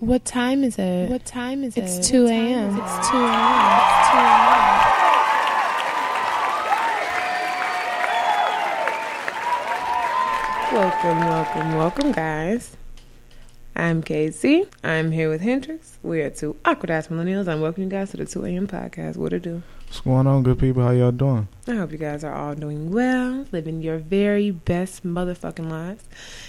What time is it? What time is it? It's 2 a.m. It's 2 a.m. It's 2 a.m. Welcome, welcome, welcome, guys. I'm Casey. I'm here with Hendrix. We're two awkward ass millennials. I'm welcoming you guys to the 2 a.m. podcast. What to do? What's going on, good people? How y'all doing? I hope you guys are all doing well, living your very best motherfucking lives,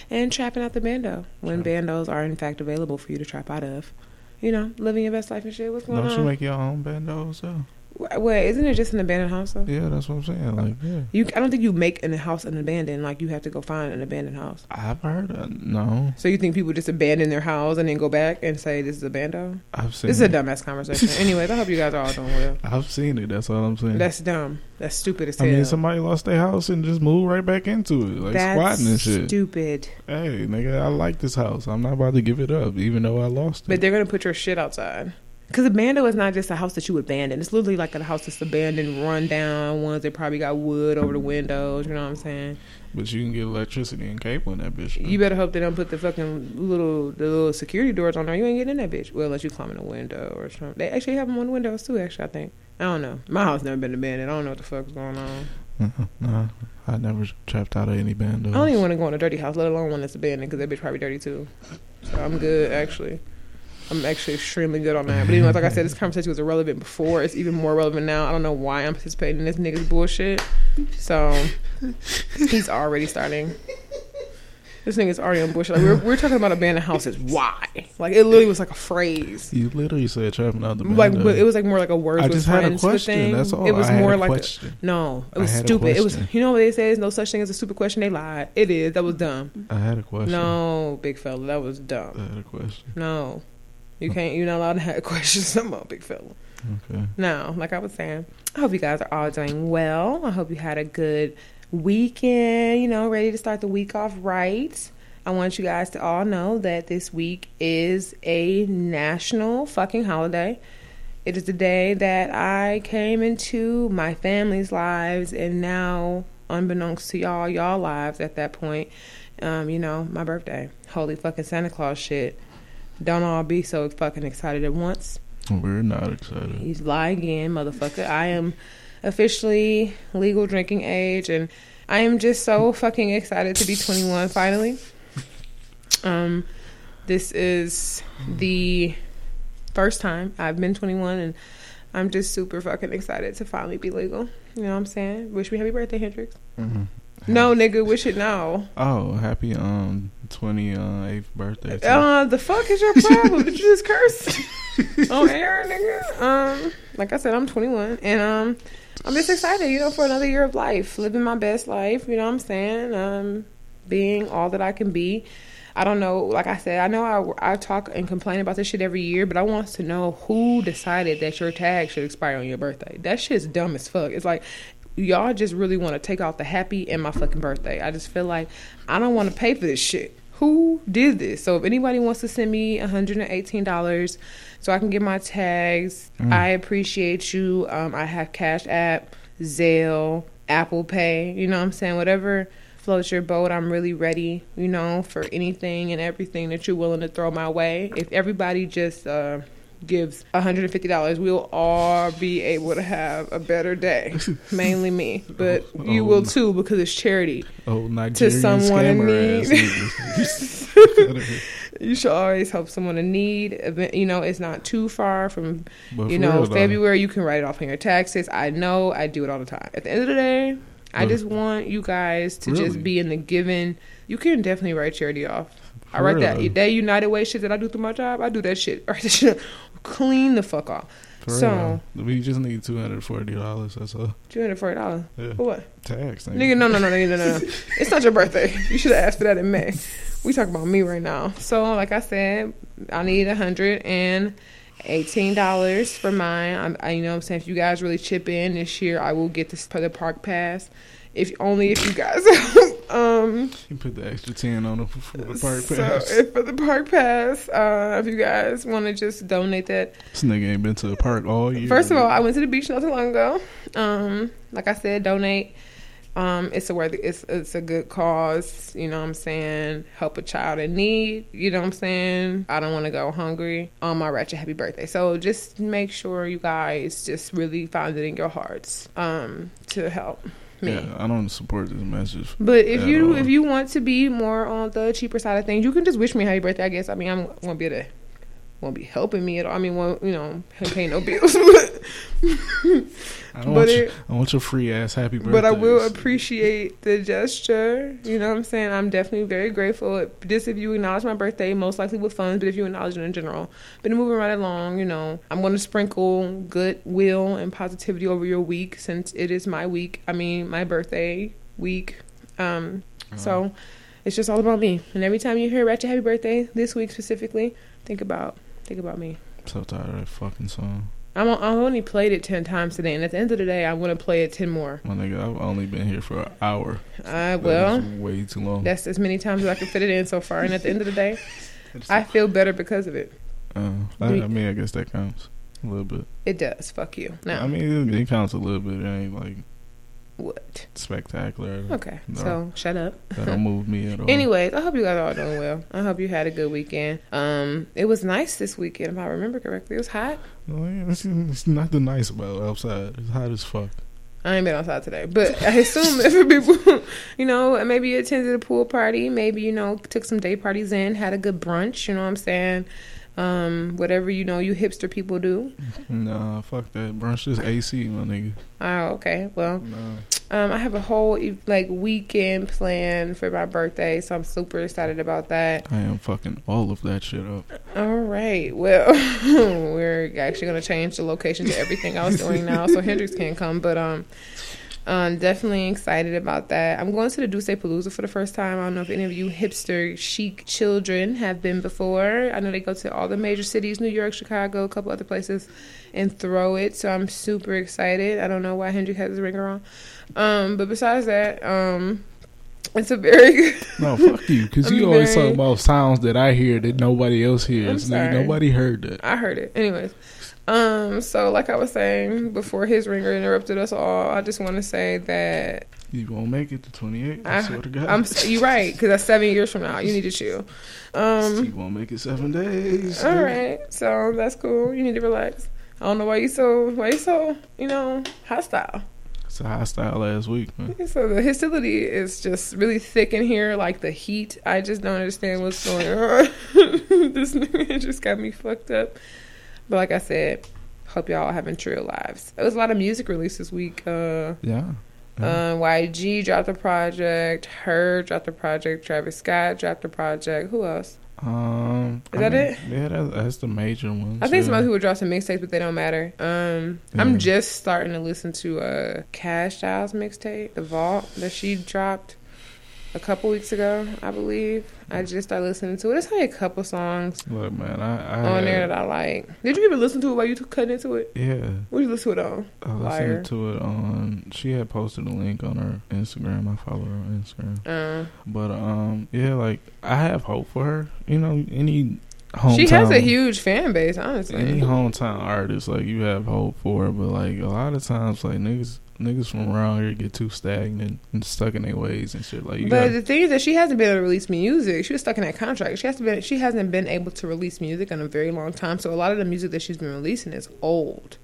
and trapping out the bando when bandos are in fact available for you to trap out of. You know, living your best life and shit. What's going Don't on? you make your own bandos? though? Wh- Wait, isn't it just an abandoned house though? Yeah, that's what I'm saying. Like, yeah. You, I don't think you make an house an abandoned. Like you have to go find an abandoned house. I've heard of No. So you think people just abandon their house and then go back and say this is a bando? I've seen This is a dumbass conversation. Anyways, I hope you guys are all doing well. I've seen it. That's all I'm saying. That's dumb. That's stupid as I mean, somebody lost their house and just moved right back into it, like That's squatting and shit. stupid. Hey, nigga, I like this house. I'm not about to give it up, even though I lost it. But they're gonna put your shit outside. Because a bando is not just a house that you abandon. It's literally like a house that's abandoned, run down ones that probably got wood over the windows. You know what I'm saying? But you can get electricity and cable in that bitch. though. You better hope they don't put the fucking little the little security doors on there. You ain't getting in that bitch. Well, unless you climb in a window or something. They actually have them on the windows too. Actually, I think. I don't know. My house never been abandoned. I don't know what the fuck's going on. Uh-uh, nah, I never trapped out of any bandos. I don't even want to go in a dirty house, let alone one that's abandoned, because that bitch probably dirty too. So I'm good actually. I'm actually extremely good on that. But anyways, like I said, this conversation was irrelevant before. It's even more relevant now. I don't know why I'm participating in this nigga's bullshit. So he's already starting. This nigga's already on bullshit. Like we're, we're talking about abandoned houses. Why? Like it literally was like a phrase. You literally said trapping out the. Like but it was like more like a word. I just had a question. thing. That's all. It was I had more a like a- no, it was stupid. It was you know what they say? There's no such thing as a stupid question. They lied. It is. That was dumb. I had a question. No, big fella, that was dumb. I had a question. No, you can't. You're not allowed to have questions no more, big fella. Okay. No, like I was saying, I hope you guys are all doing well. I hope you had a good weekend. You know, ready to start the week off right. I want you guys to all know that this week is a national fucking holiday. It is the day that I came into my family's lives, and now, unbeknownst to y'all, y'all lives at that point, um, you know, my birthday. Holy fucking Santa Claus shit. Don't all be so fucking excited at once. We're not excited. He's lie again, motherfucker. I am officially legal drinking age, and I am just so fucking excited to be 21 finally. Um, this is the first time I've been 21, and I'm just super fucking excited to finally be legal. You know what I'm saying? Wish me happy birthday, Hendrix. hmm No, nigga, wish it now. Oh, happy um twenty eighth birthday. to- Uh, the fuck is your problem? Did you just curse on air, nigga? Um, like I said, I'm 21, and um, I'm just excited, you know, for another year of life, living my best life. You know what I'm saying? Um, being all that I can be. I don't know. Like I said, I know I, I talk and complain about this shit every year, but I want to know who decided that your tag should expire on your birthday. That shit's dumb as fuck. It's like y'all just really want to take off the happy and my fucking birthday. I just feel like I don't want to pay for this shit. Who did this? So if anybody wants to send me $118 so I can get my tags, Mm. I appreciate you. Um, I have Cash App, Zelle, Apple Pay, you know what I'm saying? Whatever floats your boat, I'm really ready, you know, for anything and everything that you're willing to throw my way. If everybody just uh, gives $150, we'll all be able to have a better day. Mainly me, but you Oh, will too because it's charity. oh Nigerian to someone in need. You should always help someone in need. You know, it's not too far from But you know, though, February, you can write it off on your taxes. I know, I do it all the time. At the end of the day, I just want you guys to Really? just be in the giving. You can definitely write charity off. I write that that United Way shit that I do through my job. I do that shit. I write that shit clean the fuck off. For so- real. we just need two hundred forty dollars. That's all. Two hundred forty dollars Yeah. for what? Tax. Nigga, no, no, no, no, no, no, no. It's not your birthday. You should have asked for that in May. We talking about me right now. So, like I said, I need a hundred and eighteen dollars for mine. I'm, I, you know, what I'm saying if you guys really chip in this year, I will get this the park pass. If only if you guys um, You put the extra ten on it for the park so pass. if for the park pass, uh, if you guys want to just donate that, this nigga ain't been to the park all year. First of all, I went to the beach not too long ago. Um, like I said, donate. Um, it's a worthy, it's it's a good cause. You know what I'm saying? Help a child in need. You know what I'm saying? I don't want to go hungry on my ratchet happy birthday. So just make sure you guys just really find it in your hearts um, to help me. yeah, I don't support this message. But if you all. if you want to be more on the cheaper side of things, you can just wish me happy birthday. I guess. I mean, I'm gonna be to won't be helping me at all. I mean, won't you know pay no bills, but I don't want, it- you, I want your free ass happy birthday. but I will appreciate the gesture. You know what I'm saying? I'm definitely very grateful. Just if you acknowledge my birthday, most likely with funds, but if you acknowledge it in general. But moving right along, you know, I'm going to sprinkle goodwill and positivity over your week since it is my week. I mean, my birthday week. Um, Uh, so it's just all about me. And every time you hear Ratchet Happy Birthday, this week specifically, think about think about me. I'm so tired of that fucking song. I'm I've only played it ten times today, and at the end of the day, I'm gonna play it ten more. My nigga, I've only been here for an hour. Uh, That well, way too long. that's as many times as I can fit it in so far. And at the end of the day, I feel better because of it. uh, I, I mean, I guess that counts a little bit. It does. Fuck you. No, I mean, it, it counts a little bit. It ain't like what? spectacular. Okay, No. so shut up. That don't move me at all. Anyways, I hope you guys are all doing well. I hope you had a good weekend. Um, it was nice this weekend, if I remember correctly. It was hot. No, it's, it's nothing nice about outside. It's hot as fuck. I ain't been outside today, but I assume if people, you know, maybe you attended a pool party, maybe you know took some day parties in, had a good brunch. You know what I'm saying? Um, whatever you know you hipster people do. Nah, fuck that. Brunch is AC, my nigga. Oh, okay. Well, Nah. um, I have a whole like weekend plan for my birthday, so I'm super excited about that. I am fucking all of that shit up. All right. Well, we're actually gonna change the location to everything I was doing now, so Hendrix can't come. But um, I'm definitely excited about that. I'm going to the Duce Palooza for the first time. I don't know if any of you hipster chic children have been before. I know they go to all the major cities, New York, Chicago, a couple other places, and throw it. So I'm super excited. I don't know why Hendrix has his ringer on. Um, but besides that, um, it's a very good. No, fuck you, because you always very- talk about sounds that I hear that nobody else hears. I'm Nigga, sorry. nobody heard that. I heard it. Anyways, um, so like I was saying before his ringer interrupted us all, I just want to say that You won't make it to 28. I, I, swear to God. I'm you right because that's seven years from now. You need to chill. Um, you won't make it seven days. All right, so that's cool. You need to relax. I don't know why you so why you so you know hostile. It's a hostile last week, man. So the hostility is just really thick in here, like the heat. I just don't understand what's going on. this nigga just got me fucked up. But like I said, hope y'all are having true lives. It was a lot of music released this week. Uh, Yeah. uh, YG dropped a project. Her dropped a project. Travis Scott dropped a project. Who else? Um, Is I that mean, it? Yeah, that's, that's the major one. I think some other people dropped some mixtapes, but they don't matter. Um, Yeah. I'm just starting to listen to uh, Cash Doll's mixtape, The Vault, that she dropped a couple weeks ago, I believe. I just started listening to it. There's only a couple songs Look, man, I, I on there that I like. Did you even listen to it while you cut into it? yeah, What did you listen to it on? I listened to it on. She had posted a link on her Instagram. I follow her on Instagram. Uh, But um, yeah, like I have hope for her. You know, any hometown. she has a huge fan base, honestly. any hometown artist, like you have hope for her. But like a lot of times, like niggas, niggas from around here get too stagnant and stuck in their ways and shit. Like you But got the thing is that she hasn't been able to release music. She was stuck in that contract. She has to been. She hasn't been able to release music in a very long time. So a lot of the music that she's been releasing is old.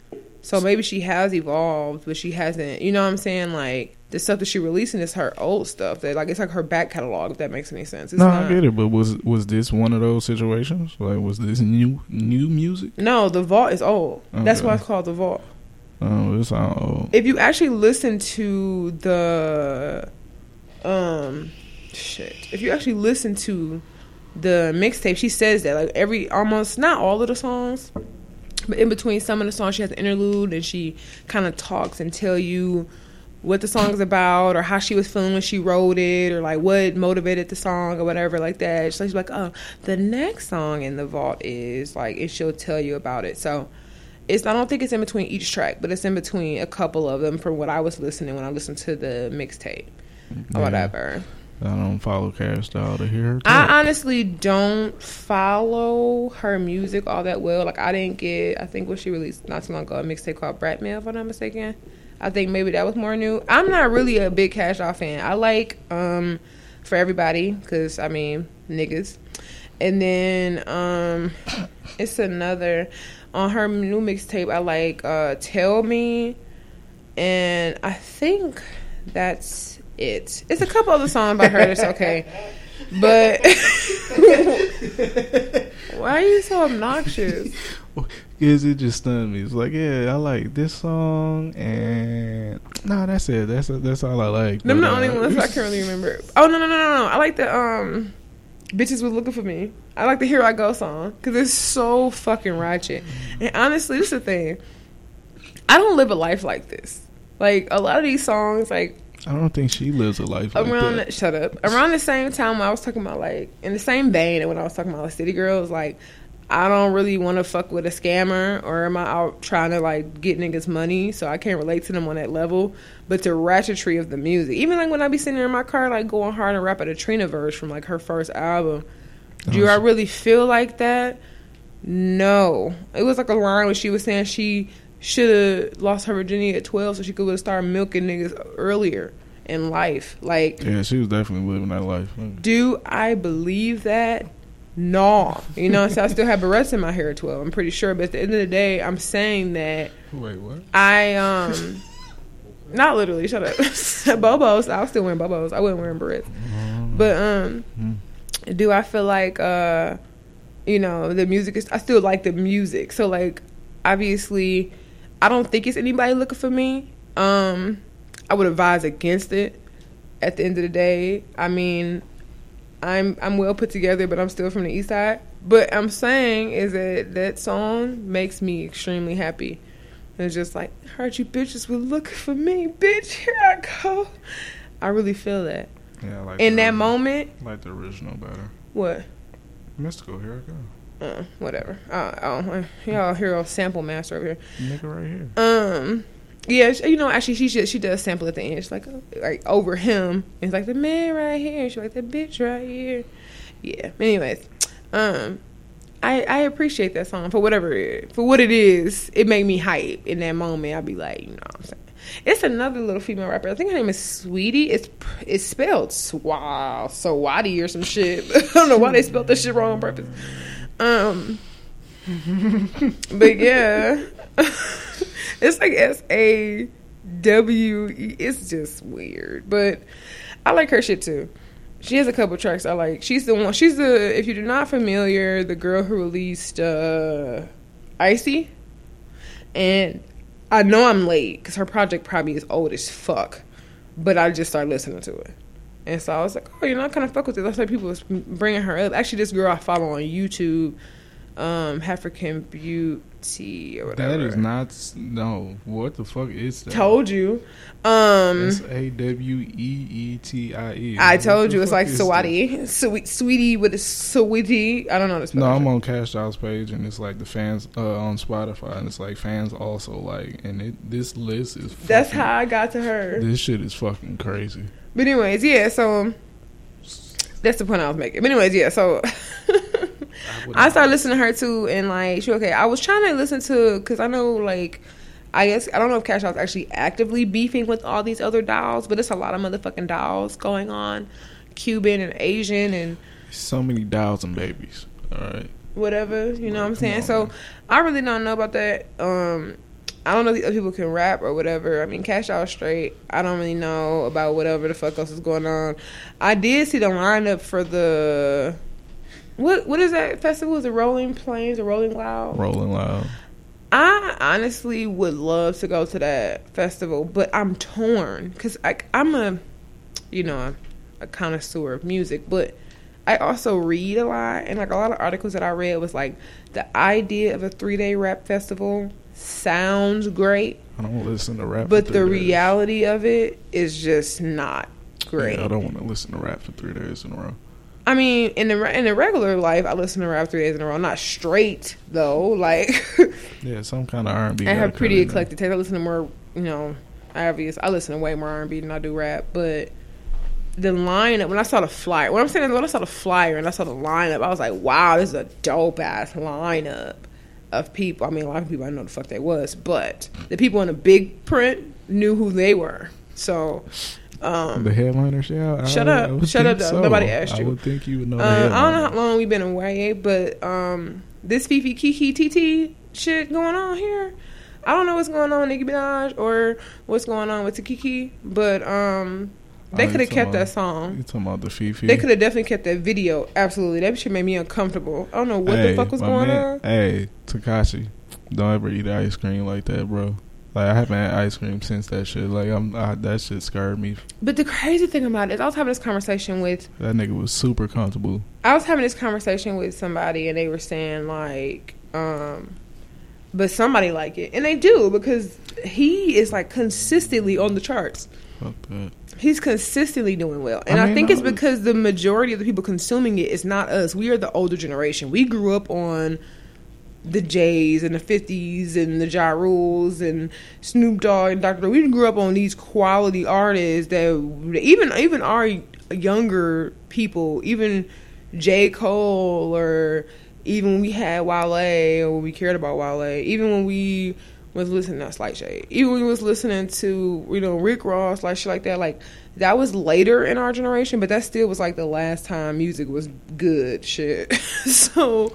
So maybe she has evolved, but she hasn't. You know what I'm saying? Like the stuff that she's releasing is her old stuff. That like it's like her back catalog. If that makes any sense. It's no, not, I get it. But was was this one of those situations? Like was this new new music? No, the vault is old. That's why it's called the vault. Oh, it old. If you actually listen to the, um, shit. If you actually listen to the mixtape, she says that like every almost not all of the songs, but in between some of the songs, she has an interlude and she kind of talks and tell you what the song is about or how she was feeling when she wrote it or like what motivated the song or whatever like that. So she's like, oh, the next song in the vault is like, and she'll tell you about it. So it's I don't think it's in between each track, but it's in between a couple of them from what I was listening when I listened to the mixtape or Yeah. whatever. I don't follow Cash Doll to hear. I honestly don't follow her music all that well. Like I didn't get, I think what she released not too long ago, a mixtape called Brat Mail, if I'm not mistaken. I think maybe that was more new. I'm not really a big Cash Doll fan. I like um for everybody because I mean niggas, and then um it's another on her new mixtape. I like uh Tell Me, and I think that's it. It's a couple other songs by her that's okay. But why are you so obnoxious? Cause it just stunned me. It's like, yeah, I like this song, and no, that's it. That's that's all I like. Them But, the only uh, ones I can really remember. Oh no no no no no! I like the um, bitches was looking for me. I like the Here I Go song because it's so fucking ratchet. And honestly, this is the thing. I don't live a life like this. Like a lot of these songs, like I don't think she lives a life like around that. the, shut up around the same time when I was talking about like in the same vein and when I was talking about like city girls like I don't really want to fuck with a scammer or am I out trying to like get niggas money so I can't relate to them on that level. But the ratchetry of the music even like when I be sitting there in my car like going hard and rapping a Trina verse from like her first album do oh, I really feel like that? No. It was like a line where she was saying she should have lost her virginity at 12 so she could have started milking niggas earlier in life. Like Yeah, she was definitely living that life. do I believe that? No. You know, so I still have barrettes in my hair at 12. I'm pretty sure. But at the end of the day, I'm saying that Wait, what? I, um, not literally, shut up. Bobos. I was still wearing Bobos. I wasn't wearing barrettes. But, um, Mm. do I feel like, uh, you know, the music is, I still like the music. So, like, obviously, I don't think it's anybody looking for me. Um, I would advise against it at the end of the day. I mean, I'm I'm well put together, but I'm still from the east side. But I'm saying is that that song makes me extremely happy. It's just like heard you bitches were looking for me, bitch. Here I go. I really feel that Yeah, I like in that original- moment. I like the original better. What? Mystikal, here I go. Uh, whatever. Uh, oh, y'all hero sample master over here. Nigga right here. Um, yeah, you know, actually, she just, she does sample at the end. She's like, uh, like over him. It's like the man right here. She's like the bitch right here. Yeah. Anyways, um, I I appreciate that song for whatever it, for what it is. It made me hype in that moment. I'd be like, you know, what I'm saying. It's another little female rapper. I think her name is Sweetie. It's it's spelled Swa Swati or some shit. I don't know why they spelled this shit wrong on purpose. Um, but yeah, it's like S A W. E. It's just weird, but I like her shit too. She has a couple tracks I like. She's the one. She's the. If you're not familiar, the girl who released uh, Icy, and I know I'm late because her project probably is old as fuck, but I just started listening to it. And so I was like, oh, you know, I kind of fuck with it. That's why people was bringing her up. Actually, this girl I follow on YouTube, um, African Beauty or whatever. That is not. No, what the fuck is that? Told you. Um, S A W E E T I E. I told you it's like is Sawadi, Sweet, sweetie with a sweetie. I don't know this. No, I'm on Cash Doll's page and it's like the fans uh, on Spotify and it's like fans also like and it this list is. That's how I got to her. This shit is fucking crazy. But anyways, yeah. So that's the point I was making. But anyways, yeah. So I started listening to her too, and like, she okay. I was trying to listen to because I know like. I guess I don't know if Cash Doll's actually actively beefing with all these other dolls, but it's a lot of motherfucking dolls going on, Cuban and Asian and So many dolls and babies. All right. whatever. You know what I'm saying? on, so man. I really don't know about that. Um, I don't know if other people can rap or whatever. I mean, Cash Out straight. I don't really know about whatever the fuck else is going on. I did see the lineup for the what what is that festival? Is it Rolling Plains or Rolling Loud? Rolling loud. I honestly would love to go to that festival, but I'm torn because I'm a, you know, a, a connoisseur of music, but I also read a lot, and like a lot of articles that I read was like the idea of a three day rap festival sounds great, I don't listen to rap. but for the days. reality of it is just not great. Yeah, I don't want to listen to rap for three days in a row. I mean, in the in the regular life, I listen to rap three days in a row. Not straight though. Like Yeah, some kind of R and B. I have pretty eclectic taste. I listen to more, you know, obvious. I listen to way more R and B than I do rap. But the lineup when I saw the flyer. What I'm saying is when I saw the flyer and I saw the lineup, I was like, wow, this is a dope ass lineup of people. I mean, a lot of people I know the fuck they was, but the people in the big print knew who they were. So. Um, the headliners, yeah. Shut I, up. I Shut up, so. Nobody asked you. I would think you would know. uh, I don't know how long we've been away, but um, this Fifi Kiki TT shit going on here. I don't know what's going on with Nicki Minaj or what's going on with Takiki, but um, they Oh, could have kept talking that song. You talking about the Fifi? They could have definitely kept that video. Absolutely, that shit made me uncomfortable. I don't know what the fuck was going man- on. Hey, Tekashi, don't ever eat ice cream like that, bro. Like I haven't had ice cream since that shit. Like I'm, I, that shit scared me. But the crazy thing about it is, I was having this conversation with That nigga was super comfortable. I was having this conversation with somebody and they were saying like, um, but somebody like it, and they do because he is like consistently on the charts. Fuck that. He's consistently doing well, and I I, think I it's because the majority of the people consuming it is not us. We are the older generation. We grew up on the Jays and the Fifties and the Ja Rules and Snoop Dogg and Dr. We grew up on these quality artists that even even our younger people, even J Cole or even when we had Wale or we cared about Wale, even when we was listening to Slight Shade, even when we was listening to you know Rick Ross like shit like that, like that was later in our generation, but that still was like the last time music was good shit. so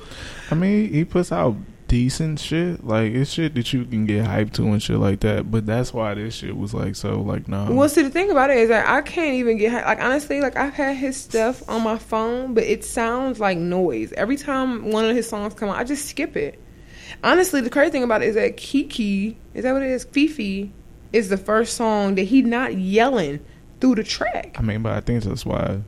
I mean, he puts out decent shit. Like it's shit that you can get hyped to and shit like that. But that's why this shit was like so like nah. Well, see, the thing about it is that I can't even get like honestly, like I've had his stuff on my phone, but it sounds like noise every time one of his songs come on. I just skip it. Honestly, the crazy thing about it is that Kiki is that what it is? Fifi is the first song that he not yelling through the track. I mean, but I think that's why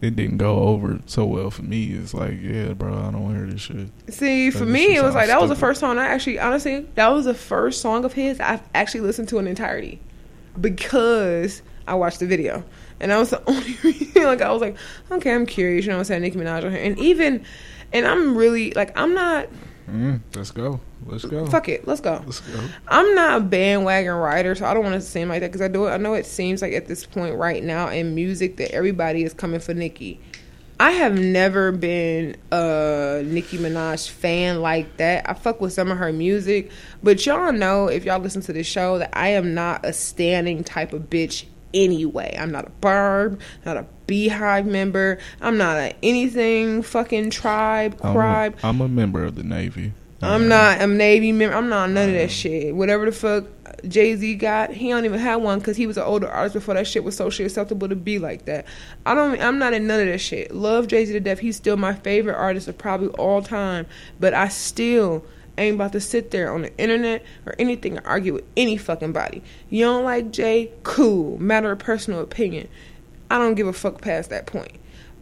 it didn't go over so well for me. It's like, yeah, bro, I don't want to hear this shit. See, for me, it was like that was the first song I actually, honestly, that was the first song of his I've actually listened to in entirety because I watched the video, and that was the only reason. Like I was like, okay, I'm curious. You know what I'm saying? Nicki Minaj on here, and even, and I'm really like, I'm not. Mm, let's go. Let's go. Fuck it, let's go. Let's go. I'm not a bandwagon rider, so I don't want to seem like that because I do. I know it seems like at this point right now in music that everybody is coming for Nicki. I have never been a Nicki Minaj fan like that. I fuck with some of her music, but y'all know if y'all listen to this show that I am not a standing type of bitch anyway. I'm not a barb, not a beehive member. I'm not a anything fucking tribe, tribe. I'm a, I'm a member of the Navy. I'm not a Navy member. I'm not none of that shit. Whatever the fuck Jay Z got, he don't even have one because he was an older artist before that shit was socially acceptable to be like that. I don't. I'm not in none of that shit. Love Jay Z to death. He's still my favorite artist of probably all time. But I still ain't about to sit there on the internet or anything and argue with any fucking body. You don't like Jay? Cool. Matter of personal opinion. I don't give a fuck past that point.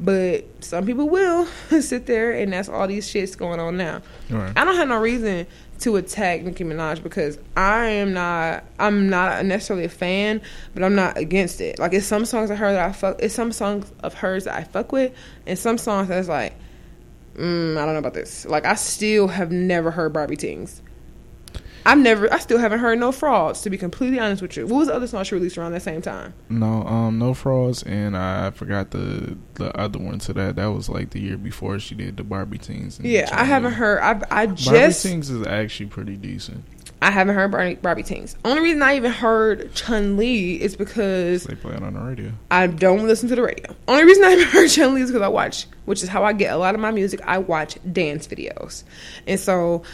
But some people will sit there, and that's all these shits going on now. Right. I don't have no reason to attack Nicki Minaj because I am not I'm not necessarily a fan, but I'm not against it. Like it's some songs of her that I fuck it's some songs of hers that I fuck with and some songs that's like mm, I don't know about this. Like I still have never heard Barbie Tingz. I've never I still haven't heard no frauds to be completely honest with you. What was the other song she released around that same time? No, um, no frauds, and I forgot the the other one to that. That was like the year before she did the Barbie Teens. and Yeah, I haven't heard I I Barbie just Teens is actually pretty decent. I haven't heard Barbie, Barbie Tingz. Only reason I even heard Chun Li is because They play it on the radio. I don't listen to the radio. Only reason I haven't heard Chun Li is because I watch, which is how I get a lot of my music. I watch dance videos, and so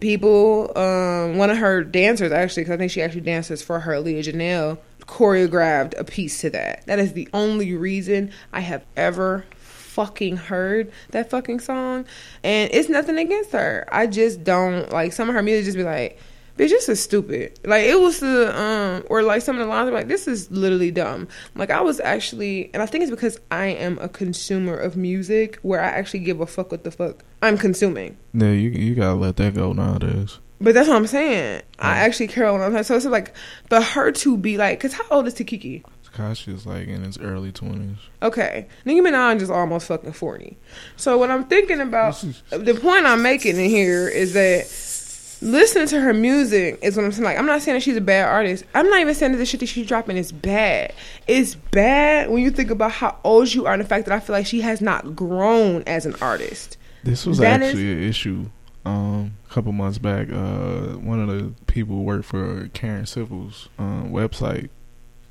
people, um, one of her dancers actually, because I think she actually dances for her Leah Janelle, choreographed a piece to that. That is the only reason I have ever fucking heard that fucking song, and it's nothing against her. I just don't like some of her music. Just be like. Bitch, this is stupid. Like it was the um or like some of the lines are like, this is literally dumb. Like I was actually and I think it's because I am a consumer of music where I actually give a fuck what the fuck I'm consuming. Yeah, you you gotta let that go nowadays. But that's what I'm saying. I actually care what I'm saying. So it's like but her to be like, cause how old is Takiki? Tekashi's like in his early twenties. Okay, Nicki Minaj is almost fucking forty. So what I'm thinking about, the point I'm making in here is that listening to her music is what I'm saying. Like, I'm not saying that she's a bad artist. I'm not even saying that the shit that she's dropping is bad. It's bad when you think about how old you are and the fact that I feel like she has not grown as an artist. This was That actually an issue um, a couple months back. Uh, one of the people who worked for Karen Civil's um, website,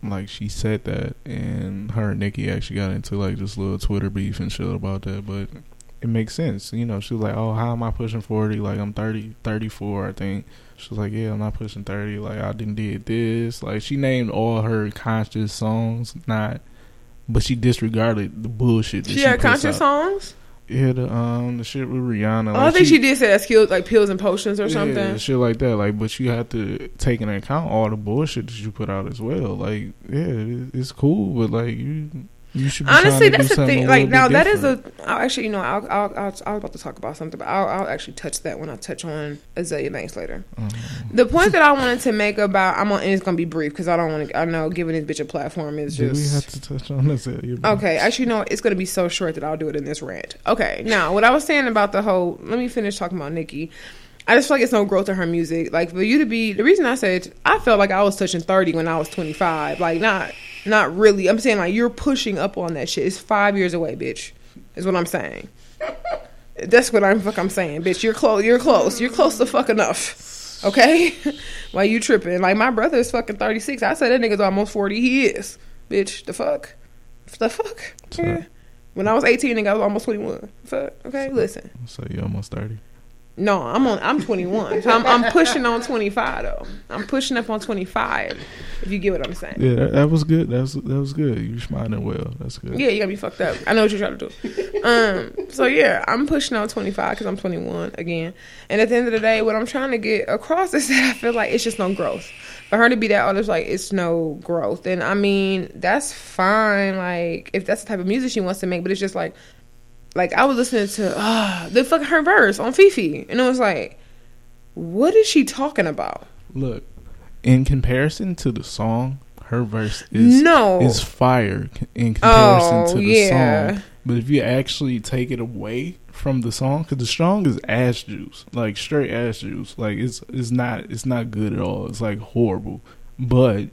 like she said that, and her and Nicki actually got into like this little Twitter beef and shit about that. But it makes sense, you know. She was like, "Oh, how am I pushing forty? Like I'm 30, 34, I think." She was like, "Yeah, I'm not pushing thirty. Like I didn't did this." Like she named all her conscious songs, not. But she disregarded the bullshit. That She she, had conscious songs. Yeah, the um the shit with Rihanna. Oh, I think she, did say that skills like pills and potions or yeah, something. shit like that. Like, but you have to take into account all the bullshit that you put out as well. Like, yeah, it, it's cool, but like you, you should. Be Honestly, to that's the thing. Like now, that is a. I'll actually, you know, I'll, I'll, I'll, I was about to talk about something, but I'll, I'll actually touch that when I touch on Azealia Banks later. Um, The point that I wanted to make about I'm on, and it's gonna be brief because I don't want to. I know giving this bitch a platform is just. do we have to touch on? Yeah, you- Okay, actually, no, it's going to be so short that I'll do it in this rant. Okay, now, what I was saying about the whole, let me finish talking about Nicki. I just feel like it's no growth in her music. Like, for you to be, the reason I said, I felt like I was touching 30 when I was 25. Like, not, not really. I'm saying, like, you're pushing up on that shit. It's five years away, bitch, is what I'm saying. That's what I'm, fuck I'm saying, bitch. You're close, you're close. You're close to fuck enough. Okay? Why you tripping? Like, my brother is fucking 36. I said that nigga's almost 40. He is. Bitch, the fuck? The fuck? Yeah. When I was 18, nigga, I was almost 21. Fuck. Okay, listen. So you almost thirty. No, I'm on. I'm 21. So I'm, I'm pushing on 25 though. I'm pushing up on 25. If you get what I'm saying. Yeah, that, that was good. That was that was good. You responded well. That's good. Yeah, you gotta be fucked up. I know what you're trying to do. Um, so yeah, I'm pushing on 25 because I'm 21 again. And at the end of the day, what I'm trying to get across is that I feel like it's just no growth. For her to be that it's like it's no growth. And I mean, that's fine. Like if that's the type of music she wants to make, but it's just like, like I was listening to ah the fucking her verse on Fifi, and it was like, what is she talking about? Look, in comparison to the song, her verse is no, is fire in comparison Oh, to the yeah. song. But if you actually take it away from the song, because the song is ass juice, like straight ass juice, like it's it's not it's not good at all. It's like horrible. But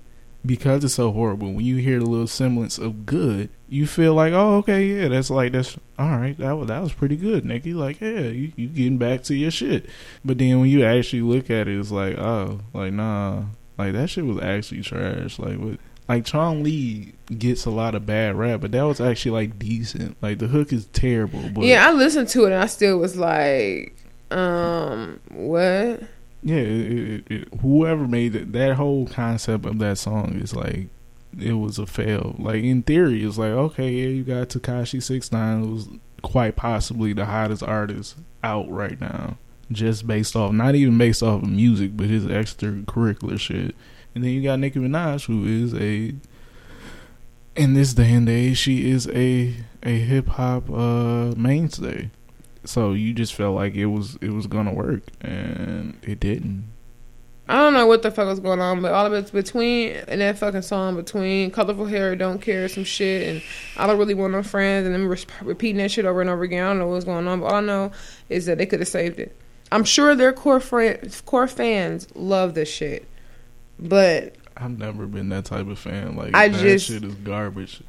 because it's so horrible, when you hear the little semblance of good, you feel like, oh, okay, yeah, that's like that's all right. That was that was pretty good, Nicki. Like, yeah, you you getting back to your shit. But then when you actually look at it, it's like, oh, like nah, like that shit was actually trash. Like what? Like Chun Li gets a lot of bad rap, but that was actually like decent. Like the hook is terrible, but yeah, I listened to it and I still was like, um, what? Yeah, it, it, it, whoever made it, that whole concept of that song is like it was a fail. Like in theory, it's like okay, yeah, you got Tekashi Six Nine, who's quite possibly the hottest artist out right now, just based off not even based off of music, but his extracurricular shit. And then you got Nicki Minaj, who is a in this day and age, she is a a hip hop uh, mainstay. So you just felt like it was it was gonna work, and it didn't. I don't know what the fuck was going on, but all of it's between and that fucking song between colorful hair, don't care, some shit, and I don't really want no friends, and then re- repeating that shit over and over again. I don't know what's going on, but all I know is that they could have saved it. I'm sure their core friends, core fans love this shit, but I've never been that type of fan. Like I that just- shit is garbage.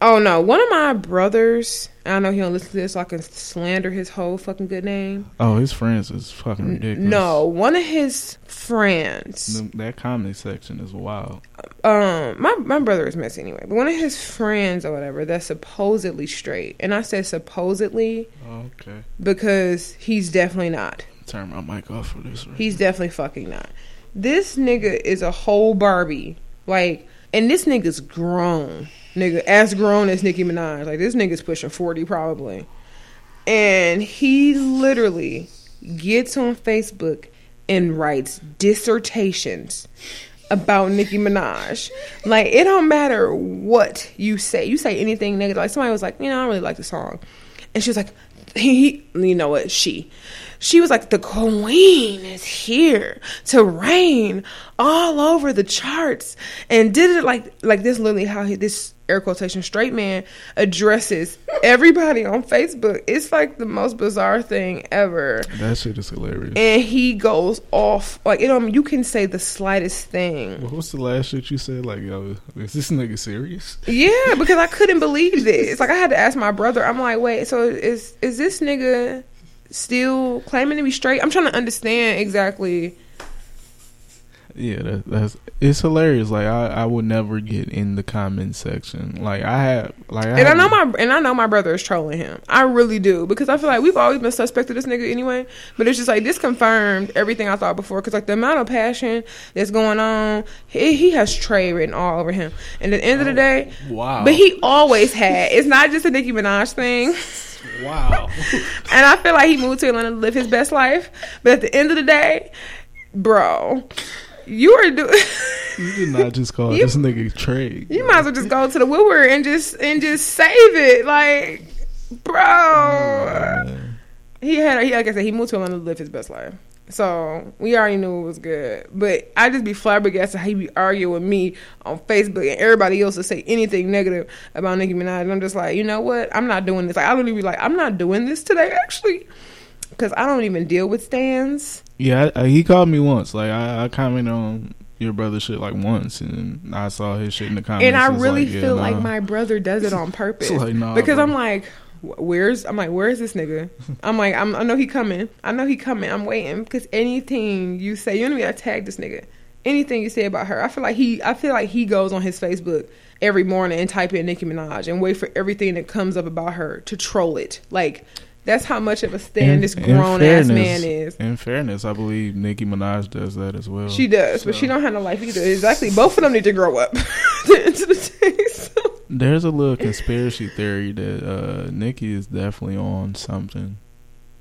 Oh no, one of my brothers, I know he don't listen to this, so I can slander his whole fucking good name. Oh, his friends is fucking ridiculous. No, one of his friends. The- that comedy section is wild. um my my brother is messy anyway but one of his friends or whatever that's supposedly straight and i said supposedly Okay, because he's definitely not turn my mic off for this. Right he's definitely fucking not this nigga is a whole barbie like and this nigga's grown nigga as grown as nicki minaj like this nigga's pushing 40 probably and he literally gets on facebook and writes dissertations about Nicki Minaj. Like it don't matter what you say. You say anything negative. Like somebody was like, you know, I don't really like the song, and she was like, he you know what, she. she was like, the queen is here to reign all over the charts, and did it like like this. Literally, how he, this air quotation straight man addresses everybody on Facebook. It's like the most bizarre thing ever. That shit is hilarious. And he goes off like you um, know you can say the slightest thing. What was the last shit you said? Like, yo, is this nigga serious? Yeah, because I couldn't believe this. Like I had to ask my brother. I'm like, wait, so is is this nigga still claiming to be straight? I'm trying to understand exactly. Yeah, that, that's it's hilarious. Like I, I would never get in the comment section. Like I have, like I And I know my and I know my brother is trolling him. I really do because I feel like we've always been suspect of this nigga anyway. But it's just like this confirmed everything I thought before. Because like the amount of passion that's going on, he, he has Trey written all over him. And at the end of the oh, day, Wow. but he always had. It's not just a Nicki Minaj thing. wow. And I feel like he moved to Atlanta to live his best life. But at the end of the day, bro, you are doing. you did not just call You- this nigga Trey. you might as well just go to the Woodward and just and just save it, like, bro. He had, he, like I said, he moved to Atlanta to live his best life. So we already knew it was good. But I just be flabbergasted how he be arguing with me on Facebook and everybody else to say anything negative about Nicki Minaj. And I'm just like, you know what? I'm not doing this. Like, I literally be like, I'm not doing this today, actually. Because I don't even deal with stands. Yeah, I, I, he called me once. Like I, I commented on your brother shit like once, and I saw his shit in the comments. and I really like, yeah, feel like my brother does it on purpose. Like, nah, because bro. I'm like, where's I'm like, where's this nigga? I'm like, I'm, I know he coming. I know he coming. I'm waiting because anything you say, you know me, I tag this nigga. Anything you say about her, I feel like he, I feel like he goes on his Facebook every morning and type in Nicki Minaj and wait for everything that comes up about her to troll it. Like that's how much of a stand this grown ass man is. In fairness, I believe Nicki Minaj does that as well. She does, but she don't have no life either. Exactly, both of them need to grow up. to the text. There's a little conspiracy theory that uh, Nicki is definitely on something.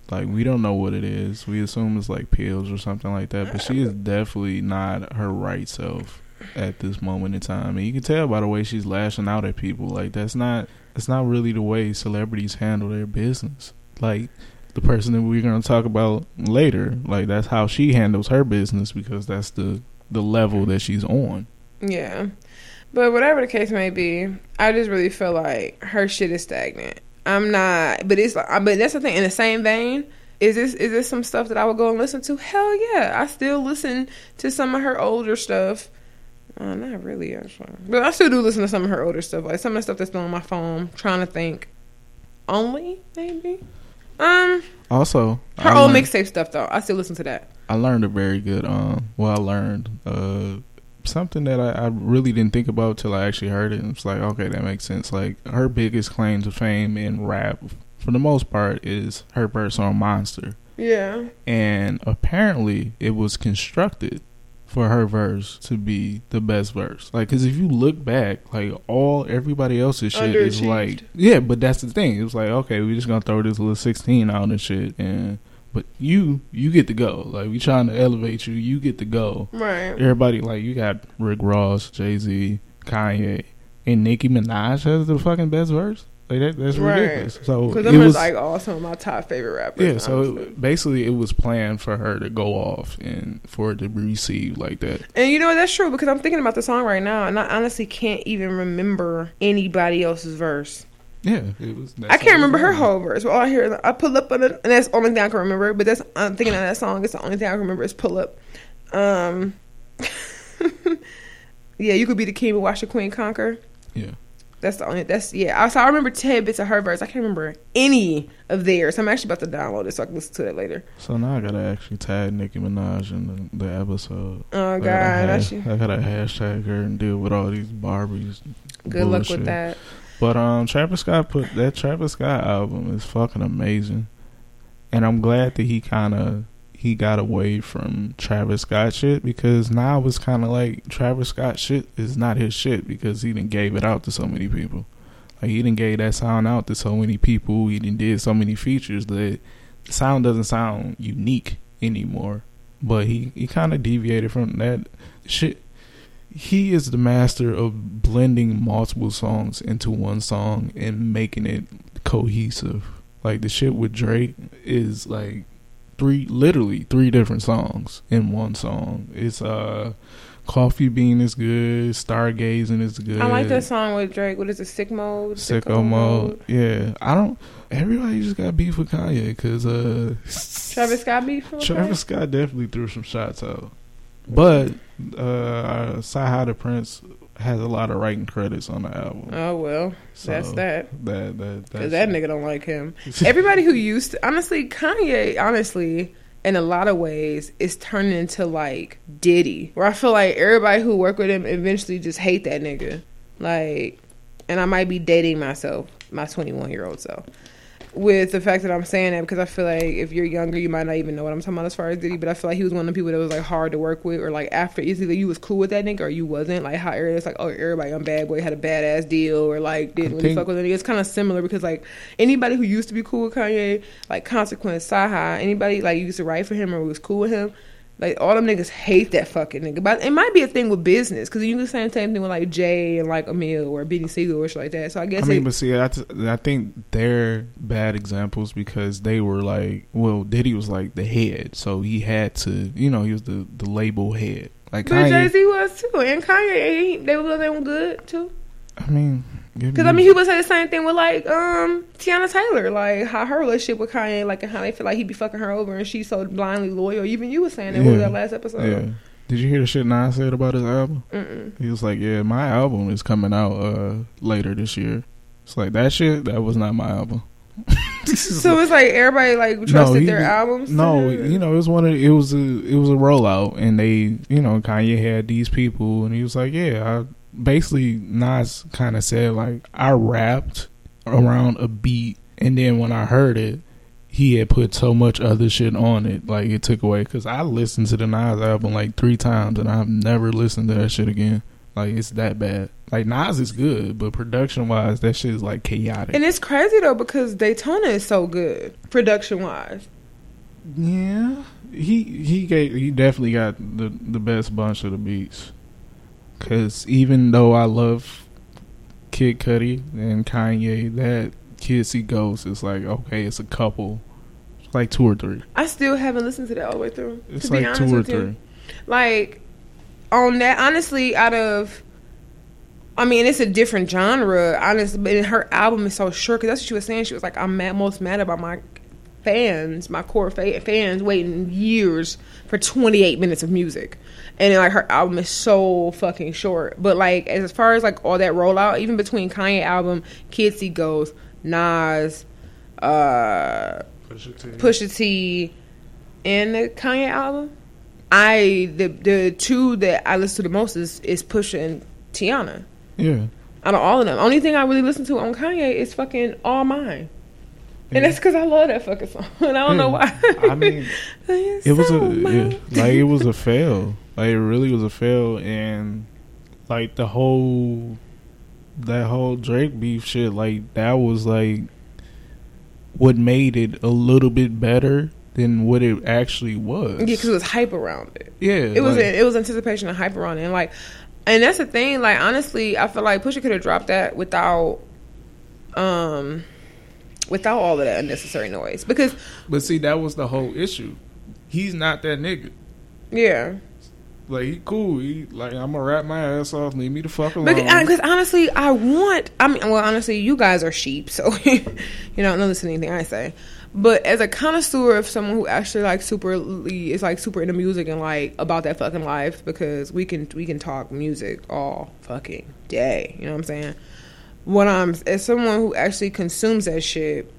Like we don't know what it is. We assume it's like pills or something like that, but she is definitely not her right self at this moment in time. And you can tell by the way she's lashing out at people. Like that's not that's not really the way celebrities handle their business. Like the person that we're gonna talk about later, like that's how she handles her business because that's the the level that she's on. Yeah. But whatever the case may be, I just really feel like her shit is stagnant. I'm not, but it's like, but that's the thing. In the same vein, is this is this some stuff that I would go and listen to? Hell yeah, I still listen to some of her older stuff. Uh, not really, actually, but I still do listen to some of her older stuff, like some of the stuff that's still on my phone. Trying to think, only maybe. Um, Also, her I old mixtape stuff though, I still listen to that. I learned a very good um well I learned uh something that I, I really didn't think about till I actually heard it. It's like, okay, that makes sense. Like her biggest claim to fame in rap for the most part is her verse on Monster. Yeah, And apparently it was constructed for her verse to be the best verse. Like, cause if you look back, like all everybody else's shit is like, yeah, but that's the thing. It was like, okay, we just gonna throw this little sixteen out and shit, and but you you get to go. Like we trying to elevate you, you get to go. right. Everybody like you got Rick Ross, Jay Z, Kanye, and Nicki Minaj has the fucking best verse. Like that, that's Right. ridiculous. So Because it them was like also my top favorite rapper. yeah, so it, basically it was planned for her to go off and for it to be received like that. And you know? That's true because I'm thinking about the song right now, and I honestly can't even remember anybody else's verse. Yeah, it was. I can't remember her whole verse. Well, all I hear, I pull up on it, and that's the only thing I can remember. But that's I'm thinking of that song. It's the only thing I can remember is pull up. Um, yeah, you could be the king, but watch the queen conquer. Yeah, That's the only. That's yeah. I, so I remember ten bits of her verse. I can't remember any of theirs. I'm actually about to download it so I can listen to it later. so now I gotta actually tag Nicki Minaj in the, the episode. Oh I god, gotta, that's hash- I gotta hashtag her and deal with all these Barbies. good luck with that. But um, Travis Scott put that Travis Scott album is fucking amazing, and I'm glad that he kind of he got away from Travis Scott shit because now it's kind of like Travis Scott shit is not his shit because he didn't gave it out to so many people. Like he didn't gave that sound out to so many people. He didn't did so many features that the sound doesn't sound unique anymore. But he he kind of deviated from that shit he is the master of blending multiple songs into one song and making it cohesive. Like the shit with Drake is like three, literally three different songs in one song. It's uh, Coffee Bean is good, Stargazing is good. I like that song with Drake. What is it? Sick mode. Sicko mode. Yeah, I don't. Everybody just got beef with Kanye because uh, Travis Scott beef. with Travis Scott definitely threw some shots out, but uh, the Prince has a lot of writing credits on the album. Oh well, So that's that. That that Cause that's, that nigga don't like him. Everybody who used to, honestly, Kanye, honestly, in a lot of ways, is turning into like Diddy, where I feel like everybody who work with him eventually just hate that nigga. Like, and I might be dating myself, my 21 year old self, with the fact that I'm saying that because I feel like if you're younger, you might not even know what I'm talking about as far as Diddy. But I feel like he was one of the people that was like hard to work with, or like after it's either you was cool with that nigga or you wasn't. Like how it's like oh everybody on Bad Boy had a badass deal or like didn't really think- fuck with nigga. It's kind of similar because like anybody who used to be cool with Kanye, like Consequence, Saha, anybody like you used to write for him or was cool with him. Like all them niggas hate that fucking nigga, but it might be a thing with business because you can say the same thing with like Jay and like Emil or Beanie Sigel or shit like that. So I guess I mean, it, but see, I, t- I think they're bad examples because they were like, well, Diddy was like the head, so he had to, you know, he was the the label head. Like But Jay Z was too, and Kanye, they were they were good too. I mean, Because I mean, he would say the same thing with like um Teyana Taylor, like how her relationship with Kanye, like and how they feel like he be fucking her over, and she's so blindly loyal. Even you were saying that what was that last episode. yeah. Did you hear the shit Nas said about his album? Mm-mm. He was like, "Yeah, my album is coming out uh later this year." It's like that shit. That was not my album. So it's like everybody like trusted he their albums. No, you know, it was one of it was a it was a rollout, and they, you know, Kanye had these people, and he was like, yeah, I basically Nas kind of said like I rapped around a beat, and then when I heard it, he had put so much other shit on it, like it took away. Because I listened to the Nas album like three times, and I've never listened to that shit again. Like it's that bad. Like Nas is good, but production wise, that shit is like chaotic. And it's crazy though because Daytona is so good production wise. Yeah, he he gave he definitely got the the best bunch of the beats. Cause even though I love Kid Cudi and Kanye, that Kids See Ghosts is like okay, it's a couple, like two or three. I still haven't listened to that all the way through. It's to be like honest two or with you. three. like on that honestly out of I mean, it's a different genre, honestly. But her album is so short because that's what she was saying. She was like, "I'm mad, most mad about my fans, my core fa- fans, waiting years for 28 minutes of music." And then, like her album is so fucking short. But like as far as like all that rollout, even between Kanye album, Kids See Ghost, Nas, uh, Pusha T, and the Kanye album. I the the two that I listen to the most is is Pusha and Teyana. Yeah, Out of all of them, only thing I really listen to on Kanye is fucking All Mine, and that's because I love that fucking song, and I don't know why. I mean, it was a yeah, like it was a fail. Like it really was a fail, and like the whole that whole Drake beef shit, like that was like what made it a little bit better than what it actually was. yeah, because it was hype around it. yeah, It was like, it was anticipation and hype around it, and like, and that's the thing. Like honestly, I feel like Pusha could have dropped that without, um, without all of that unnecessary noise. Because but see, that was the whole issue. He's not that nigga. yeah, Like he cool. He like I'm gonna wrap my ass off. Leave me the fuck alone. Because honestly, I want. I mean, well, honestly, you guys are sheep, so you don't listen to anything I say. But as a connoisseur of someone who actually like superly is like super into music and like about that fucking life, because we can we can talk music all fucking day. You know what I'm saying? What I'm as someone who actually consumes that shit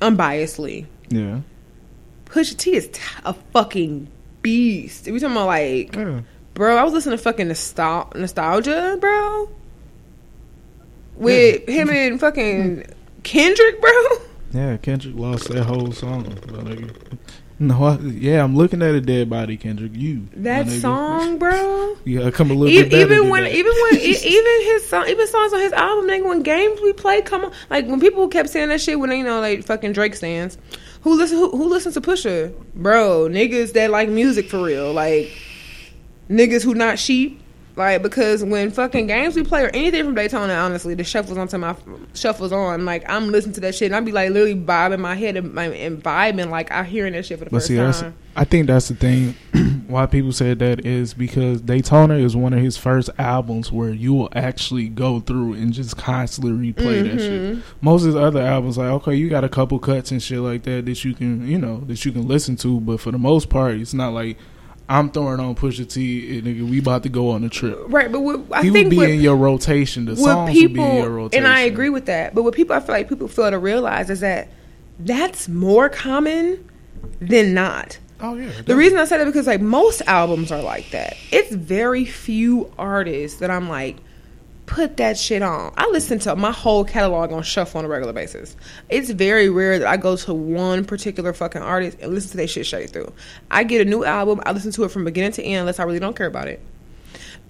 unbiasedly, yeah, Pusha T is t- a fucking beast. We talking about like yeah. Bro, I was listening to fucking nostal- Nosetalgia, bro. With him and fucking Kendrick, bro. Yeah, Kendrick lost that whole song. No, I, yeah, I'm looking at a dead body, Kendrick. You That song, bro. Yeah, come a little E- bit even when, even when, e- even his song, even songs on his album, nigga. When games we play, come on, like when people kept saying that shit when they you know like fucking Drake stands. Who listen? Who, who listens to Pusha, bro? Niggas that like music for real, like niggas who not sheep. Like because when fucking games we play or anything from Daytona, honestly, the shuffles onto my shuffles on. Like I'm listening to that shit and I'd be like literally bobbing my head and, and vibing like I hearing that shit for the But first see, that's, time. I think that's the thing. why people said that is because Daytona is one of his first albums where you will actually go through and just constantly replay that shit. Mhm. Most of his other albums, like okay, you got a couple cuts and shit like that that you can, you know, that you can listen to. But for the most part, it's not like I'm throwing on Pusha T and nigga, we about to go on a trip. Right, but what, I he would think be what, in your rotation. The songs people would be in your rotation. and I agree with that. But what people I feel like people fail to realize is that that's more common than not. Oh yeah. The reason I said that because like most albums are like that. It's very few artists that I'm like put that shit on. I listen to my whole catalog on shuffle on a regular basis. It's very rare that I go to one particular fucking artist and listen to their shit straight through. I get a new album, I listen to it from beginning to end unless I really don't care about it.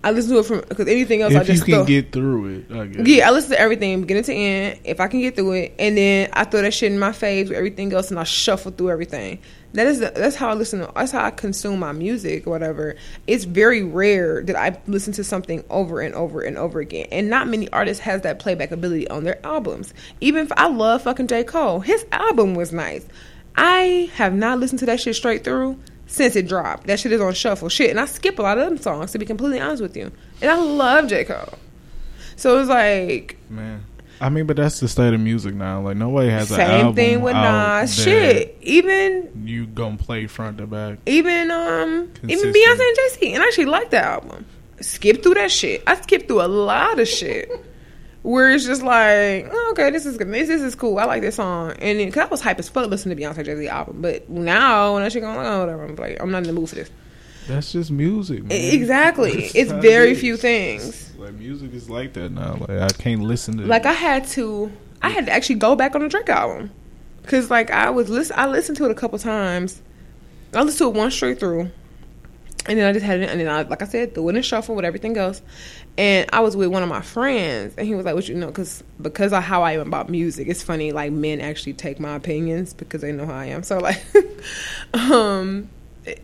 I listen to it from because anything else I if you just can throw- get through it, I guess. yeah, I listen to everything beginning to end if I can get through it, and then I throw that shit in my faves with everything else, and I shuffle through everything. That is that's how I listen. To, that's how I consume my music whatever. It's very rare that I listen to something over and over and over again, and not many artists has that playback ability on their albums. Even if I love fucking J Cole, his album was nice. I have not listened to that shit straight through since it dropped. That shit is on shuffle shit, and I skip a lot of them songs to be completely honest with you. And I love J Cole. So it's like Man. I mean, but that's the state of music now. Like nobody has an same album thing with Nas. Shit, even You gonna play front to back. even um even Beyonce and Jay Z, and I actually like that album. Skip through that shit. I skipped through a lot of shit. Where it's just like, oh, okay, this is good. This, this is cool. I like this song, and then, cause I was hype as fuck listening to Beyonce and Jay Z album, but now when that shit going, like, oh, whatever, I'm like, I'm not in the mood for this. That's just music, man. Exactly, That's it's how it very few things. Like music is like that now. Like I can't listen to it. Like I had to, I had to actually go back on the Drake album, cause like I was listen, I listened to it a couple times. I listened to it one straight through, and then I just had it, and then I, like I said, threw it in shuffle with everything else. And I was with one of my friends, and he was like, "What you know?" Because because of how I am about music, it's funny. Like men actually take my opinions because they know how I am. So like, um,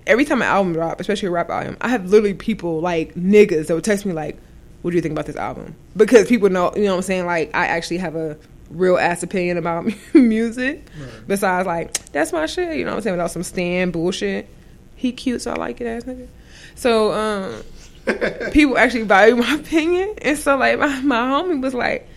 every time an album drop, especially a rap album, I have literally people like niggas that would text me like, "What do you think about this album?" Because people know, you know what I'm saying. Like I actually have a real ass opinion about music. Besides, like that's my shit. You know what I'm saying? Without some stand bullshit. He cute, so I like it, ass nigga. So um, people actually value my opinion, and so like my, my homie was like,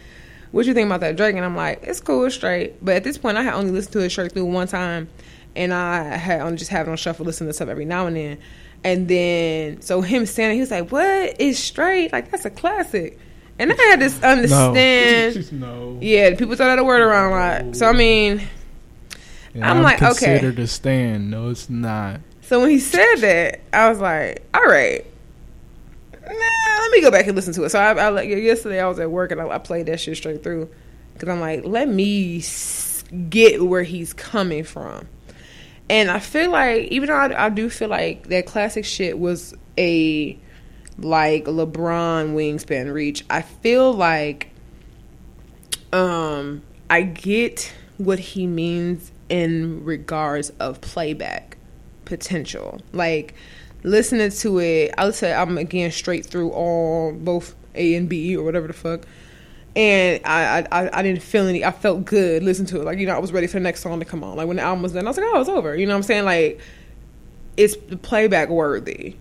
"What you think about that Drake?" And I'm like, "It's cool, it's straight." But at this point, I had only listened to it straight through one time, and I had only just have it on shuffle, listen to stuff every now and then. And then, so him standing, he was like, "What is straight? Like that's a classic." And I had to understand. no. Yeah, people throw that word around a lot. So I mean, And I'm like, okay. considered a stand. No, it's not. so when he said that, I was like, all right, nah, let me go back and listen to it. So I, I like yesterday I was at work and I, I played that shit straight through because I'm like, let me get where he's coming from. And I feel like, even though I, I do feel like that classic shit was a like LeBron wingspan reach, I feel like um I get what he means in regards of playback potential. Like listening to it, I would say I'm again straight through all both A and B or whatever the fuck. And I, I I didn't feel any. I felt good listening to it. Like you know, I was ready for the next song to come on. Like when the album was done, I was like, oh, it's over. You know what I'm saying? Like it's playback worthy.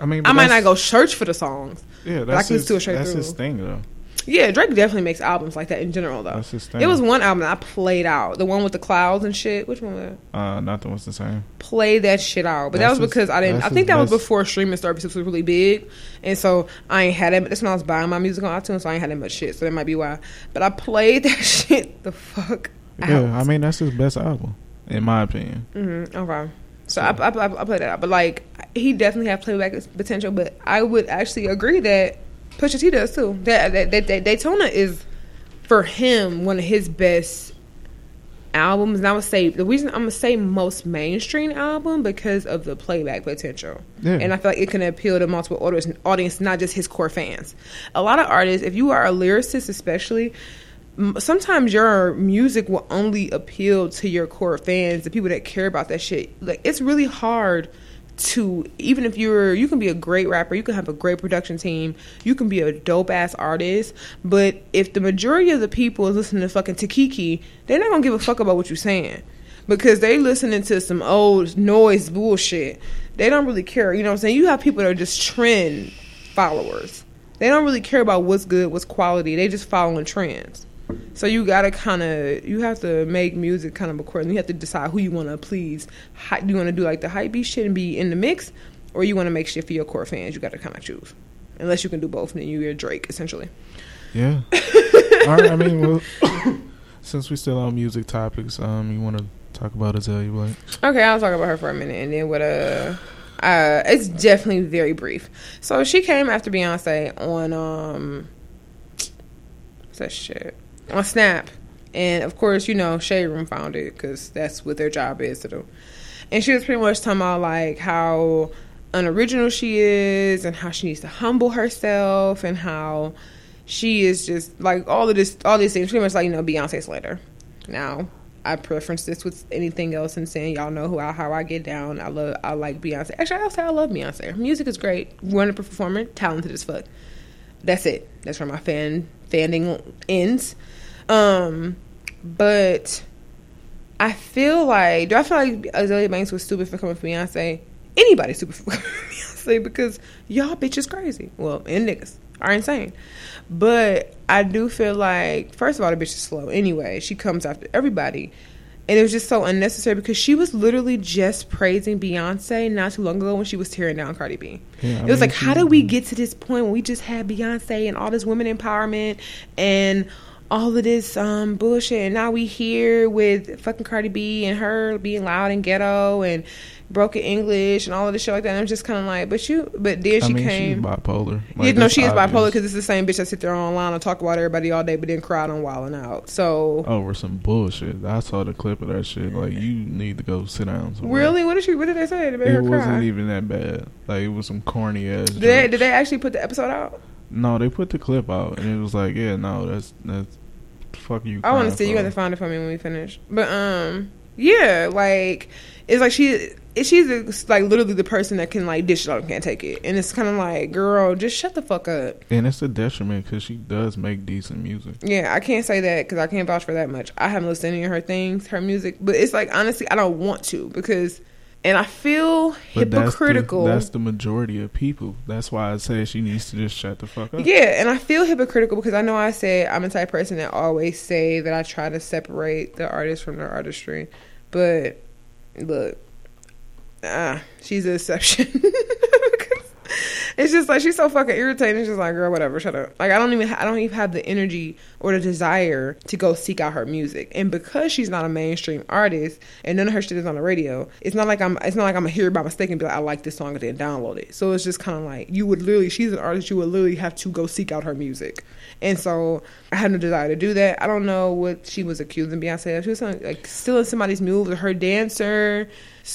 I mean, I might not go search for the songs. Yeah, I that's can his, listen to it straight that's through. his thing, though. Yeah, Drake definitely makes albums like that in general, though. That's his thing. It was one album that I played out, the one with the clouds and shit. Which one? Was it? Uh, nothing was the same. Play that shit out, but that That's was his- because I didn't. I think that was before streaming services was really big, and so I ain't had it. That's when I was buying my music on iTunes, so I ain't had that much shit. So that might be why. But I played that shit the fuck out. Yeah, I mean that's his best album, in my opinion. Mm-hmm. Okay. So I, I, I, I played that out, but like he definitely have playback potential. But I would actually agree that Pusha T does too. That that, that, that Daytona is for him one of his best albums. And I would say the reason I'm gonna say most mainstream album because of the playback potential. Yeah. And I feel like it can appeal to multiple audience, audience, not just his core fans. A lot of artists, if you are a lyricist, especially, sometimes your music will only appeal to your core fans, the people that care about that shit. Like it's really hard to even if you're you can be a great rapper you can have a great production team you can be a dope ass artist but if the majority of the people is listening to fucking Takiki they're not gonna give a fuck about what you're saying. Because they listening to some old noise bullshit. They don't really care you know what I'm saying? You have people that are just trend followers. They don't really care about what's good what's quality. They just following trends so you gotta kind of you have to make music kind of accordingly. You have to decide who you want to please. How, do you want to do like the hype beat shit and be in the mix, or you want to make shit for your core fans? You gotta kind of choose. Unless you can do both, then you're Drake essentially. Yeah. All right. I mean, well, since we still on music topics, um, you want to talk about Azealia Banks? Okay, I'll talk about her for a minute, and then what uh. Uh, it's definitely very brief. So she came after Beyonce on um, what's that shit? On Snap, and of course, you know, Shade Room found it because that's what their job is to do. And she was pretty much talking about like how unoriginal she is, and how she needs to humble herself, and how she is just like all of this, all these things, pretty much like you know Beyonce Slater. Now, I preference this with anything else and saying y'all know who I, how I get down. I love I like Beyonce. Actually, I'll say I love Beyonce. Her music is great. Wonderful performer, talented as fuck. That's it. That's where my fan fanning ends. Um, but I feel like do I feel like Azealia Banks was stupid for coming for Beyonce? Anybody stupid for coming for Beyonce because y'all bitches crazy. Well, and niggas are insane. But I do feel like first of all the bitch is slow anyway. She comes after everybody. And it was just so unnecessary because she was literally just praising Beyonce not too long ago when she was tearing down Cardi B. Yeah, it was mean, like, how did we get to this point when we just had Beyonce and all this women empowerment and all of this um, bullshit, and now we here with fucking Cardi B and her being loud and ghetto and broken English and all of this shit like that. And I'm just kind of like, but you, but then she I mean, came she's bipolar. Like, yeah, no, she is bipolar because it's the same bitch that sit there online and talk about everybody all day, but then cry on Wild 'N Out. So over some bullshit. I saw the clip of that shit. Like you need to go sit down. Somewhere. Really? What did she? What did they say to make it her cry? wasn't even that bad. Like it was some corny ass. Did they, did they actually put the episode out? No, they put the clip out, and it was like, yeah, no, that's that's fuck you. I want to see. You got to find it for me when we finish. But um, yeah, like it's like she she's like literally the person that can like dish it out and can't take it, and it's kind of like, girl, just shut the fuck up. And it's a detriment because she does make decent music. Yeah, I can't say that because I can't vouch for that much. I haven't listened to any of her things, her music, but it's like honestly, I don't want to because and I feel but hypocritical. That's the, that's the, majority of people. That's why I say she needs to just shut the fuck up. Yeah, and I feel hypocritical because I know I said I'm the type person that always say that I try to separate the artist from their artistry, but look, ah, she's an exception. it's just like she's so fucking irritating. It's just like, girl, whatever, shut up. Like I don't even I don't even have the energy or the desire to go seek out her music. And because she's not a mainstream artist and none of her shit is on the radio, it's not like I'm it's not like I'm gonna hear by mistake and be like, I like this song and then download it. So it's just kind of like you would literally she's an artist you would literally have to go seek out her music. And so I had no desire to do that. I don't know what she was accusing Beyonce of. She was like stealing somebody's moves or her dancer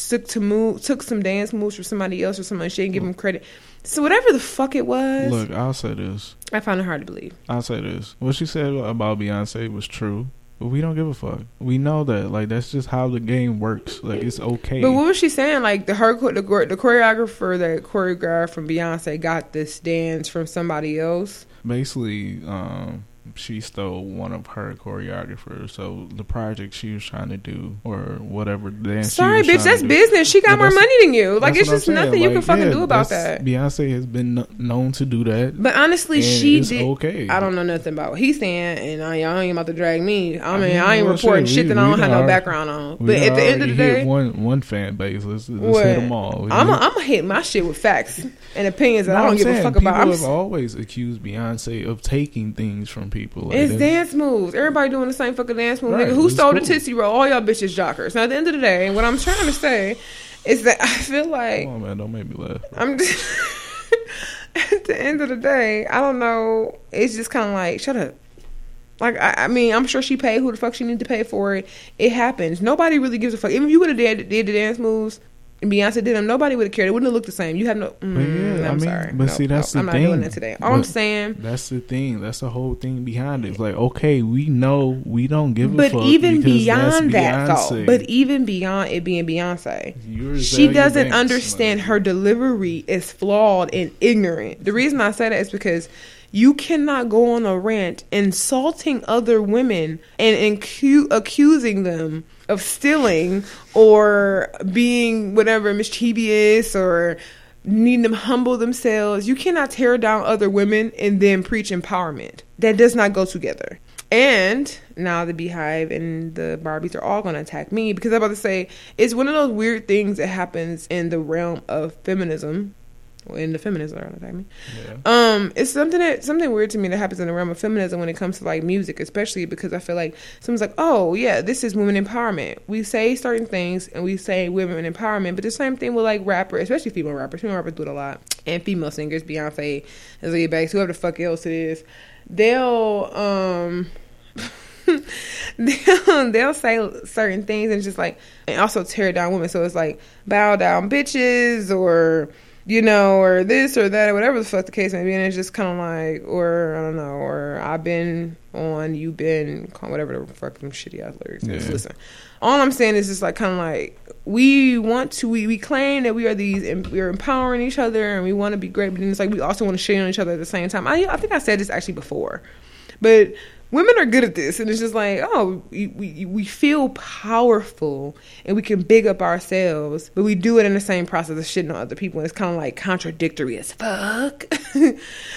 took to move took some dance moves from somebody else or somebody she didn't give mm. him credit. So whatever the fuck it was. Look, I'll say this. I find it hard to believe. I'll say this. What she said about Beyonce was true. But we don't give a fuck. We know that. Like that's just how the game works. Like it's okay. But what was she saying? Like the her the, the choreographer that choreographed from Beyonce got this dance from somebody else. Basically, um, she stole one of her choreographers. So the project she was trying to do, or whatever dance. Sorry, bitch, that's business. She got more money than you. Like it's just nothing like, you can fucking yeah, do about that. Beyonce has been known to do that. But honestly, she did. Okay, I don't know nothing about what he's saying, and I, y'all ain't about to drag me. I mean, I, mean, I ain't reporting shit, shit that I don't have no background on. But at the end of the day, one one fan base. Let's, let's hit them all. I'm gonna hit my shit with facts and opinions that no, I don't I'm give saying, a fuck about. People have always accused Beyonce of taking things from people. Like it's dance moves. Everybody doing the same fucking dance move. Right, Nigga, who stole cool. the Tootsie Roll? All y'all bitches jockers. Now, at the end of the day, what I'm trying to say is that I feel like. Come on, man. Don't make me laugh. I'm just. at the end of the day, I don't know. It's just kind of like, shut up. Like I, I, mean, I'm sure she paid who the fuck she needed to pay for it. It happens. Nobody really gives a fuck. Even if you would have did, did the dance moves, Beyonce did them, nobody would have cared. It wouldn't have looked the same. You have no. Mm, yeah, I I'm mean, sorry, but No, see, that's no, the I'm thing. not doing that today. All I'm saying. That's the thing. That's the whole thing behind it. It's like, okay, we know we don't give a But fuck. But even beyond that, though, but even beyond it being Beyonce, You're she doesn't Banks, understand like- her delivery is flawed and ignorant. The reason I say that is because you cannot go on a rant insulting other women and incu- accusing them of stealing or being whatever mischievous or needing them humble themselves. You cannot tear down other women and then preach empowerment. That does not go together. And now the BeyHive and the Barbies are all going to attack me because I'm about to say it's one of those weird things that happens in the realm of feminism. In the feminists are going to attack me. Yeah. Um, it's something that something weird to me that happens in the realm of feminism when it comes to like music, especially because I feel like someone's like, "Oh, yeah, this is women empowerment." We say certain things and we say women empowerment, but the same thing with like rappers, especially female rappers. Female rappers do it a lot, and female singers, Beyonce, Azealia Banks, whoever the fuck else it is, they'll um. they'll, they'll say certain things and just like and also tear down women so it's like bow down bitches or you know, or this or that, or whatever the fuck the case may be. And it's just kind of like, or I don't know, or I've been on, you've been, whatever the fuck them shitty ass lyrics. Yeah. Listen, all I'm saying is just like kind of like we want to, we, we claim that we are these, and we're empowering each other, and we want to be great, but then it's like we also want to shit on each other at the same time. I, I think I said this actually before, but women are good at this and it's just like oh we, we we feel powerful and we can big up ourselves but we do it in the same process of shitting on other people and it's kind of like contradictory as fuck.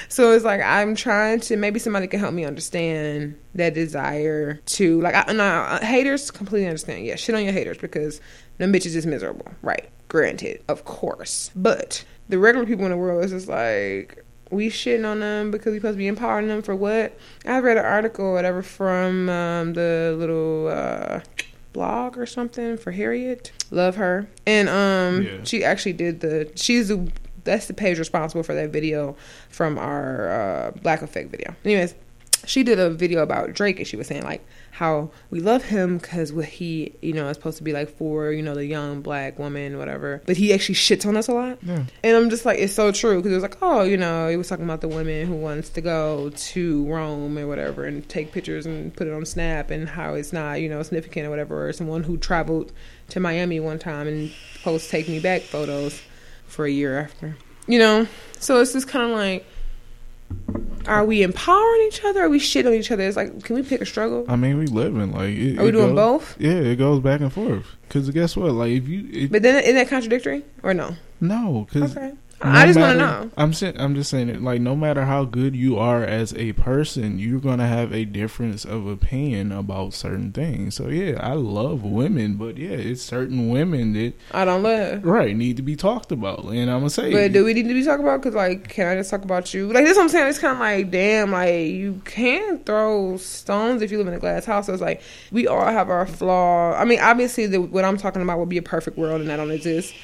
So it's like i'm trying to maybe somebody can help me understand that desire to like I, no, haters completely understand. Yeah shit on your haters because them bitches is miserable. Right. Granted of course. But the regular people in the world is just like we shitting on them because we supposed to be empowering them for what? I read an article or whatever from um, the little uh, blog or something for Harriet. Love her. And um, Yeah. she actually did the, she's the, that's the page responsible for that video from our uh, Black Effect video. Anyways, she did a video about Drake and she was saying like how we love him because what he you know is supposed to be like for you know the young black woman whatever but he actually shits on us a lot Yeah. and I'm just like, it's so true because it was like, oh, you know, he was talking about the women who wants to go to Rome or whatever and take pictures and put it on Snap and how it's not, you know, significant or whatever. Or someone who traveled to Miami one time and post take me back photos for a year after, you know. So it's just kind of like, are we empowering each other? Or are we shit on each other? It's like, can we pick a struggle? I mean, we living like. It, Are we doing goes- both? Yeah, it goes back and forth. Because guess what? Like if you, it, But then isn't that contradictory or no? no, because Okay, I just want to know. I'm saying, I'm just saying it. Like no matter how good you are as a person, you're gonna have a difference of opinion about certain things. So yeah, I love women, but yeah, it's certain women that I don't love. right need to be talked about. And I'm gonna say, But do we need to be talked about? Because like, can I just talk about you? Like this, what I'm saying. It's kind of like, damn, like you can throw stones if you live in a glass house. So it's like we all have our flaw. I mean, obviously, the, what I'm talking about would be a perfect world, and that don't exist.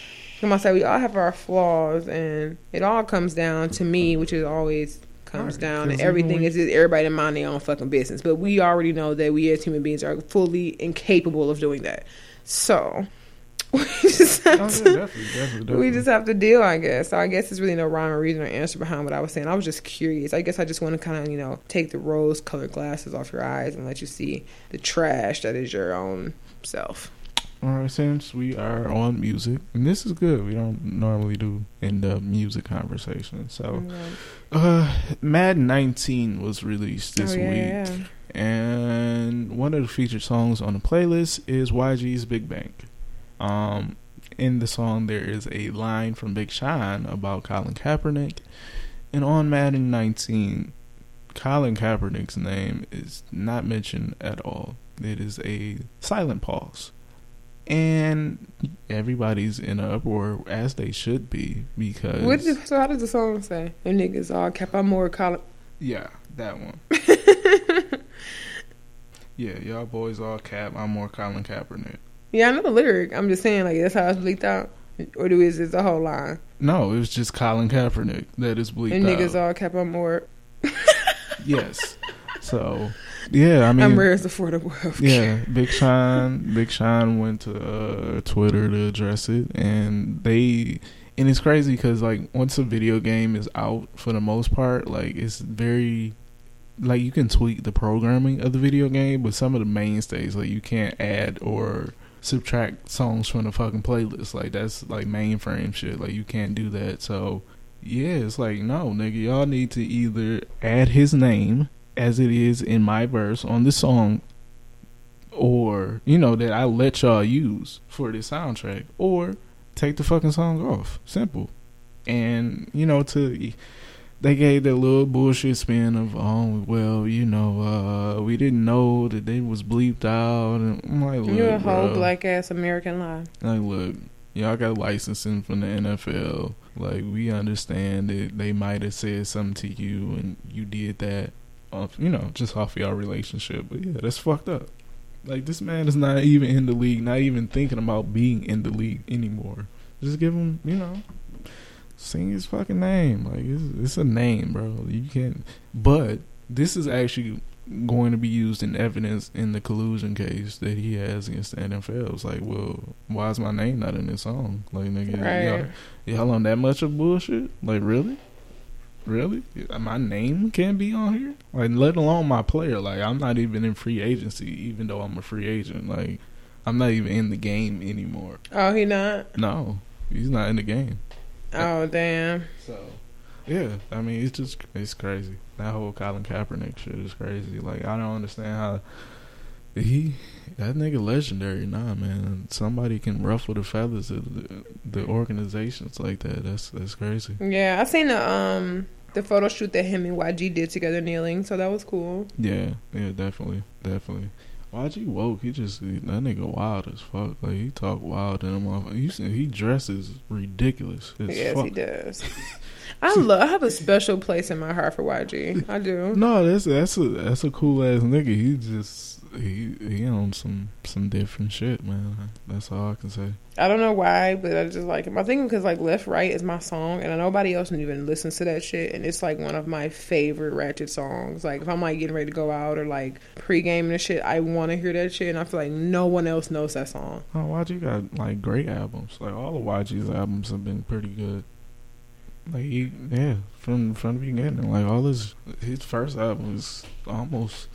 I'm gonna say we all have our flaws, and it all comes down to me, which is always comes Right, down, and everything is just everybody to mind their own fucking business. But we already know that we as human beings are fully incapable of doing that. So we just Oh, yeah, to definitely, definitely, definitely. we just have to deal, I guess. So I guess there's really no rhyme or reason or answer behind what I was saying. I was just curious. I guess I just want to kind of, you know, take the rose colored glasses off your eyes and let you see the trash that is your own self. All right, since we are on music, and this is good. We don't normally do in the music conversation. So, uh, Madden 19 was released this oh, yeah, week. yeah. and one of the featured songs on the playlist is YG's Big Bank. Um, in the song, there is a line from Big Sean about Colin Kaepernick, and on Madden 19, Colin Kaepernick's name is not mentioned at all. It is a silent pause. And everybody's in an uproar, as they should be, because What did, so how does the song say? Them niggas all kept on more collar. yeah, that one. yeah, y'all boys all cap. I'm more Colin Kaepernick. Yeah, I know the lyric. I'm just saying, like, that's how it's bleaked out. Or do is it the whole line? No, it was just Colin Kaepernick that is bleeped And out. niggas all kept on more. yes. So, yeah, I mean, I'm rare as of World. yeah, Big Sean, Big Sean went to uh, Twitter to address it, and they, and it's crazy because like once a video game is out, for the most part, like it's very, like you can tweak the programming of the video game, but some of the mainstays, like you can't add or subtract songs from the fucking playlist. Like that's like mainframe shit. Like you can't do that. So yeah, it's like no, nigga, y'all need to either add his name as it is in my verse on this song or you know that I let y'all use for the soundtrack or take the fucking song off. Simple. And you know to they gave that little bullshit spin of oh well you know uh we didn't know that they was bleeped out and I'm like You're a whole black ass American lie. Like, look, y'all got licensing from the NFL. Like, we understand that they might have said something to you and you did that, off, you know, just off y'all relationship. But yeah, that's fucked up. Like, this man is not even in the league, not even thinking about being in the league anymore. Just give him, you know, sing his fucking name. Like, it's, it's a name, bro. You can't. But this is actually going to be used in evidence in the collusion case that he has against the NFL. It's like, well, why is my name not in this song? Like, nigga, Right. y'all, y'all on that much of bullshit? Like, really? Really? My name can't be on here? Like, let alone my player. Like, I'm not even in free agency, even though I'm a free agent. Like, I'm not even in the game anymore. Oh, he not. No, he's not in the game. Oh, damn. So, yeah, I mean, it's just it's crazy. That whole Colin Kaepernick shit is crazy. Like, I don't understand how he that nigga legendary. Nah, man, somebody can ruffle the feathers of the, the organizations like that. That's that's crazy. Yeah, I seen the um the photo shoot that him and YG did together kneeling, so that was cool. Yeah, yeah, definitely, definitely. YG woke. He just that nigga wild as fuck. Like he talk wild and I'm He he dresses ridiculous. As yes, fuck. he does. I love. I have a special place in my heart for YG. I do. No, that's that's a that's a cool ass nigga. He just he he on some some different shit, man. That's all I can say. I don't know why, but I just like him. I think because like Left Right is my song, and nobody else even listens to that shit, and it's like one of my favorite ratchet songs. Like if I'm like getting ready to go out or like pre-gaming and shit, I want to hear that shit, and I feel like no one else knows that song. Oh, YG got like great albums. Like all of YG's albums have been pretty good. Like he, yeah, from from the beginning, like all his his first album is almost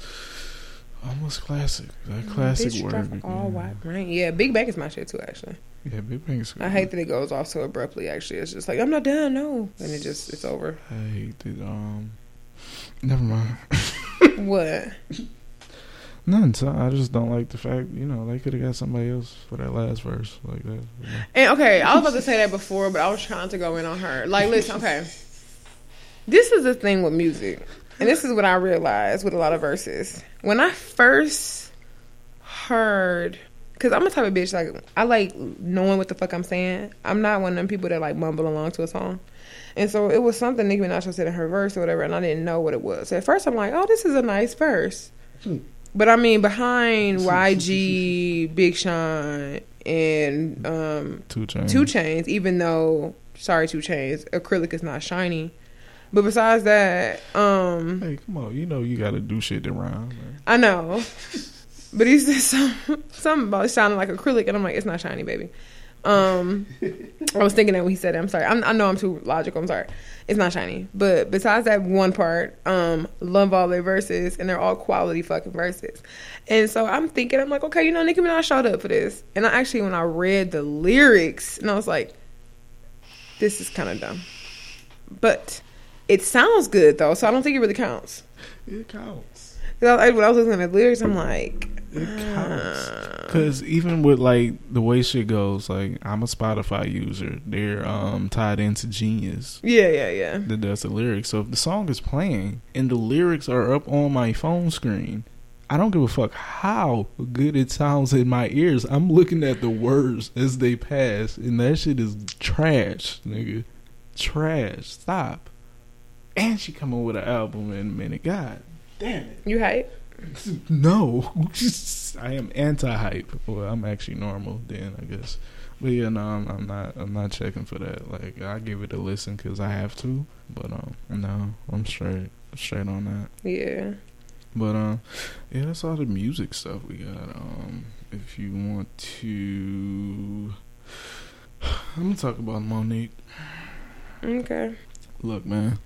almost classic. That classic Bitch, work. drop all white brain. Yeah, Big Bank is my shit too. Actually, Yeah, Big Bank's good. I hate that it goes off so abruptly. Actually, it's just like I'm not done. No, and it just it's over. I hate that. Um, never mind. what? None. So I just don't like the fact, you know, they could have got somebody else for that last verse like that. you know. And okay, I was about to say that before, but I was trying to go in on her. Like, listen, okay. This is the thing with music. And this is what I realized with a lot of verses. When I first heard because I'm a type of bitch like I like knowing what the fuck I'm saying. I'm not one of them people that like mumble along to a song. And so it was something Nicki Minaj said in her verse or whatever, and I didn't know what it was. So at first I'm like, oh, this is a nice verse. But I mean, behind YG, Big Sean, and um, 2 Chainz. 2 Chainz, even though sorry, 2 Chainz, acrylic is not shiny. But besides that, um, Hey, come on. You know you got to do shit to rhyme. Man. I know. But he said some, something about it sounding like acrylic, and I'm like, it's not shiny, baby. Um, I was thinking that when he said it. I'm sorry. I'm, I know I'm too logical. I'm sorry. It's not shiny. But besides that one part, um, love all their verses, and they're all quality fucking verses. And so I'm thinking, I'm like, okay, you know, Nicki Minaj showed up for this. And I actually, when I read the lyrics, and I was like, this is kind of dumb. But it sounds good though, so I don't think it really counts. It counts. I, when I was listening to the lyrics, I'm like, It counts. uh, Cause even with like the way shit goes, like I'm a Spotify user. They're um tied into Genius yeah, yeah, yeah. that does the lyrics. So if the song is playing and the lyrics are up on my phone screen, I don't give a fuck how good it sounds in my ears. I'm looking at the words as they pass, and that shit is trash, nigga. Trash. Stop. And she come coming with an album in a minute. God damn it. You hype? No, I am anti-hype. Well, I'm actually normal then, I guess. But yeah, no, I'm, I'm not. I'm not checking for that. Like, I give it a listen because I have to. But um, no, I'm straight, straight on that. Yeah. But uh, yeah, that's all the music stuff we got. Um, if you want to, I'm gonna talk about Mo'Nique. Okay. Look, man.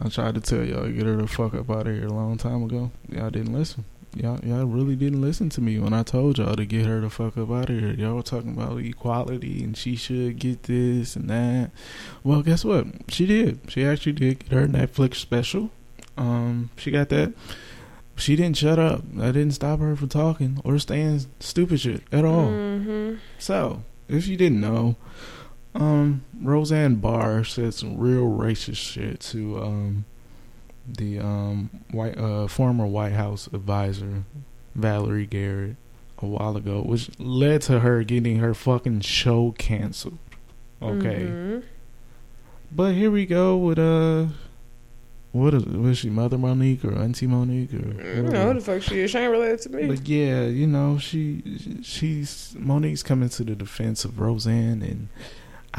I tried to tell y'all get her the fuck up out of here a long time ago. Y'all didn't listen. Y'all, y'all really didn't listen to me when I told y'all to get her the fuck up out of here. Y'all were talking about equality and she should get this and that. Well, guess what? She did. She actually did get her Netflix special. Um, she got that. She didn't shut up. I didn't stop her from talking or saying stupid shit at all. Mm-hmm. So, if you didn't know, um, Roseanne Barr said some real racist shit to um the um white uh former White House advisor Valerie Jarrett a while ago, which led to her getting her fucking show canceled. Okay, Mhm. but here we go with uh. What is was she Mother Mo'Nique or Auntie Mo'Nique or know whatever? who the fuck she is. She ain't related to me. But yeah, you know, she she's Mo'Nique's coming to the defense of Roseanne, and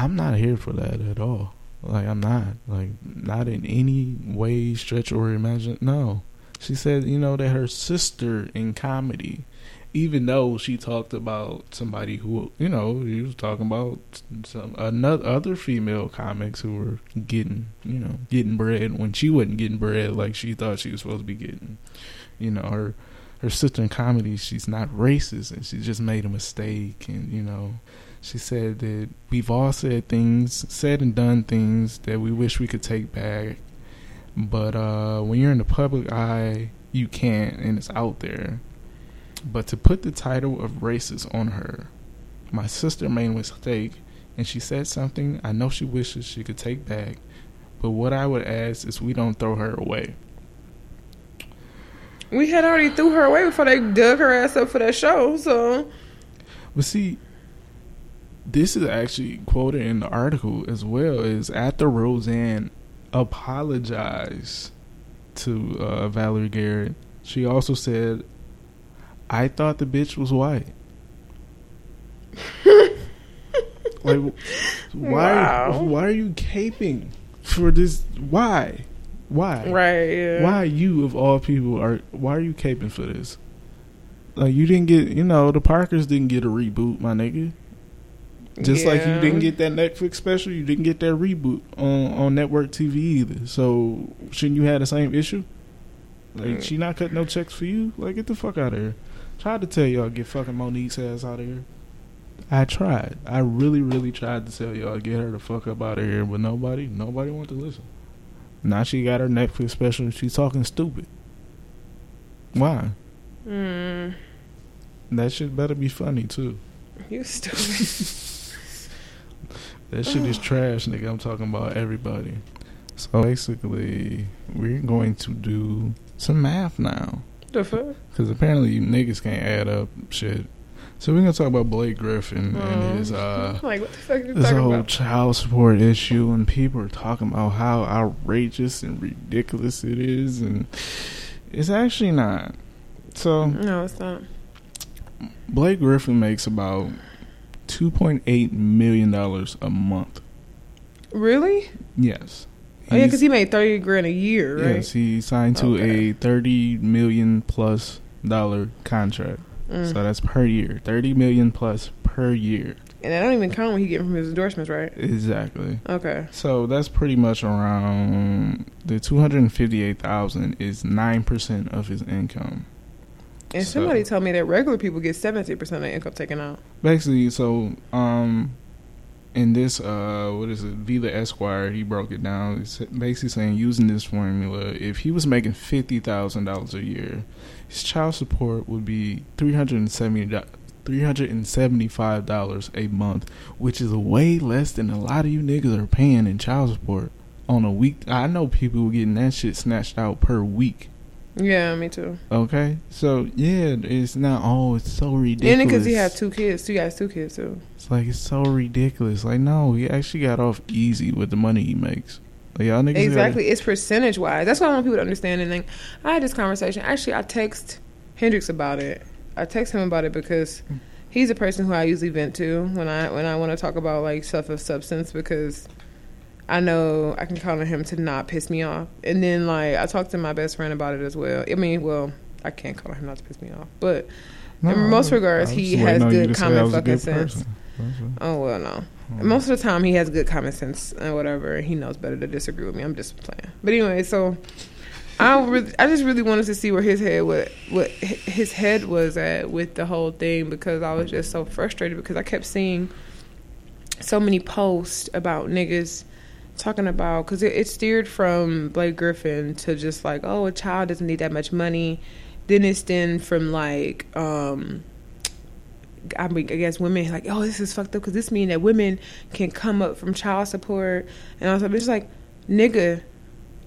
I'm not here for that at all. Like I'm not, like not in any way, stretch or imagine. No, she said, you know, that her sister in comedy, even though she talked about somebody who, you know, she was talking about some another other female comics who were getting, you know, getting bread when she wasn't getting bread like she thought she was supposed to be getting. You know, her her sister in comedy, she's not racist and she just made a mistake and you know she said that we've all said things, said and done things that we wish we could take back. But uh when you're in the public eye, you can't and it's out there. But to put the title of racist on her, my sister made a mistake and she said something I know she wishes she could take back. But what I would ask is we don't throw her away. we had already threw her away before they dug her ass up for that show. So But see, this is actually quoted in the article as well. Is after Roseanne apologized to uh, Valerie Jarrett, she also said, "I thought the bitch was white." like, why? Wow. Why are you caping for this? Why? Why? right, yeah. Why you of all people are? Why are you caping for this? Like you didn't get, you know, the Parkers didn't get a reboot, my nigga. Just like you didn't get that Netflix special, you didn't get that reboot on on network TV either. So shouldn't you have the same issue? Like Mm. she not cutting no checks for you. Like get the fuck out of here. Tried to tell y'all get fucking Mo'Nique's ass out of here. I tried. I really, really tried to tell y'all get her the fuck up out of here, but nobody, nobody wanted to listen. Now she got her Netflix special. She's talking stupid. Why? Mm, That shit better be funny too. you stupid. That shit is trash, nigga. I'm talking about everybody. So basically, we're going to do some math now. the fuck? Because apparently you niggas can't add up shit. So we're going to talk about Blake Griffin Oh. and his, uh, like what the fuck you this whole about? child support issue. And people are talking about how outrageous and ridiculous it is. And it's actually not. So No, it's not. Blake Griffin makes about $2.8 million a month. Really? Yes. Oh yeah, because he made thirty grand a year, right? Yes, he signed to Okay. a thirty million plus dollar contract. Mm. So that's per year. Thirty million plus per year. and that don't even count when he get from his endorsements, right? Exactly. Okay. So that's pretty much around the two hundred and fifty eight thousand is nine percent of his income. And So- somebody told me that regular people get seventy percent of their income taken out. Basically, so um in this uh what is it, Vila Esquire, he broke it down. It's basically saying using this formula, if he was making fifty thousand dollars a year, his child support would be three hundred and seventy three hundred and seventy five dollars a month, which is way less than a lot of you niggas are paying in child support on a week. I know people getting that shit snatched out per week. Yeah, me too. Okay, so yeah, it's not. Oh, it's so ridiculous. And because he has two kids, two guys, two kids too. It's like it's so ridiculous. Like no, he actually got off easy with the money he makes. Like y'all niggas Exactly, it's percentage wise. That's what I want people to understand. And then I had this conversation. Actually, I text Hendrix about it. I text him about it because he's a person who I usually vent to when I when I want to talk about like stuff of substance because I know I can count on him to not piss me off. And then like I talked to my best friend about it as well. I mean, well, I can't count on him not to piss me off, but No, in most regards, he has waiting on you good to say I common fucking good sense. person. That's it. Oh well, no. Hmm. Most of the time, he has good common sense and whatever. He knows better to disagree with me. I'm just playing. But anyway, so I really, I just really wanted to see where his head what what his head was at with the whole thing because I was just so frustrated because I kept seeing so many posts about niggas talking about because it, it steered from Blake Griffin to just like oh a child doesn't need that much money. Then it's then from like um I mean, I guess women like, oh, this is fucked up because this means that women can come up from child support and all stuff. It's like, nigga,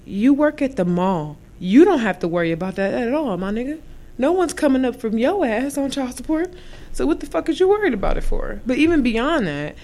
you work at the mall. You don't have to worry about that at all, my nigga. No one's coming up from your ass on child support. So what the fuck is you worried about it for? But even beyond that,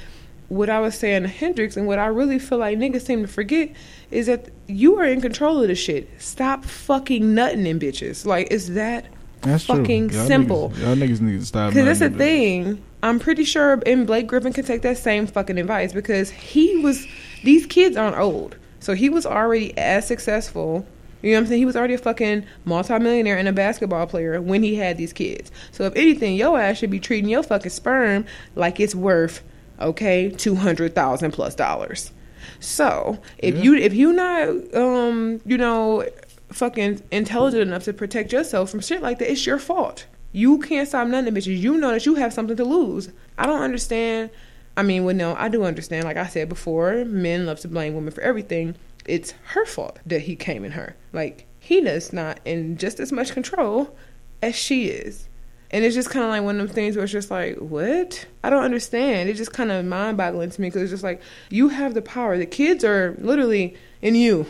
what I was saying to Hendrix and what I really feel like niggas seem to forget is that you are in control of the shit. Stop fucking nutting in bitches. Like, it's that That's fucking Y'all simple. Niggas, y'all niggas need to stop. because that's the thing. I'm pretty sure, and Blake Griffin can take that same fucking advice because he was. These kids aren't old, so he was already as successful. You know what I'm saying? He was already a fucking multimillionaire and a basketball player when he had these kids. So if anything, your ass should be treating your fucking sperm like it's worth okay two hundred thousand plus dollars. So if Yeah. you if you not um you know fucking intelligent enough to protect yourself from shit like that, it's your fault. You can't stop nothing, bitches. You know that you have something to lose. I don't understand. I mean, well, no, I do understand. Like I said before, men love to blame women for everything. It's her fault that he came in her. Like he does not in just as much control as she is. And it's just kind of like one of them things where it's just like, what? I don't understand. It's just kind of mind boggling to me because it's just like, you have the power. The kids are literally in you.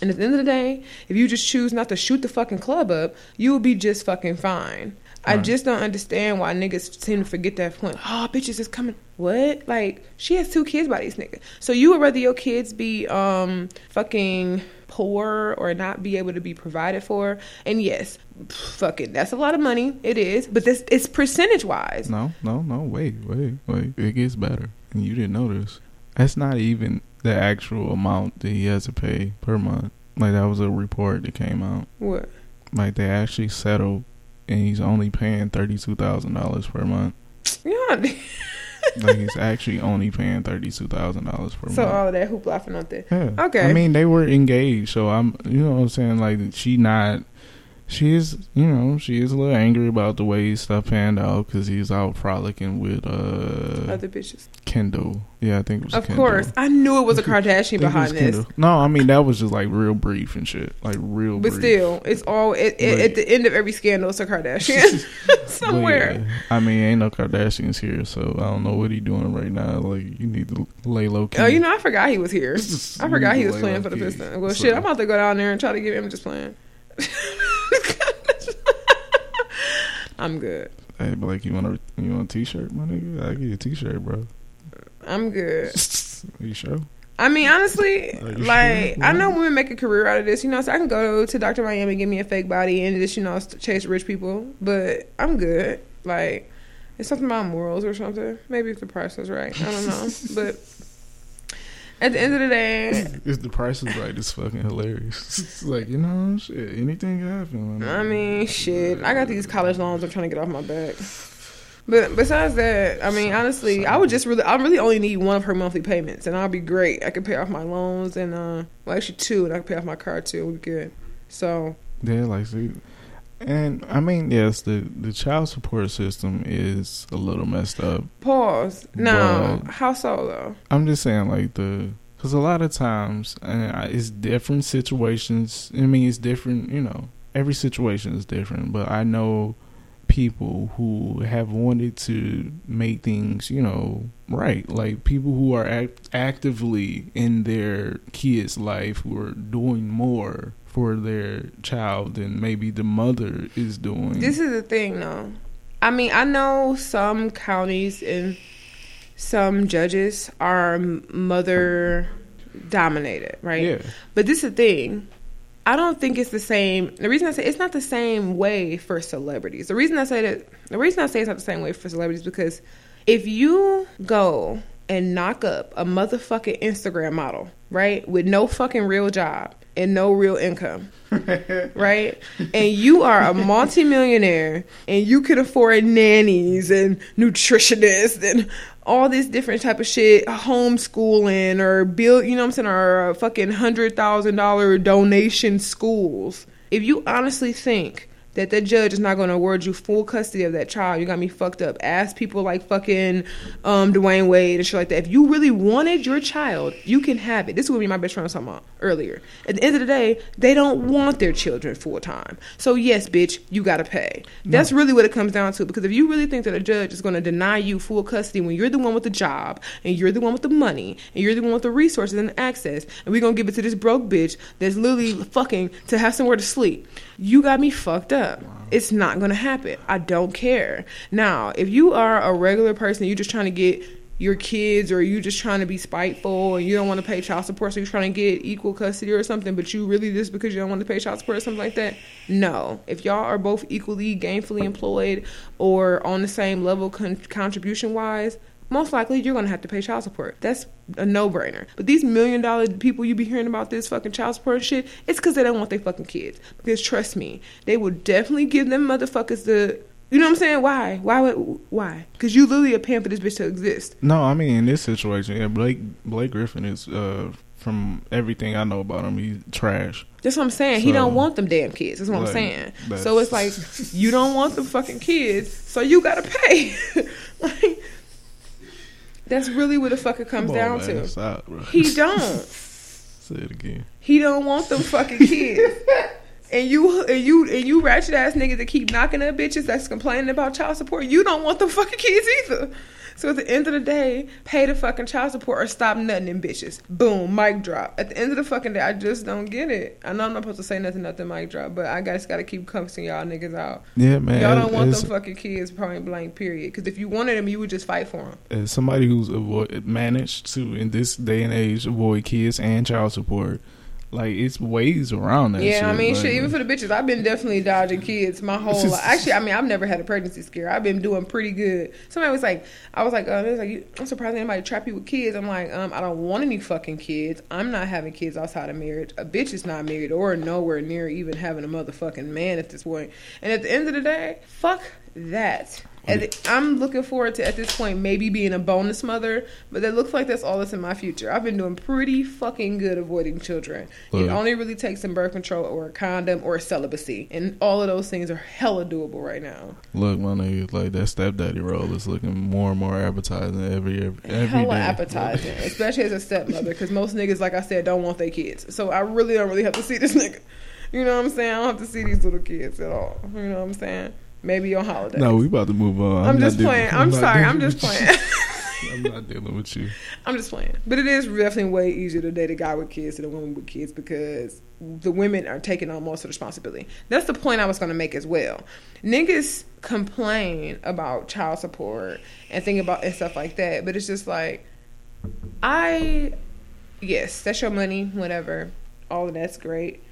And at the end of the day, if you just choose not to shoot the fucking club up, you will be just fucking fine. I just don't understand why niggas seem to forget that point. Oh, bitches is coming. What? Like, she has two kids by these niggas. So you would rather your kids be um fucking poor or not be able to be provided for? And yes, fuck it, that's a lot of money. It is, but this it's percentage wise. No, no, no. Wait, wait, wait. It gets better, and you didn't this. That's not even the actual amount that he has to pay per month. Like that was a report that came out. What? Like they actually settled, and he's only paying thirty two thousand dollars per month. Yeah. Like he's actually only paying thirty two thousand dollars per so month. all of that hoopla for nothing. Yeah. Okay. I mean, they were engaged, so I'm, you know what I'm saying? Like, she not, she is, you know, she is a little angry about the way stuff panned out because he's out frolicking with, uh, Other bitches. Kendall. Yeah, I think it was Of Kendall. course, I knew it was a Kardashian behind this. Kendall. No, I mean, that was just like real brief and shit. Like, real But brief. still, it's all it, it, at the end of every scandal, it's a Kardashian somewhere. yeah, I mean, ain't no Kardashians here, so I don't know what he doing right now. Like, you need to lay low key. Oh, you know, I forgot he was here. I forgot he was playing for the. Pistons. Well, So- shit, I'm about to go down there and try to get him just playing. I'm good. Hey, Blake, you want a you want a t-shirt, my nigga? I give you a t-shirt, bro. I'm good. Are you sure? I mean, honestly, like sure? I know women make a career out of this, you know. So I can go to Dr. Miami, give me a fake body, and just you know chase rich people. But I'm good. Like it's something about morals or something. Maybe if the price is right, I don't know. but at the end of the day, If the price is right, it's fucking hilarious. It's like you know, shit, anything can happen. I mean, shit. I got these college loans I'm trying to get off my back. But besides that, I mean, honestly, I would just really, I really only need one of her monthly payments, and I'll be great. I could pay off my loans, and uh, well, actually two, and I could pay off my car too. We're good. So Yeah, like see, and I mean, yes, the the child support system is a little messed up. pause. No, how so though? I'm just saying, like the because a lot of times and I- it's different situations. I mean, it's different. You know, every situation is different. But I know people who have wanted to make things, you know, right. Like people who are act- actively in their kid's life who are doing more for their child than maybe the mother is doing. This is the thing, though. I mean, I know some counties and some judges are mother dominated, right? yeah. But this is the thing. I don't think it's the same. The reason I say it's not the same way for celebrities. The reason I say that the reason I say it's not the same way for celebrities because if you go and knock up a motherfucking Instagram model, right? With no fucking real job and no real income, right? And you are a multimillionaire and you can afford nannies and nutritionists and all this different type of shit, homeschooling or build, you know what I'm saying, or fucking hundred thousand dollar donation schools. If you honestly think that the judge is not going to award you full custody of that child. You got me fucked up. Ask people like fucking um, Dwyane Wade and shit like that. If you really wanted your child, you can have it. This would be my best friend I was talking about earlier. At the end of the day, they don't want their children full time. So yes, bitch, you got to pay. That's really what it comes down to. Because if you really think that a judge is going to deny you full custody when you're the one with the job and you're the one with the money and you're the one with the resources and the access, and we're gonna give it to this broke bitch that's literally fucking to have somewhere to sleep, you got me fucked up. It's not gonna happen. I don't care. Now, if you are a regular person, you're just trying to get your kids or you just trying to be spiteful and you don't want to pay child support so you're trying to get equal custody or something but you really just because you don't want to pay child support or something like that no if y'all are both equally gainfully employed or on the same level con- contribution wise most likely you're gonna have to pay child support. That's a no brainer. But these million dollar people you be hearing about this fucking child support shit, it's because they don't want their fucking kids. Because trust me, they will definitely give them motherfuckers the. You know what I'm saying? Why? Why? would Why? Because you literally are paying for this bitch to exist. No, I mean in this situation, yeah, Blake Blake Griffin is uh from everything I know about him, he's trash. That's what I'm saying. he don't want them damn kids. That's what I'm saying. So it's like you don't want the fucking kids, so you gotta pay. like that's really what the fuck it comes Come down man, to. stop, bro. He don't. Say it again. He don't want them fucking kids. And you and you and you ratchet ass niggas that keep knocking up bitches that's complaining about child support, you don't want them fucking kids either. So at the end of the day, pay the fucking child support or stop nutting them bitches. Boom, mic drop. At the end of the fucking day, I just don't get it. I know I'm not supposed to say nothing, nothing, mic drop, but I just gotta keep cussing y'all niggas out. Yeah, man. y'all don't want them fucking kids, point blank, period. Because if you wanted them, you would just fight for them. as somebody who's avoid, managed to in this day and age avoid kids and child support, like it's ways around that. Yeah, I mean, like, shit. Even for the bitches, I've been definitely dodging kids my whole life. Actually, I mean, I've never had a pregnancy scare. I've been doing pretty good. Somebody was like, I was like, uh, was like, I'm surprised anybody trap you with kids. I'm like, um, I don't want any fucking kids. I'm not having kids outside of marriage. A bitch is not married or nowhere near even having a motherfucking man at this point. And at the end of the day, fuck that. The- I'm looking forward to at this point maybe being a bonus mother, but it looks like that's all that's in my future. I've been doing pretty fucking good avoiding children. It only really takes some birth control or a condom or celibacy, and all of those things are hella doable right now. Look, my nigga, like that stepdaddy role is looking more and more appetizing every every, every hella day. appetizing, especially as a stepmother, because most niggas, like I said, don't want their kids. So I really don't really have to see this nigga. You know what I'm saying? I don't have to see these little kids at all. You know what I'm saying? Maybe on holiday. No, we about to move on. I'm, not just dealing- playing. I'm sorry. I'm just playing. I'm not dealing with you. I'm just playing. But it is definitely way easier to date a guy with kids than a woman with kids because the women are taking on most of the responsibility. That's the point I was going to make as well. Niggas complain about child support and think about and stuff like that, but it's just like, I, yes, that's your money, whatever. All of that's great.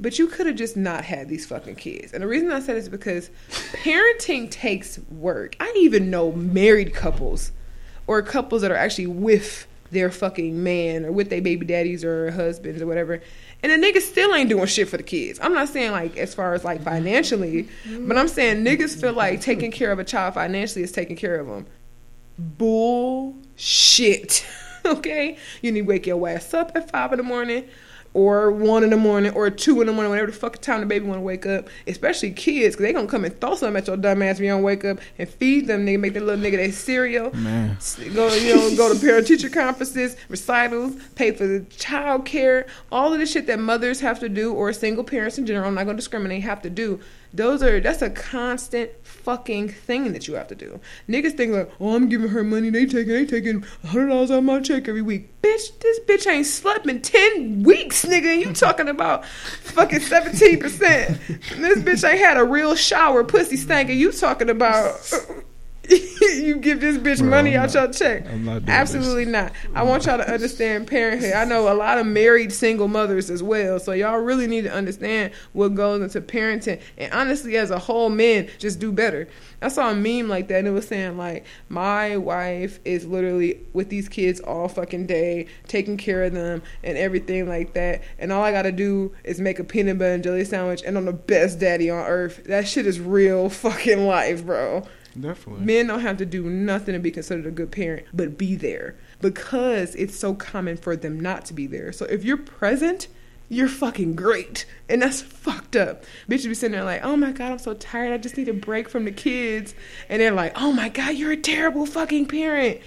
But you could have just not had these fucking kids. And the reason I said is because parenting takes work. I even know married couples or couples that are actually with their fucking man or with their baby daddies or husbands or whatever. And the niggas still ain't doing shit for the kids. I'm not saying like as far as like financially, but I'm saying niggas feel like taking care of a child financially is taking care of them. Bullshit. okay? You need to wake your ass up at five in the morning or one in the morning or two in the morning, whenever the fuck time the baby want to wake up. Especially kids, because they gonna come and throw something at your dumb ass when you don't wake up and feed them, nigga, make that little nigga their cereal. Man. Go, you know, go to parent teacher conferences, recitals, pay for the child care, all of the shit that mothers have to do, or single parents in general. I'm not gonna discriminate. Have to do. Those are that's a constant fucking thing that you have to do. Niggas think like, oh, I'm giving her money. They taking, they taking hundred dollars out of my check every week. Bitch, this bitch ain't slept in ten weeks, nigga. You talking about fucking seventeen percent? This bitch ain't had a real shower, pussy stank, and you talking about. you give this bitch Bro, money I'm out not- your check. I'm not doing Absolutely not. I want y'all to understand parenthood. I know a lot of married single mothers as well, so y'all really need to understand what goes into parenting. And honestly, as a whole, men just do better. I saw a meme like that, and it was saying like, my wife is literally with these kids all fucking day, taking care of them and everything like that. And all I gotta do is make a peanut butter and jelly sandwich, and I'm the best daddy on earth. That shit is real fucking life, bro. Definitely. Men don't have to do nothing to be considered a good parent, but be there because it's so common for them not to be there. So if you're present, you're fucking great. And that's fucked up. Bitches be sitting there like, oh my God, I'm so tired. I just need a break from the kids. And they're like, oh my God, you're a terrible fucking parent.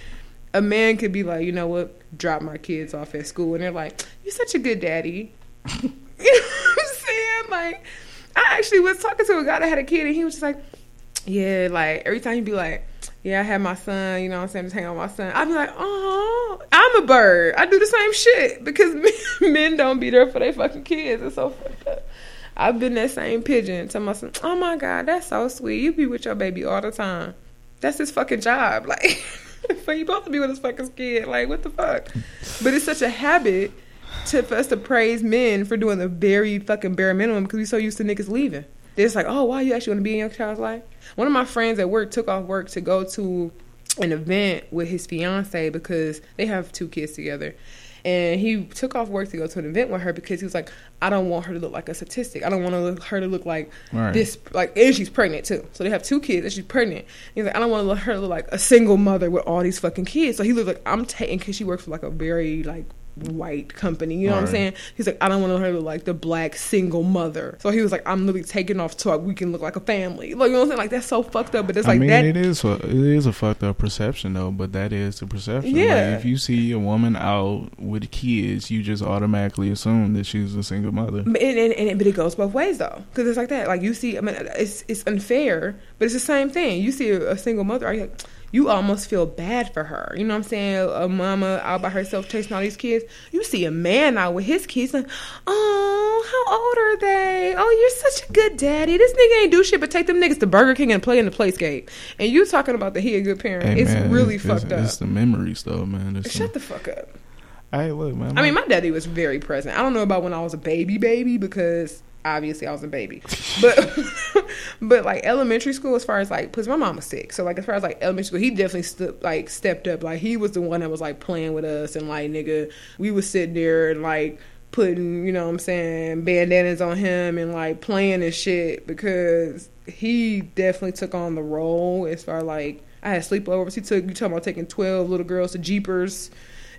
A man could be like, you know what, drop my kids off at school. And they're like, you're such a good daddy. you know what I'm saying? Like, I actually was talking to a guy that had a kid and he was just like, yeah, like every time you'd be like, yeah, I had my son, you know what I'm saying, just hang out with my son. I'd be like, oh, I'm a bird. I do the same shit because men, men don't be there for their fucking kids. It's so fucked up. I've been that same pigeon to my son, oh my God, that's so sweet. You be with your baby all the time. That's his fucking job. Like, for you both to be with his fucking kid. Like, what the fuck? But it's such a habit to for us to praise men for doing the very fucking bare minimum because we're so used to niggas leaving. It's like, oh, why you actually want to be in your child's life? One of my friends at work took off work to go to an event with his fiance because they have two kids together. And he took off work to go to an event with her because he was like, I don't want her to look like a statistic. I don't want to look, her to look like Right. this, like, and she's pregnant too. So they have two kids and she's pregnant. He's like, I don't want her to look like a single mother with all these fucking kids. So he looked like, I'm taking, because she works for like a very, like, white company. You know what I'm Right. saying? He's like, I don't want her to look like the black single mother. So he was like, I'm literally taking off so we can look like a family. Like, you know what I'm saying? Like, that's so fucked up. But it's I like mean, that. it is a, it is a fucked up perception though, but that is the perception. Yeah. Like, if you see a woman out with kids, you just automatically assume that she's a single mother. And, and, and but it goes both ways though, because it's like that. Like you see, I mean, it's it's unfair, but it's the same thing. You see a, a single mother, are you like, you almost feel bad for her. You know what I'm saying? A mama out by herself chasing all these kids. You see a man out with his kids, like, oh, how old are they? Oh, you're such a good daddy. This nigga ain't do shit but take them niggas to Burger King and play in the playscape. And you talking about that he a good parent? Hey, it's man, really it's, fucked it's, up. It's the memories though, man. It's Shut the, the fuck up. hey, look, man. I mean, my daddy was very present. I don't know about when I was a baby, baby, because obviously I was a baby. But but like elementary school, as far as like, because my mom was sick, so like as far as like elementary school, he definitely like stepped up. Like he was the one that was like playing with us, and like nigga, we was sitting there and like putting, you know what I'm saying, bandanas on him and like playing and shit because he definitely took on the role as far like I had sleepovers. He took you talking about taking twelve little girls to Jeepers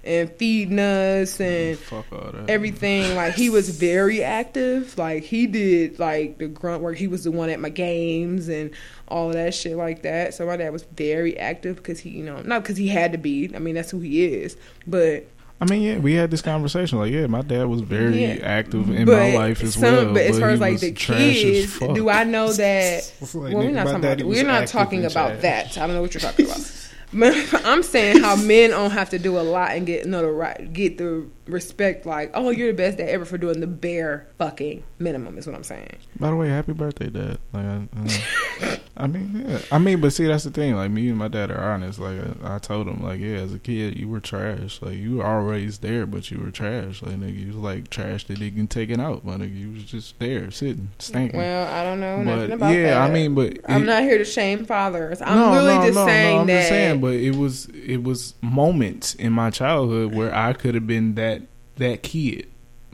and feeding us and fuck all that. everything. Like he was very active. Like he did like the grunt work. He was the one at my games and all of that shit like that. So my dad was very active because he, you know, not because he had to be. I mean, that's who he is. But I mean, yeah, we had this conversation. Like, yeah, my dad was very Yeah. active in but my life as some- well. But as far as like the kids, do I know that? Like, well, we're not talking about. We're not talking about trash. that. I don't know what you're talking about. I'm saying how men don't have to do a lot and get notoriety, get the respect. Like, oh, you're the best dad ever for doing the bare fucking minimum. Is what I'm saying. By the way, happy birthday, Dad. Like, I, I, I mean, yeah. I mean, but see, that's the thing. Like, me and my dad are honest. Like, I, I told him, like, yeah, as a kid, you were trash. Like, you were always there, but you were trash. Like, nigga, you was like trash that didn't taken out. My nigga, you was just there, sitting, stinking. Well, I don't know but nothing about yeah, that. Yeah, I mean, but I'm not here to shame fathers. I'm no, really no, just no, saying no, I'm that. just saying, but it was it was moments in my childhood where I could have been that that kid.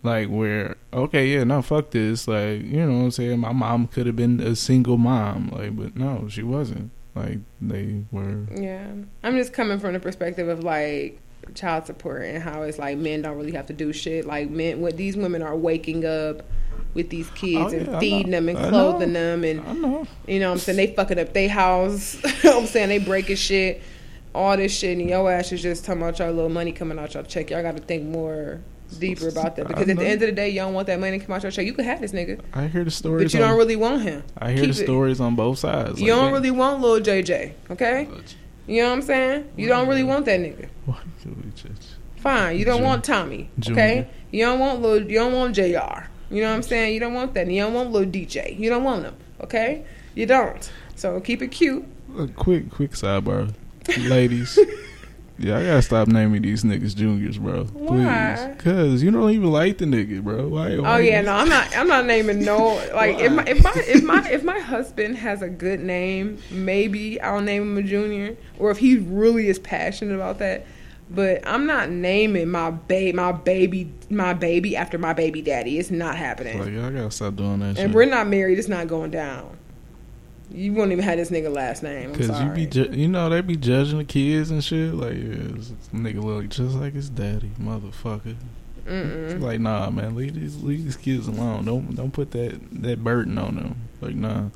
Like where okay, yeah, no, fuck this. Like, you know what I'm saying? My mom could have been a single mom, like, but no, she wasn't. Like they were Yeah, I'm just coming from the perspective of like child support and how it's like men don't really have to do shit. Like men, what these women are waking up with these kids Oh, and yeah, I feeding them and clothing them and you know what I'm saying they fucking up their house. you know what I'm saying they breaking shit, all this shit, and your ass is just talking about your little money coming out your check. Y'all got to think more deeper about that because at the uh-huh. end of the day, don't want that money to come out your check. You can have this nigga, I hear the stories. but you don't really want him. I hear keep the it. stories on both sides. You Like, don't damn. really want little JJ, okay? You know what I'm saying? You don't really want that nigga. Why you just- Fine, you don't Junior. want Tommy, Junior. okay? You don't want little, you don't want Jr. You know what I'm saying? You don't want that. You don't want little DJ. You don't want them, okay? You don't. So keep it cute. A quick, quick sidebar, ladies. Yeah, I gotta stop naming these niggas juniors, bro. Please, Why? cause you don't even like the nigga, bro. Why? Oh why yeah, no, I'm not. I'm not naming no. Like if my if my if my if my husband has a good name, maybe I'll name him a junior, or if he really is passionate about that. But I'm not naming my baby, my baby, my baby after my baby daddy. It's not happening. Like, y'all gotta stop doing that shit. and we're not married. It's not going down. You won't even have this nigga last name. I'm Cause you be, ju- you know, they be judging the kids and shit. Like, yeah, this nigga look just like his daddy, motherfucker. Like, nah, man, leave these leave these kids alone. Don't don't put that that burden on them. Like, nah.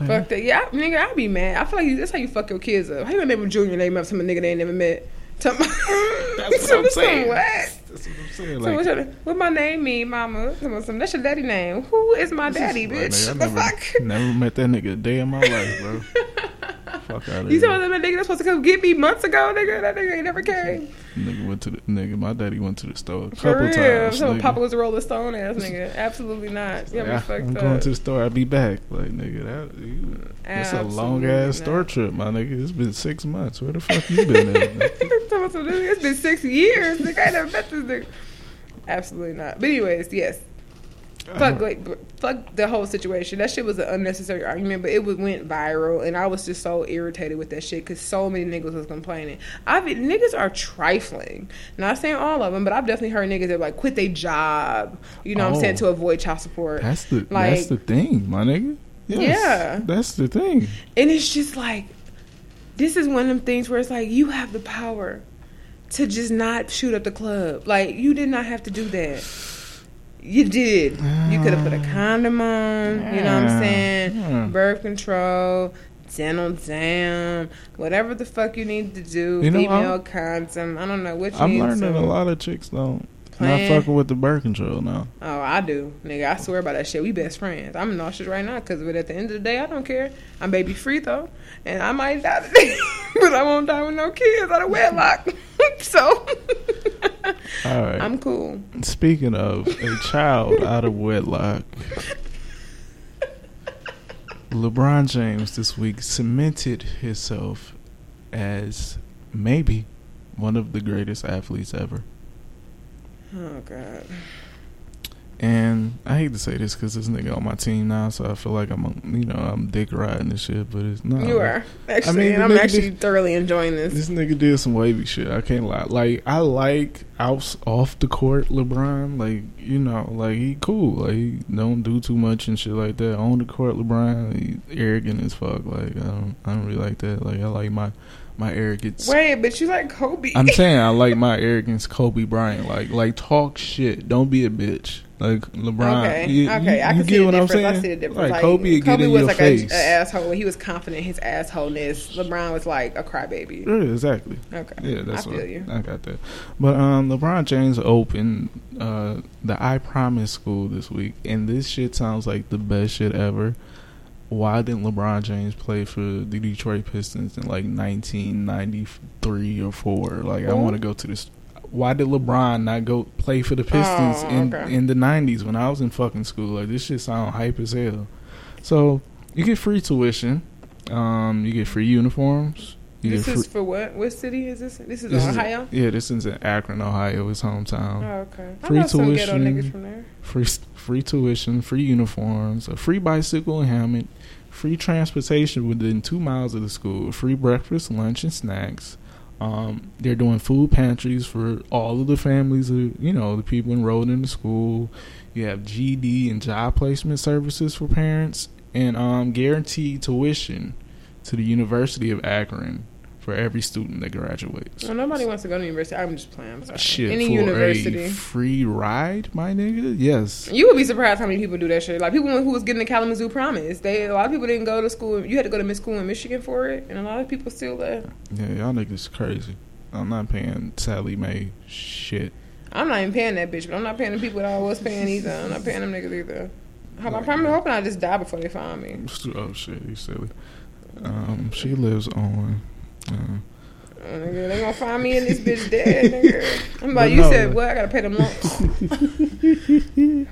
Like, Fuck that. Yeah, I- nigga, I'd be mad. I feel like you, that's how you fuck your kids up. How you gonna name a junior name up some nigga they ain't never met? Tell me- That's what I'm saying. What? That's what I'm saying. So Like, what, your- what my name mean, mama? Some- That's your daddy name. Who is my daddy, like, bitch? the never, fuck? never met that nigga a day in my life, bro. Fuck out of You here. told them that nigga that's supposed to come get me months ago, nigga. That nigga ain't never came. Nigga went to the nigga. My daddy went to the store a For couple real. times. So nigga. Papa was a Rolling Stone ass nigga. Absolutely not. You got me Yeah, fucked I'm up. going to the store. I'll be back. Like nigga, that you, it's a long Absolutely ass store trip, my nigga. It's been six months. Where the fuck you been at? nigga? Tell me some- it's been six years. Nigga, I ain't never met this nigga. Absolutely not. But anyways, yes. Fuck, like, fuck the whole situation. That shit was an unnecessary argument, but it was, went viral, and I was just so irritated with that shit because so many niggas was complaining. I mean, niggas are trifling. Not saying all of them, but I've definitely heard niggas that like quit their job. You know what I'm saying Oh. to avoid child support, That's the that's the thing, my nigga. Yes, Yeah. that's the thing. and it's just like this is one of them things where it's like you have the power to just not shoot up the club. Like you did not have to do that. You did. You could have put a ah. condom on. You know what I'm saying? Birth control, dental dam, whatever the fuck you need to do. You know, female I'm- condom. I don't know what you I'm learning to. a lot of chicks don't Plan. not fucking with the birth control now. Oh, I do, nigga. I swear by that shit. We best friends. I'm nauseous right now because, but at the end of the day, I don't care. I'm baby free though, and I might die today, but I won't die with no kids out of wedlock. so, All right. I'm cool. Speaking of a child out of wedlock, LeBron James this week cemented himself as maybe one of the greatest athletes ever. Oh God. And I hate to say this because this nigga on my team now, so I feel like I'm, you know, I'm dick riding this shit, but it's not. you are actually, I mean, and I'm actually did- thoroughly enjoying this. This nigga did some wavy shit. I can't lie. Like I like outs off the court LeBron. Like you know, like he cool. Like he don't do too much and shit like that. On the court, LeBron, he arrogant as fuck. Like I don't, I don't really like that. Like I like my my arrogance. Wait, but you like Kobe? I'm saying I like my arrogance, Kobe Bryant. Like like talk shit. Don't be a bitch. Like LeBron. Okay, you, okay, you, I can see what I'm difference. saying? I see the difference. Like, Kobe, get Kobe in was like face. a, a asshole he was confident in his assholeness. LeBron was like a crybaby. Yeah, exactly. Okay, Yeah, that's I what feel you. I got that. But um, LeBron James opened uh, the I Promise School this week, and this shit sounds like the best shit ever. Why didn't LeBron James play for the Detroit Pistons in like 1993 or four? Like, I want to go to this. Why did LeBron not go play for the Pistons Oh, in okay. in the 90s when I was in fucking school? Like, this shit sound hype as hell. So you get free tuition, um, you get free uniforms. You This get is free, for what? What city is this? This is this is- Ohio. yeah, this is in Akron, Ohio. His hometown. oh, okay. I free know some ghetto tuition. niggas from there. Free free tuition, free uniforms, a free bicycle and helmet, free transportation within two miles of the school, free breakfast, lunch, and snacks. Um, they're doing food pantries for all of the families of you know the people enrolled in the school. You have GED and job placement services for parents, and um, guaranteed tuition to the University of Akron for every student that graduates. Well, nobody wants to go to university. I'm just playing. I'm sorry. Shit, Any for university. a free ride, my nigga. Yes, You would be surprised how many people do that shit. Like people who was getting the Kalamazoo Promise. They a lot of people didn't go to school. You had to go to miss school in Michigan for it, and a lot of people still left. yeah, y'all niggas crazy. I'm not paying Sallie Mae shit. I'm not even paying that bitch, but I'm not paying the people that I was paying either. I'm not paying them niggas either. I'm I'm hoping I just die before they find me. Oh shit, you silly. Um, she lives on. Uh, nigga, they gonna find me in this bitch dead, nigga. I'm like, But you no, said, like- what? I gotta pay them lumps.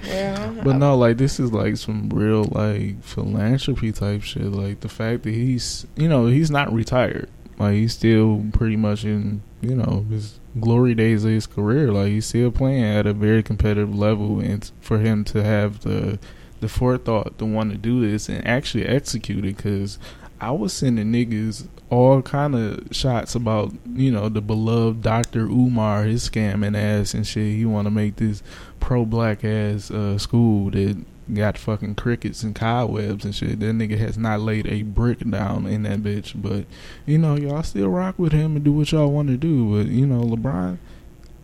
yeah. But no, like this is like some real like philanthropy type shit. Like the fact that he's, you know, he's not retired. Like he's still pretty much in, you know, his glory days of his career. Like he's still playing at a very competitive level, and for him to have the the forethought to want to do this and actually execute it, because I was sending niggas all kind of shots about, you know, the beloved Dr. Umar, his scamming ass and shit. He want to make this pro black ass uh, school that got fucking crickets and cobwebs and shit. That nigga has not laid a brick down in that bitch. But you know, y'all still rock with him and do what y'all want to do. But you know, LeBron,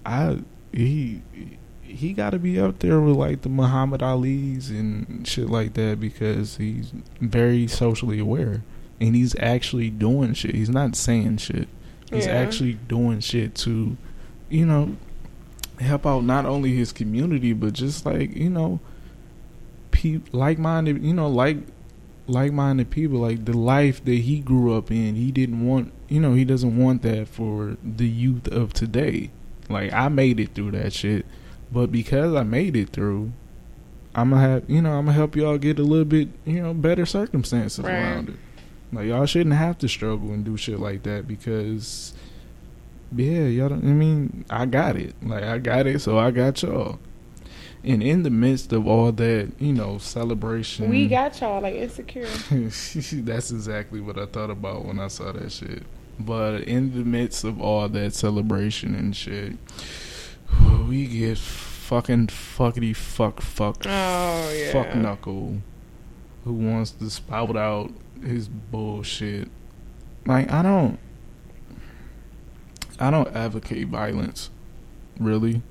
I he he got to be up there with like the Muhammad Ali's and shit like that because he's very socially aware and he's actually doing shit. He's not saying shit. He's Yeah. actually doing shit to, you know, help out not only his community but just like you know, pe- like-minded, you know, like like-minded people. Like the life that he grew up in, he didn't want. You know, he doesn't want that for the youth of today. Like I made it through that shit, but because I made it through. I'm gonna have, you know, I'm gonna help y'all get a little bit, you know, better circumstances Right. around it. Like y'all shouldn't have to struggle and do shit like that because yeah, y'all don't I mean, I got it. Like I got it, so I got y'all. And in the midst of all that, you know, celebration We got y'all like insecure. That's exactly what I thought about when I saw that shit. But in the midst of all that celebration and shit, we get fucking fuckity fuck fuck Oh yeah. fuck knuckle who wants to spout out his bullshit. Like I don't I don't advocate violence, really.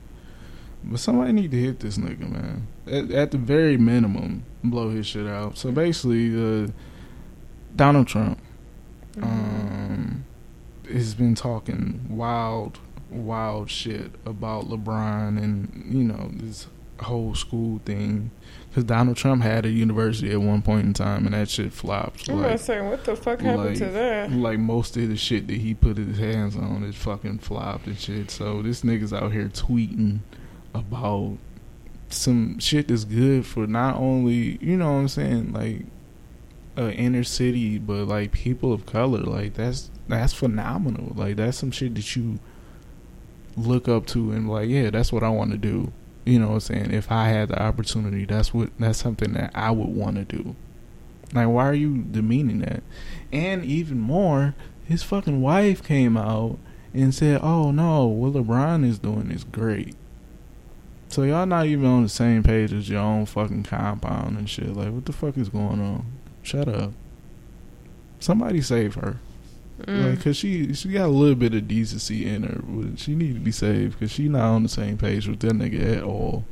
But somebody need to hit this nigga, man. At, at the very minimum, blow his shit out. So basically, uh, Donald Trump Mhm. um, has been talking wild, wild shit about LeBron and you know this whole school thing. Because Donald Trump had a university at one point in time, and that shit flopped. I'm Like, say, what the fuck happened to that? like most of the shit that he put his hands on it fucking flopped and shit. So this nigga's out here tweeting about some shit that's good for not only you know what I'm saying like uh, inner city, but like people of color. Like that's that's phenomenal. Like that's some shit that you look up to and like yeah, that's what I want to do. You know what I'm saying? If I had the opportunity, that's what that's something that I would want to do. Like why are you demeaning that? And even more, his fucking wife came out and said, "Oh no, what LeBron is doing is great." So y'all not even on the same page as your own fucking compound and shit. Like, what the fuck is going on? Shut up. Somebody save her. Mm. Like, cause she she got a little bit of decency in her. She need to be saved because she not on the same page with that nigga at all.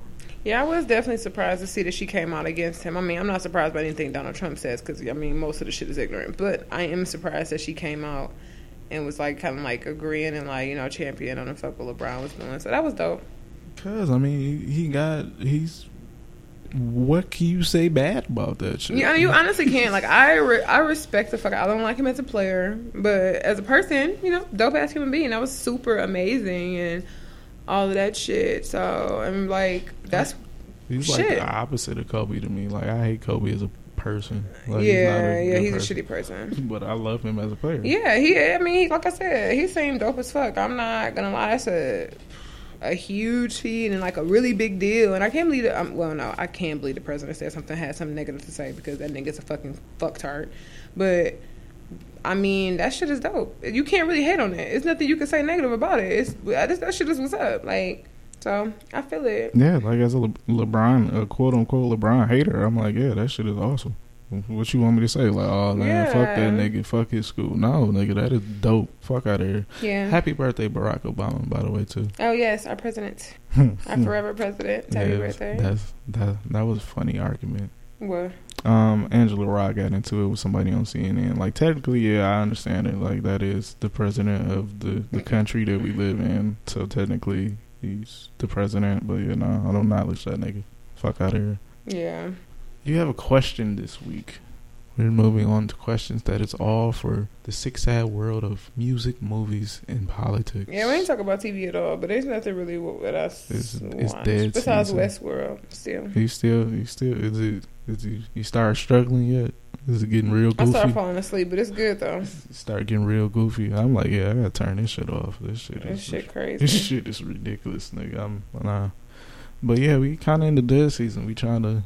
Yeah, I was definitely surprised to see that she came out against him. I mean, I'm not surprised by anything Donald Trump says because I mean, most of the shit is ignorant. But I am surprised that she came out and was like, kind of like agreeing and like you know championing on the fuck what LeBron was doing. So that was dope. Cause I mean, he, he got he's. What can you say bad about that shit? Yeah, I mean, you honestly can't. Like, I re- I respect the fuck. I don't like him as a player, but as a person, you know, dope ass human being. That was super amazing and all of that shit. So I'm like, that's He's like the opposite of Kobe to me. Like I hate Kobe as a person. Like, he's not yeah, yeah. He's person. a shitty person. But I love him as a player. Yeah, he. I mean, like I said, he seemed dope as fuck. I'm not gonna lie. It's a a huge feat and like a really big deal. And I can't believe that. Um, well, no, I can't believe the president said something had something negative to say because that nigga's a fucking fucktard. But I mean, that shit is dope. You can't really hate on it. It's nothing you can say negative about it. It's that shit is what's up. Like, so I feel it. Yeah, like as a Le- LeBron, a quote unquote LeBron hater, I'm like, yeah, that shit is awesome. What you want me to say? Like, oh man, fuck that nigga, fuck his school. No, nigga, that is dope. Fuck out of here. Yeah. Happy birthday, Barack Obama, by the way, too. oh yes, our president, our forever president. Happy Yeah, birthday. That's that. That was a funny argument. What? Um, Angela Rye got into it with somebody on CNN. Like, technically, yeah, I understand it. Like, that is the president of the the country that we live in. So technically, he's the president. But you know, I don't acknowledge that nigga. Fuck out of here. Yeah. You have a question this week. we're moving on to questions that is all for the six sad world of music, movies, and politics. Yeah, we ain't talk about TV at all, but there's nothing really with us It's- it's dead besides season. Westworld. Still, You still, you still, is it, is it, you start struggling yet? Is it getting real goofy? I started falling asleep, but it's good though. Start getting real goofy. I'm like, yeah, I gotta turn this shit off. This shit This is shit crazy. This shit is ridiculous, nigga. I'm nah. But yeah, we kind of in the dead season. We trying to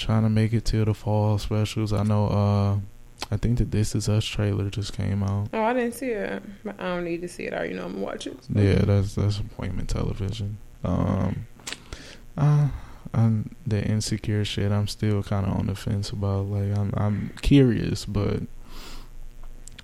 trying to make it till the fall specials. I know. uh I think the This Is Us trailer just came out. Oh, I didn't see it, I don't need to see it. I already know I'm gonna watch it. so. Yeah, that's that's appointment television. Um, uh, I'm the insecure shit. I'm still kind of on the fence about. Like, I'm I'm curious, but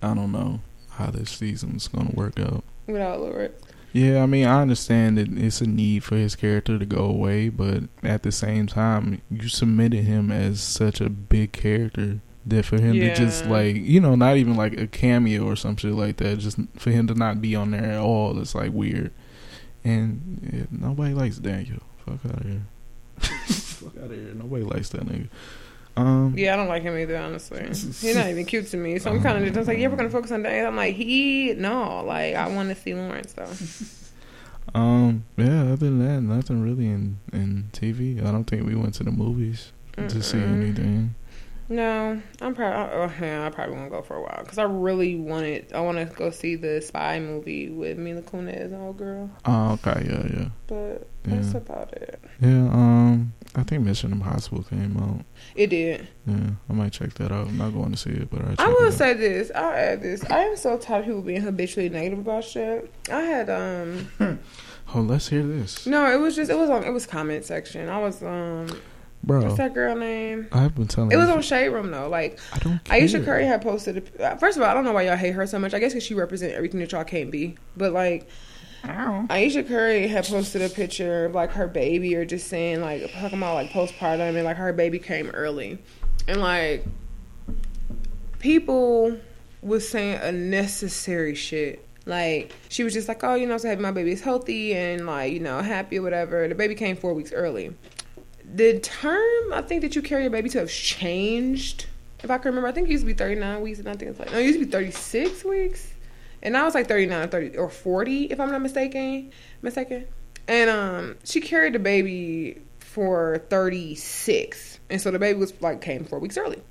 I don't know how this season's gonna work out. Without Lord. Yeah, I mean, I understand that it's a need for his character to go away, but at the same time, you submitted him as such a big character that for him to just like, you know, not even like a cameo or some shit like that, just for him to not be on there at all, it's like weird. And yeah, nobody likes Daniel. Fuck out of here. Fuck out of here. Nobody likes that nigga. Um, Yeah, I don't like him either. Honestly, he's not even cute to me. So I'm kind of just like, yeah, we're gonna focus on Daniel. I'm like, he no, like I want to see Lawrence though. Um. Yeah. Other than that, nothing really in in TV. I don't think we went to the movies to see anything. No, I'm probably. Oh, yeah, I probably won't go for a while because I really wanted. I want to go see the spy movie with Mila Kunis and old girl. Oh, okay. Yeah. Yeah. But that's about it. Yeah. Um. I think Mission Impossible came out. It did. Yeah. I might check that out. I'm not going to see it, but I. Check I will say this. I'll add this. I am so tired of people being habitually negative about shit. I had um. Oh, let's hear this, No, it was just it was on it was comment section. I was um. bro. What's that girl name? I've been telling. It was on Shade Room though. Like I don't. Care. Ayesha Curry had posted. A, first of all, I don't know why y'all hate her so much. I guess because she represents everything that y'all can't be. But like. Ayesha Curry had posted a picture of like her baby, or just saying like talking about like postpartum and like her baby came early, and like people was saying unnecessary shit. Like she was just like, oh, you know, so happy my baby is healthy and like you know happy or whatever. The baby came four weeks early. The term I think that you carry a baby to have changed. If I can remember, I think it used to be 39 weeks, and I think it's like no, it used to be 36 weeks, and I was like 39 or 30 or 40, if I'm not mistaken. Mistaken. And um, she carried the baby for 36, and so the baby was like came four weeks early,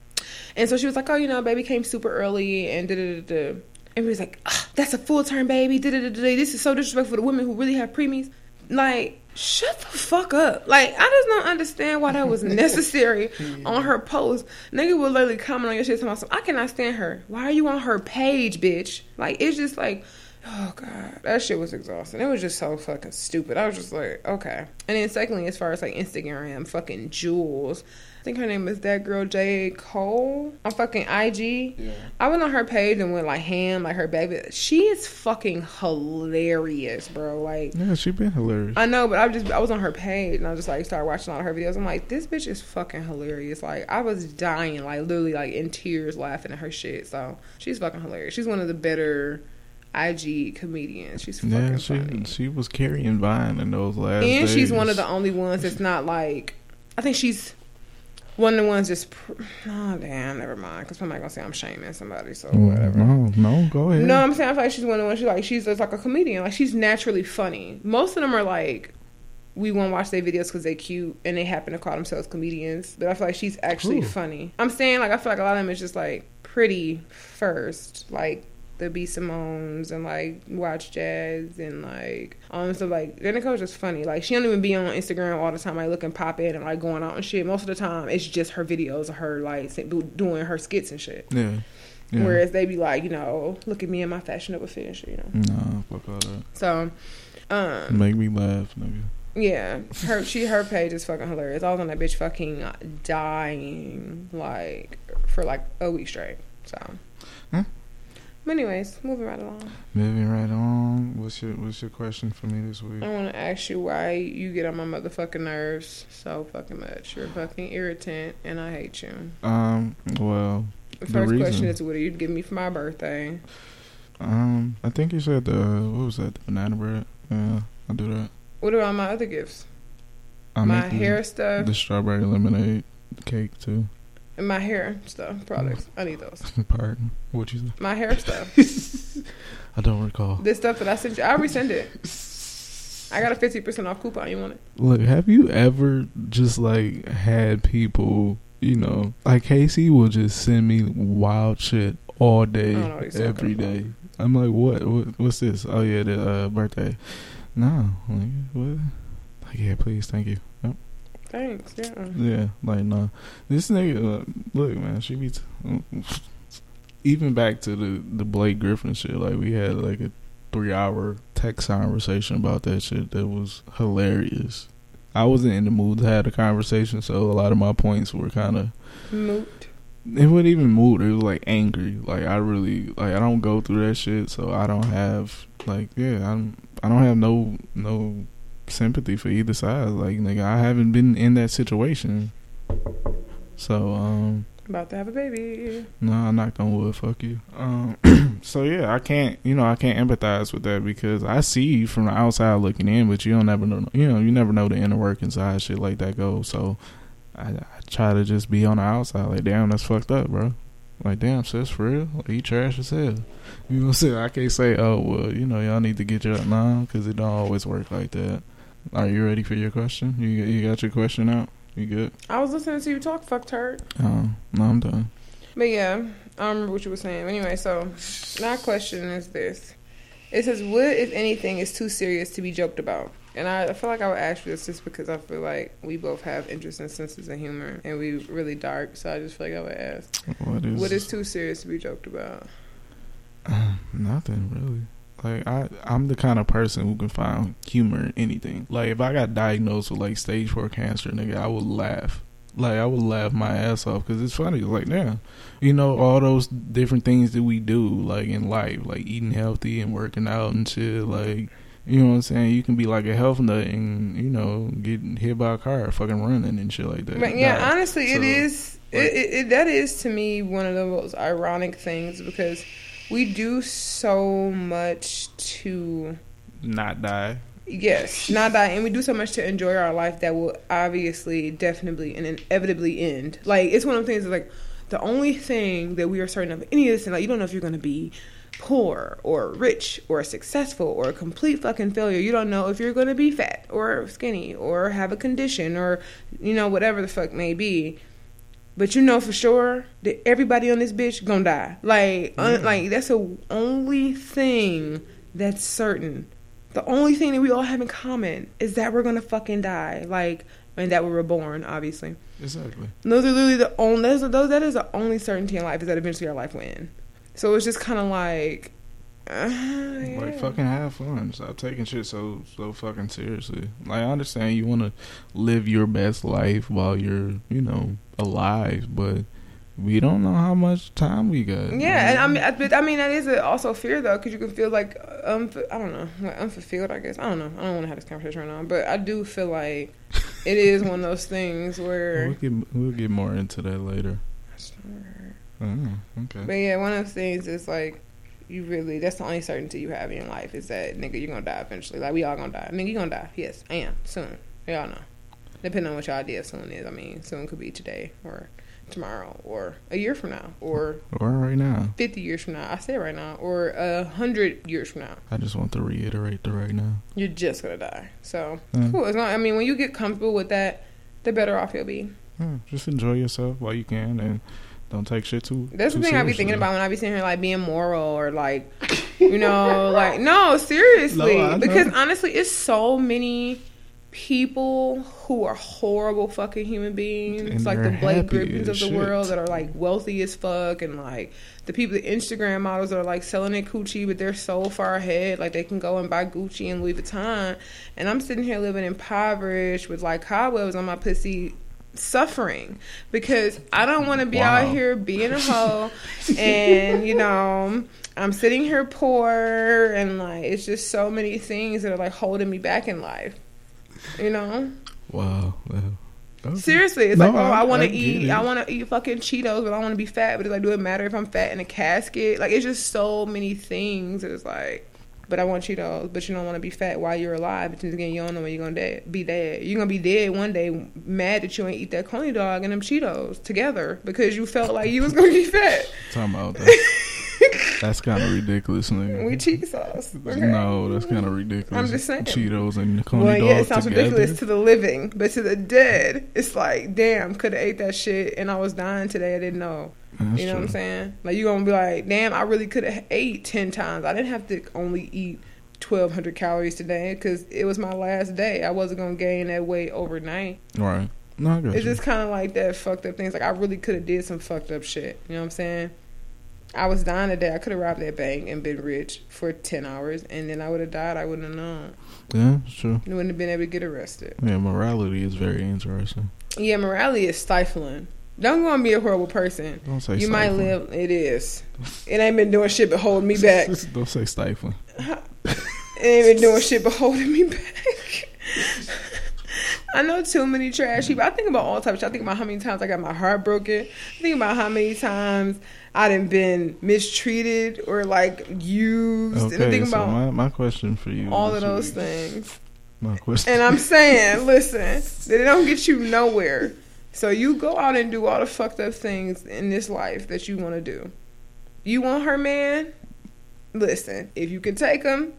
and so she was like, oh, you know, baby came super early, and da da da. And we was like, ah, that's a full term baby. Da da da da. This is so disrespectful to women who really have preemies. Like, shut the fuck up. Like, I just don't understand why that was necessary on her post. Nigga would literally comment on your shit talking about I cannot stand her. Why are you on her page, bitch? Like, it's just like, oh god, that shit was exhausting. It was just so fucking stupid. I was just like, okay. And then secondly, as far as like Instagram, fucking Jules. I think her name is that girl J Cole on fucking IG. Yeah. I went on her page and went like ham, like her baby. She is fucking hilarious, bro. Like Yeah, she been hilarious. I know, but I just I was on her page and I just like started watching all her videos. I'm like, this bitch is fucking hilarious. Like I was dying, like literally like in tears laughing at her shit. So she's fucking hilarious. She's one of the better IG comedians. She's fucking yeah, she funny. she was carrying Vine in those last. Days. And she's one of the only ones that's not like. I think she's one of the ones that's. Pr- oh damn, never mind. Because somebody gonna say I'm shaming somebody, so Mm, whatever. No, no, go ahead. No, I'm saying I feel like she's one of the ones. She's like she's just like a comedian. Like she's naturally funny. Most of them are like we won't watch their videos because they cute and they happen to call themselves comedians. But I feel like she's actually Who? funny. I'm saying like I feel like a lot of them is just like pretty first, like the B Simones and like Watch Jazz and like all this stuff. Like Danica's just funny. Like she don't even be on Instagram all the time, like looking pop in and like going out and shit. Most of the time, it's just her videos of her like doing her skits and shit. Yeah. yeah. Whereas they be like, you know, look at me in my fashionable fit and shit, you know. Nah, fuck all that. So, um, Make me laugh, nigga. yeah, her she her page is fucking hilarious. I was on that bitch fucking dying like for like a week straight. So, anyways, moving right along. Moving right on. What's your What's your question for me this week? I want to ask you why you get on my motherfucking nerves so fucking much. You're a fucking irritant, and I hate you. Um. Well. The The first reason- question is, what are you give me for my birthday? Um. I think you said the what was that? The banana bread. Yeah, I do that. What about my other gifts? I my make the- hair stuff. The strawberry lemonade cake too. And my hair stuff products. I need those. Pardon. What you say? My hair stuff. I don't recall. this stuff that I sent you. I resend it. I got a fifty percent off coupon. You want it? Look, have you ever just like had people, you know, like Casey will just send me wild shit all day, I don't know what he's talking every about. I'm like, what? what? What's this? Oh yeah, the uh, birthday. No, like what? Like yeah, please, thank you. Thanks. Yeah. Yeah, like nah. this nigga. Uh, look, man, she be. T- even back to the the Blake Griffin shit. Like we had like a three hour text conversation about that shit. That was hilarious. I wasn't in the mood to have a conversation, so a lot of my points were kind of. Moot. It wasn't even mood. It was like angry. Like I really like I don't go through that shit, so I don't have like yeah I'm I don't have no no sympathy for either side. Like nigga, I haven't been in that situation. So um About to have a baby. no, I'm knocked on wood. Fuck you. Um, so yeah, I can't, you know, I can't empathize with that because I see you from the outside looking in, but you don't never know, you know, you never know the inner workings how shit like that goes. So I, I try to just be on the outside, like, damn, that's fucked up, bro. Like, damn, sis, for real, like, you trash as hell. You know what I'm saying? I can't say, oh, well, you know, y'all need to get your nah, because it don't always work like that. Are you ready for your question? You you got your question out? You good? I was listening to you talk. Fucked her. Oh, no, I'm done. But yeah, I remember what you were saying. Anyway, so my question is this: It says, "What, if anything, is too serious to be joked about?" And I, I feel like I would ask you this just because I feel like we both have interesting senses of humor and we really dark. So I just feel like I would ask, What is "What is too serious to be joked about?" Nothing really. Like I, I'm the kind of person who can find humor in anything. Like if I got diagnosed with like stage four cancer, nigga, I would laugh. Like I would laugh my ass off because it's funny. Like yeah, you know all those different things that we do like in life, like eating healthy and working out and shit. Like you know what I'm saying. You can be like a health nut and you know get hit by a car, fucking running and shit like that. But yeah, Nah. honestly, it So, is. It, like- it, it, that is to me one of the most ironic things because we do so much to not die. Yes, not die, and we do so much to enjoy our life that will obviously, definitely, and inevitably end. Like it's one of the things. That's like the only thing that we are certain of any of this, and like you don't know if you're going to be poor or rich or successful or a complete fucking failure. You don't know if you're going to be fat or skinny or have a condition or you know whatever the fuck may be. But you know for sure that everybody on this bitch gonna die. Like, un- like that's the only thing that's certain. The only thing that we all have in common is that we're gonna fucking die. Like, and that we were born, obviously. Exactly. Those are literally the only. Those, those that is the only certainty in life is that eventually our life will end. So it's just kind of like, uh, yeah. Like fucking have fun. Stop taking shit so so fucking seriously. Like I understand you want to live your best life while you're you know alive, but we don't know how much time we got. Yeah, and I mean, I, I mean that is a, also fear though, because you can feel like um, I don't know, like unfulfilled. I guess I don't know. I don't want to have this conversation right now, but I do feel like it is one of those things we'll where. get we'll get more into that later. Oh, okay. But yeah, one of those things is like you really that's the only certainty you have in your life is that nigga you're gonna die eventually. Like we all gonna die. Nigga you gonna die. Yes, I am soon. Y'all know. Depending on what your idea of soon is. I mean, soon could be today or tomorrow or a year from now or Or right now, fifty years from now. I say right now or a hundred years from now. I just want to reiterate the right now. You're just gonna die. So Yeah. cool. It's not. I mean, when you get comfortable with that, the better off you'll be. Yeah, just enjoy yourself while you can, and don't take shit too. That's too the thing I be thinking about when I be sitting here like being moral or like, you know, like no, seriously, No, because honestly, it's so many people who are horrible fucking human beings, And like the they're Blake happy Griffins of the shit. world that are like wealthy as fuck, and like the people, the Instagram models that are like selling their Gucci, but they're so far ahead, like they can go and buy Gucci and Louis Vuitton, and I'm sitting here living impoverished with like cobwebs on my pussy. Suffering because I don't want to be Wow. out here being a hoe, and you know I'm sitting here poor, and like it's just so many things that are like holding me back in life. You know, Wow. wow. Seriously, it's No, like oh, I, I- want to eat. I want to eat fucking Cheetos, but I want to be fat. But it's like, do it matter if I'm fat in a casket? Like it's just so many things. It's like but I want Cheetos, but you don't want to be fat while you're alive. But then again, you don't know when you're gonna dead, be dead. You're gonna be dead one day, mad that you ain't eat that coney dog and them Cheetos together because you felt like you was gonna be fat. Talking about that. That's kind of ridiculous, nigga. We cheese sauce. Okay? No, that's kind of ridiculous. I'm just saying. Cheetos and Coney Well, dogs yeah, it sounds together. ridiculous to the living, but to the dead, it's like, damn, could have ate that shit, and I was dying today. I didn't know. That's you know what I'm saying? Like you're gonna be like, damn, I really could have ate ten times. I didn't have to only eat twelve hundred calories today because it was my last day. I wasn't gonna gain that weight overnight. Right. No, It's you. just kind of like that fucked up things. Like I really could have did some fucked up shit. You know what I'm saying? I was dying today. I could have robbed that bank and been rich for ten hours, and then I would have died. I wouldn't have known. yeah, it's true. I wouldn't have been able to get arrested. Yeah, morality is very interesting. Yeah, morality is stifling. Don't go and be a horrible person. Don't say You might live. It is. It ain't been doing shit but holding me back. Don't say stifling. It ain't been doing shit but holding me back. I know too many trash people. I think about all types. I think about how many times I got my heart broken. I think about how many times I done been mistreated or like used. and I Okay, think so about my, my question for you. all of those week- things. My question. And I'm saying, listen, that it don't get you nowhere. So you go out and do all the fucked up things in this life that you want to do. You want her man? Listen, if you can take him,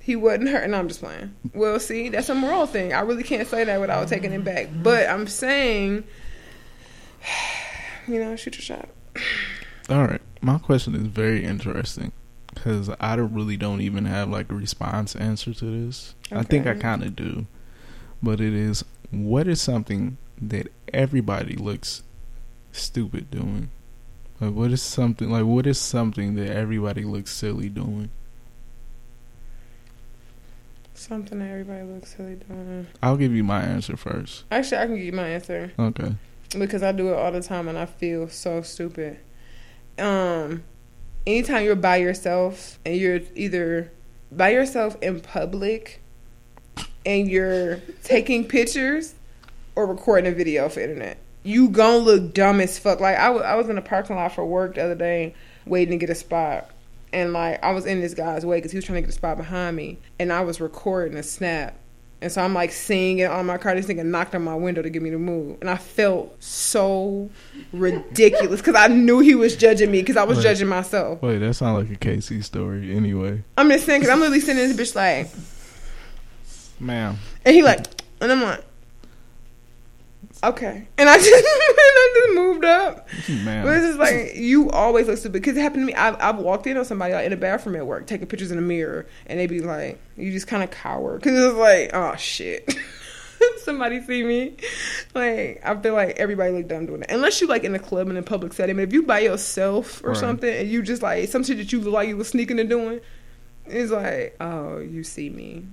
he wasn't hurt. And I'm just playing. Well, see, that's a moral thing. I really can't say that without taking it back. Mm-hmm. But I'm saying, you know, shoot your shot. All right, my question is very interesting because I really don't even have like a response answer to this. I think I kind of do, but it is what is something that everybody looks stupid doing. Like what is something like what is something that everybody looks silly doing? Something that everybody looks silly doing. I'll give you my answer first. Actually, I can give you my answer. Okay. because I do it all the time and I feel so stupid. Um, anytime you're by yourself and you're either by yourself in public and you're taking pictures or recording a video for internet, you gonna look dumb as fuck. Like I, w- I was in a parking lot for work the other day waiting to get a spot. And like I was in this guy's way because he was trying to get a spot behind me, and I was recording a snap, and so I'm like singing on my car. This nigga knocked on my window to get me to move, and I felt so ridiculous because I knew he was judging me because I was Right. judging myself. Wait, that sounds like a KC story. Anyway, I'm just saying because I'm literally sitting in this bitch like, ma'am. and he like, and I'm like, okay, and I just, and I just moved up. Ma'am. But it's just like you always look stupid because it happened to me. I've, I've walked in on somebody like in the bathroom at work, taking pictures in the mirror, and they be like, "You just kind of cower," because it's like, "Oh shit." Somebody see me, like I feel like everybody look dumb doing that. Unless you like in a club and in a public setting, but if you by yourself or Right. something and you just like some shit that you look like you was sneaking and doing, it's like, oh, you see me.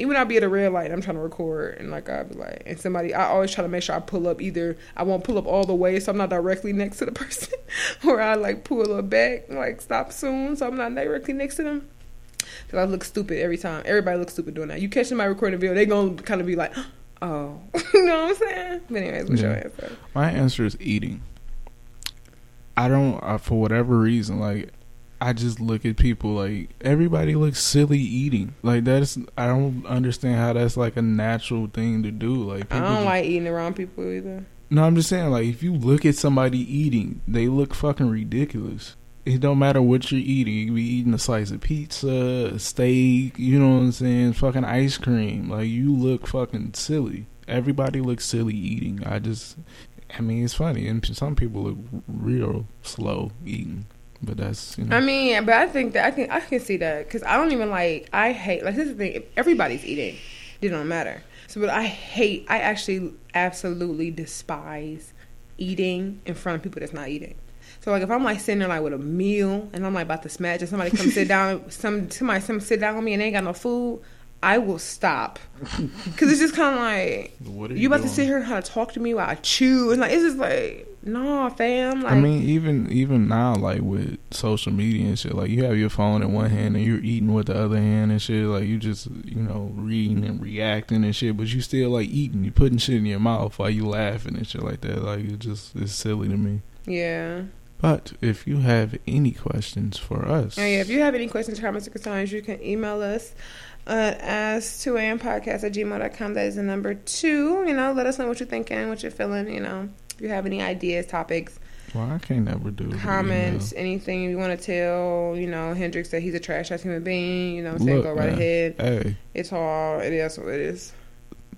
Even I'll be at a red light, I'm trying to record, and like I'll be like, and somebody, I always try to make sure I pull up either I won't pull up all the way, so I'm not directly next to the person, or I like pull a little back, like stop soon, so I'm not directly next to them. Cause I look stupid every time. Everybody looks stupid doing that. You catch my recording video, they gonna kind of be like, oh, you know what I'm saying? But anyways, what's your answer? My answer is eating. I don't, uh, for whatever reason, like, I just look at people like everybody looks silly eating. Like that's, I don't understand how that's like a natural thing to do. Like I people don't just- like eating around people either. No, I'm just saying, like, if you look at somebody eating, they look fucking ridiculous. It don't matter what you're eating. You can be eating a slice of pizza, steak, you know what I'm saying, fucking ice cream. Like, you look fucking silly. Everybody looks silly eating. I just, I mean, it's funny. And some people look real slow eating. But that's, you know. I mean, but I think that I can I can see that because I don't even like I hate like this is the thing. Everybody's eating, it don't matter. So, but I hate. I actually absolutely despise eating in front of people that's not eating. So like if I'm like sitting there like with a meal and I'm like about to smash and somebody come sit down, some somebody some sit down with me and they ain't got no food, I will stop because it's just kind of like what are you about to sit here and how to talk to me while I chew and like it's just like no fam like I mean, even even now, like with social media and shit, like you have your phone in one hand and you're eating with the other hand and shit. Like you just you know reading and reacting and shit, but you still like eating. You putting shit in your mouth while you laughing and shit like that. Like it just it's silly to me. yeah. But if you have any questions for us, Oh, yeah, if you have any questions, comments, or concerns, you can email us uh, as 2 a.m. podcast at gmail.com. That is the number two. You know, let us know what you're thinking, what you're feeling. You know, if you have any ideas, topics, well, I can't never do comments, anything you want to tell, you know, Hendrix that he's a trash ass human being, you know what I'm saying? Look, Go right man. ahead. Hey, It's all, it is what it is.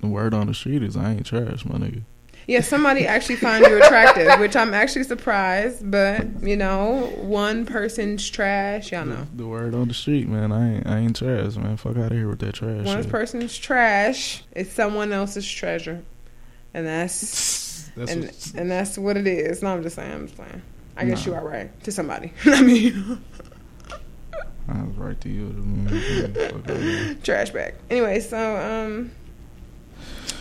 the word on the street is I ain't trash, my nigga. Yeah, somebody actually find you attractive, which I'm actually surprised, but, you know, one person's trash, y'all know. The, the word on the street, man. I ain't I ain't trash, man. Fuck out of here with that trash. One shit. person's trash is someone else's treasure. And that's That's and what, and that's what it is. No, I'm just saying, I'm just saying. I guess Nah. you are right to somebody. I mean I was right to you. Trash bag. Anyway, so um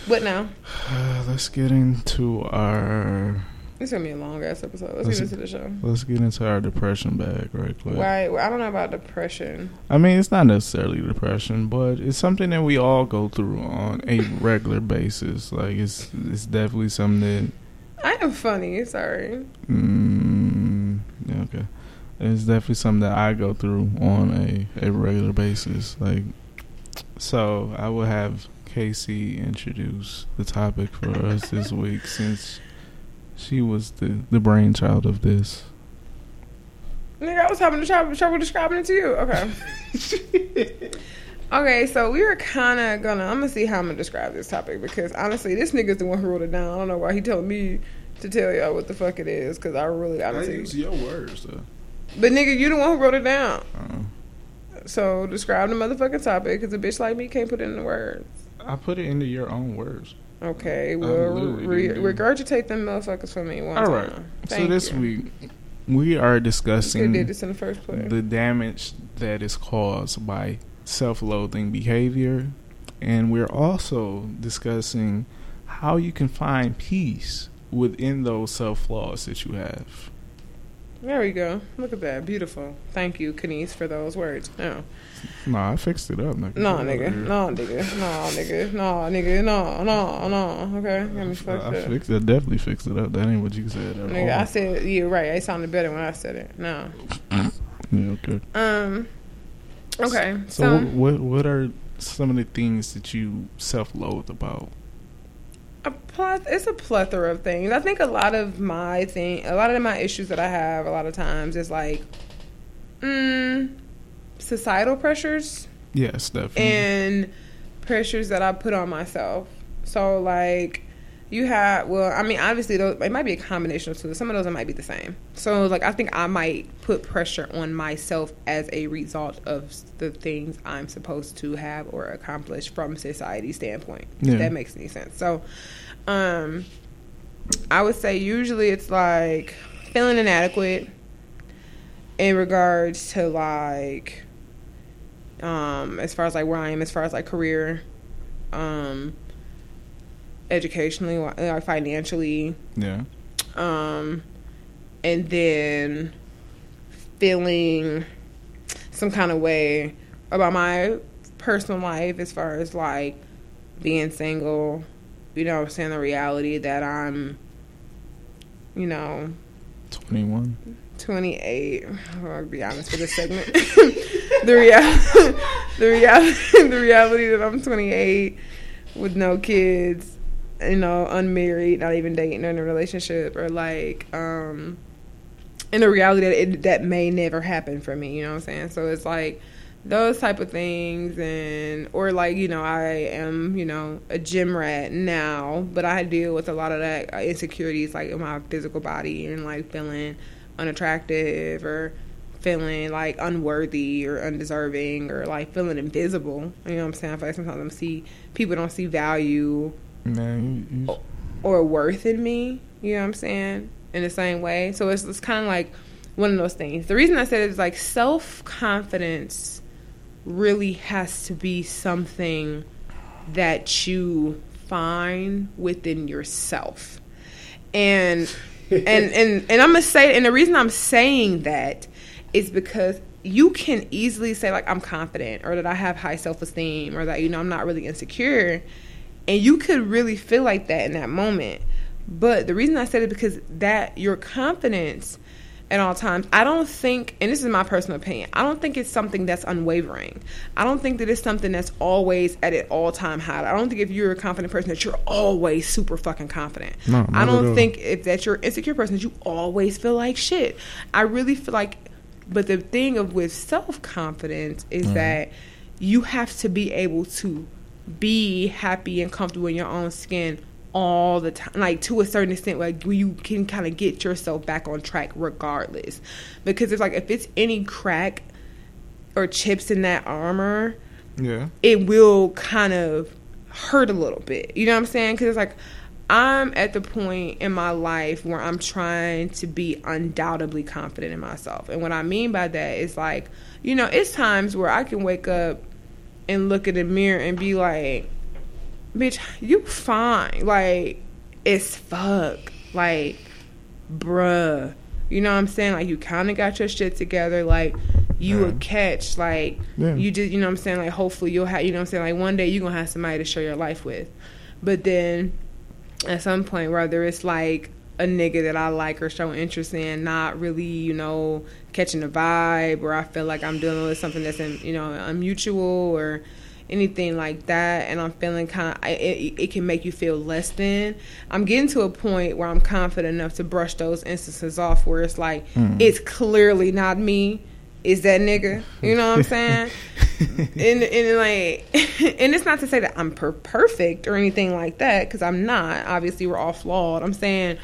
what now? Uh, let's get into our It's gonna be a long ass episode. Let's Let's- get into the show. let's get into our depression bag right quick. Why? Well, I don't know about depression. I mean, it's not necessarily depression, but it's something that we all go through on a regular basis. Like it's it's definitely something that. I am funny. Sorry. mm, okay. It's definitely something that I go through on a, a regular basis. Like so I will have Casey introduce the topic for us this week since she was the, the brainchild of this. Nigga, I was having trouble, trouble describing it to you. Okay. okay, so we were kind of gonna. I'm gonna see how I'm gonna describe this topic because honestly, this nigga's the one who wrote it down. I don't know why he telling me to tell y'all what the fuck it is because I really honestly. Use your words though. But nigga, you the one who wrote it down. Uh, So describe the motherfucking topic because a bitch like me can't put it in the words. I put it into your own words. Okay, well, re- regurgitate them motherfuckers for me one All time. Thank so this you. week we are discussing did this in the first place. the damage that is caused by self-loathing behavior, and we're also discussing how you can find peace within those self-flaws that you have. There we go. Look at that. Beautiful. Thank you, Kenise, for those words. No. No, I fixed it up. Nigga. No, nigga. No, nigga. No, nigga. No, nigga. No, no, no. Okay. Got me fucked I up. fixed it. I definitely fixed it up. That ain't what you said at Nigga, I all. said, yeah, right. It sounded better when I said it. No. yeah, okay. Um, okay. So, So, what what are some of the things that you self-loathe about? A ploth- it's a plethora of things. I think a lot of my thing, a lot of my issues that I have a lot of times is like, mm, societal pressures. Yes, definitely. and pressures that I put on myself. So like you have well, I mean obviously those it might be a combination of two. Some of those might be the same. So like I think I might put pressure on myself as a result of the things I'm supposed to have or accomplish from society standpoint. Yeah. If that makes any sense. So um I would say usually it's like feeling inadequate in regards to like um as far as like where I am as far as like career um educationally like financially yeah. um and then feeling some kind of way about my personal life as far as like being single you know I'm saying the reality that I'm you know 21. 28 I'll be honest with this segment the reality the reality the reality that I'm 28 with no kids you know unmarried not even dating or in a relationship or like um and the reality that it, that may never happen for me you know what I'm saying? So it's like those type of things and or like you know I am you know a gym rat now but I deal with a lot of that uh, insecurities like in my physical body and like feeling unattractive or feeling like unworthy or undeserving or like feeling invisible you know what I'm saying? I feel like sometimes I see people don't see value Man, or worth in me. You know what I'm saying? In the same way. So it's, it's kind of like one of those things. The reason I said it is like self confidence really has to be something that you find within yourself. And and and and I'm gonna say and the reason I'm saying that is because you can easily say like I'm confident or that I have high self esteem or that you know I'm not really insecure and you could really feel like that in that moment. But the reason I said it because that your confidence at all times. I don't think, and this is my personal opinion, I don't think it's something that's unwavering. I don't think that it's something that's always at an all time high. I don't think if you're a confident person that you're always super fucking confident. No, I don't think if that you're an insecure person that you always feel like shit. I really feel like, but the thing of with self confidence is Mm-hmm. that you have to be able to be happy and comfortable in your own skin all the time like to a certain extent like where you can kind of get yourself back on track regardless because it's like if it's any crack or chips in that armor Yeah. it will kind of hurt a little bit. You know what I'm saying? Because it's like I'm at the point in my life where I'm trying to be undoubtedly confident in myself. And what I mean by that is like, you know, it's times where I can wake up and look in the mirror and be like, bitch, you fine. Like, it's fuck. Like, bruh. You know what I'm saying? Like, you kind of got your shit together. Like, you Yeah. would catch. Like, Yeah. you just, you know what I'm saying? Like, hopefully you'll have, you know what I'm saying? Like, one day you're going to have somebody to share your life with. But then at some point, whether it's like a nigga that I like or show interest in, not really, you know, catching the vibe, or I feel like I'm dealing with something that's, in, you know, unmutual or anything like that, and I'm feeling kind of, it, it can make you feel less than. I'm getting to a point where I'm confident enough to brush those instances off where it's like, hmm. it's clearly not me. Is that nigga? You know what I'm saying? and and like and it's not to say that I'm per- perfect or anything like that because I'm not. Obviously, we're all flawed. I'm saying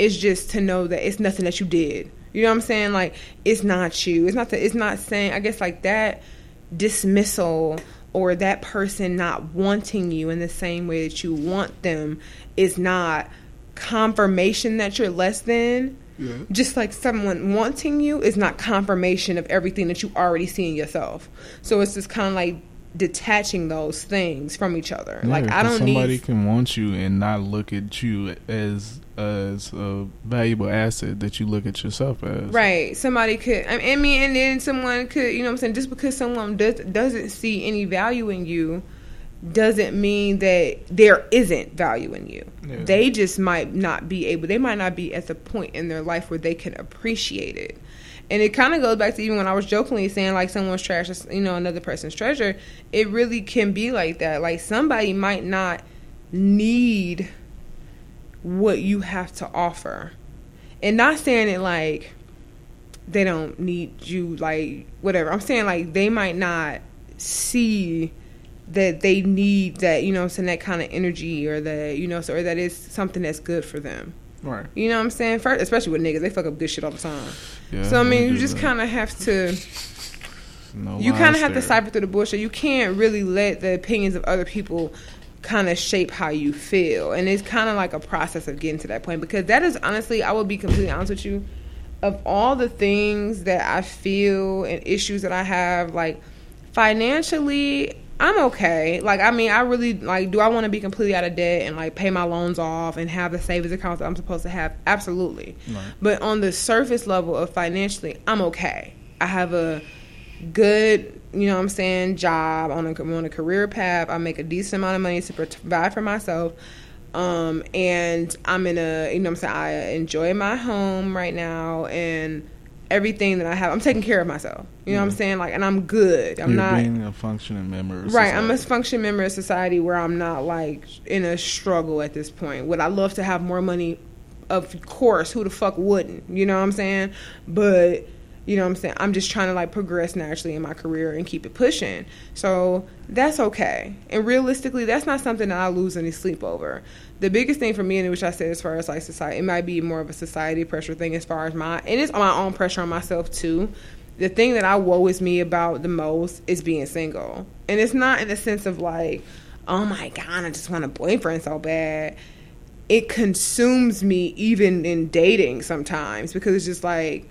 it's just to know that it's nothing that you did. You know what I'm saying? Like it's not you. It's not that. It's not saying. I guess like that dismissal or that person not wanting you in the same way that you want them is not confirmation that you're less than. Yeah. Just like someone wanting you is not confirmation of everything that you already see in yourself. So it's just kind of like detaching those things from each other. like I don't need somebody need can want you and not look at you as as a valuable asset that you look at yourself as. right. Somebody could. I mean, and then someone could. You know, what I'm saying just because someone does doesn't see any value in you. Doesn't mean that there isn't value in you. Yeah. They just might not be able. They might not be at the point in their life where they can appreciate it. And it kind of goes back to even when I was jokingly saying like someone's trash is you know another person's treasure. It really can be like that. Like somebody might not need what you have to offer, and not saying it like they don't need you like whatever. I'm saying like they might not see that they need that you know saying that kind of energy or that you know so or that is something that's good for them. Right. You know what I'm saying? First, especially with niggas, they fuck up good shit all the time. Yeah, so I mean, you just kind of have to. No you kind of have to cipher through the bullshit. You can't really let the opinions of other people kind of shape how you feel, and it's kind of like a process of getting to that point. Because that is honestly, I will be completely honest with you. Of all the things that I feel and issues that I have, like financially, I'm okay. Like, I mean, I really like. Do I want to be completely out of debt and like pay my loans off and have the savings account that I'm supposed to have? Absolutely. Right. But on the surface level of financially, I'm okay. I have a good, you know what I'm saying, job on a, on a career path. I make a decent amount of money to provide for myself. Um, and I'm in a, you know what I'm saying, I enjoy my home right now and everything that I have. I'm taking care of myself. You know what I'm saying? Like, and I'm good. I'm You're not. being a functioning member. Of Right, I'm a functioning member of society where I'm not like in a struggle at this point. Would I love to have more money? Of course, who the fuck wouldn't? You know what I'm saying? But you know what I'm saying? I'm just trying to like progress naturally in my career and keep it pushing. So that's okay. And realistically, that's not something that I lose any sleep over. The biggest thing for me, and which I said as far as like society, it might be more of a society pressure thing as far as my, and it's my own pressure on myself too the thing that I woes me about the most is being single. And it's not in the sense of like, oh my God, I just want a boyfriend so bad. It consumes me even in dating sometimes because it's just like,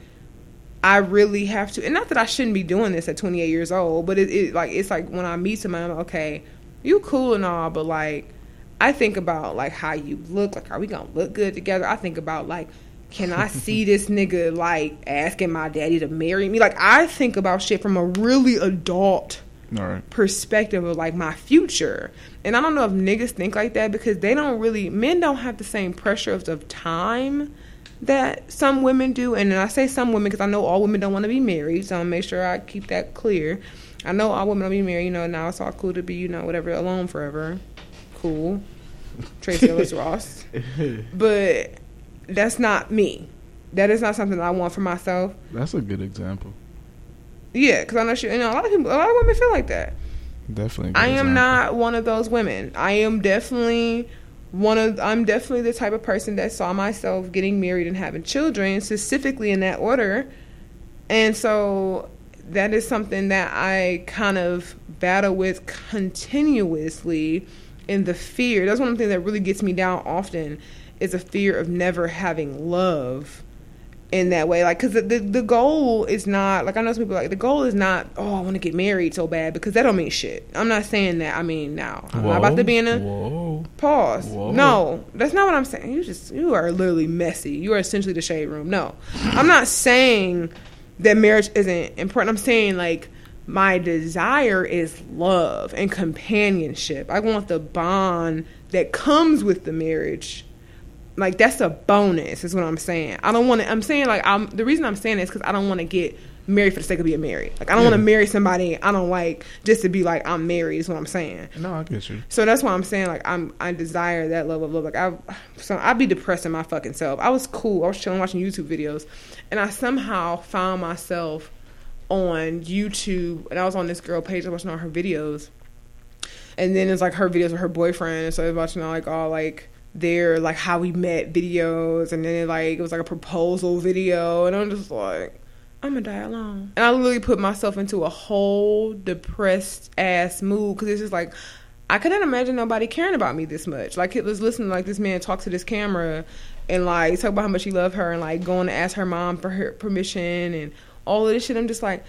I really have to, and not that I shouldn't be doing this at 28 years old, but it, it like it's like when I meet someone, I'm like, okay, you cool and all, but like I think about like how you look, like are we gonna look good together? I think about like, can I see this nigga like asking my daddy to marry me? Like I think about shit from a really adult right. perspective of like my future. And I don't know if niggas think like that because they don't really men don't have the same pressures of, time that some women do, and I say some women because I know all women don't want to be married, so I'll make sure I keep that clear. I know all women don't be married, you know. Now it's all cool to be, you know, whatever, alone forever. Cool, Tracee Ellis Ross, but that's not me. That is not something I want for myself. That's a good example. Yeah, because I know she, you know, a lot of people, a lot of women feel like that. Definitely. I am example. not one of those women. I am definitely one of I'm definitely the type of person that saw myself getting married and having children specifically in that order. And so that is something that I kind of battle with continuously in the fear. That's one of the things that really gets me down often is a fear of never having love in that way. Like, because the, the the goal is not like I know some people like the goal is not oh I want to get married so bad because that don't mean shit. I'm not saying that. I mean now I'm not about to be in a Whoa. pause. Whoa. No, that's not what I'm saying. You just you are literally messy. You are essentially the shade room. No, I'm not saying that marriage isn't important. I'm saying like my desire is love and companionship. I want the bond that comes with the marriage. Like that's a bonus is what i'm saying. I don't want to i'm saying like i'm the reason i'm saying this because i don't want to get married for the sake of being married. Like i don't want to marry somebody i don't like just to be like i'm married is what i'm saying. No, I get you. so that's why i'm saying like i'm i desire that level of love. Like i so i'd be depressed in my fucking self. I was cool. I was chilling watching youtube videos. And i somehow found myself on youtube and i was on this girl page I was watching all her videos. And then it's like her videos with her boyfriend and so I was watching all like all like their like how we met videos and then like it was like a proposal video and I'm just like I'm gonna die alone. And I literally put myself into a whole depressed ass mood because it's just like I couldn't imagine nobody caring about me this much. Like it was listening like this man talk to this camera and like talk about how much he loved her and like going to ask her mom for her permission and all of this shit I'm just like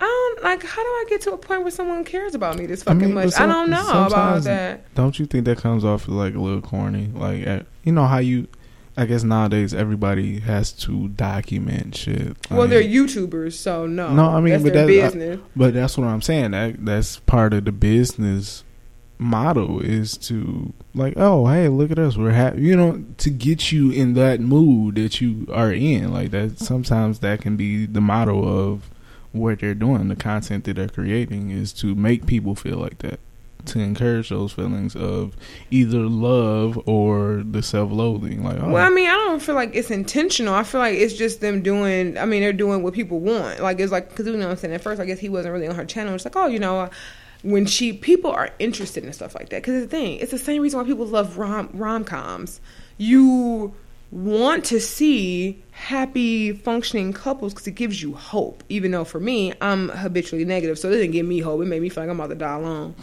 I don't like. How do I get to a point where someone cares about me this I fucking mean, but much? I don't know about that. Don't you think that comes off like a little corny? Like, uh, you know how you, I guess nowadays everybody has to document shit. Well, Like, they're YouTubers, so no. No, I mean, that's but their that- uh, business. But that's what I'm saying. That that's part of the business model is to like, oh, hey, look at us. We're happy. You know, to get you in that mood that you are in. Like that. Sometimes that can be the motto of what they're doing. The content that they're creating is to make people feel like that. To encourage those feelings of either love or the self-loathing. Like, oh, Well, I mean, I don't feel like it's intentional. I feel like it's just them doing. I mean, they're doing what people want. Like it's like because you know what I'm saying. At first, I guess he wasn't really on her channel. It's like, oh, you know. When she people are interested in stuff like that because the thing it's the same reason why people love rom rom coms. You want to see happy functioning couples because it gives you hope. Even though for me, I'm habitually negative, so it didn't give me hope. It made me feel like I'm about to die alone.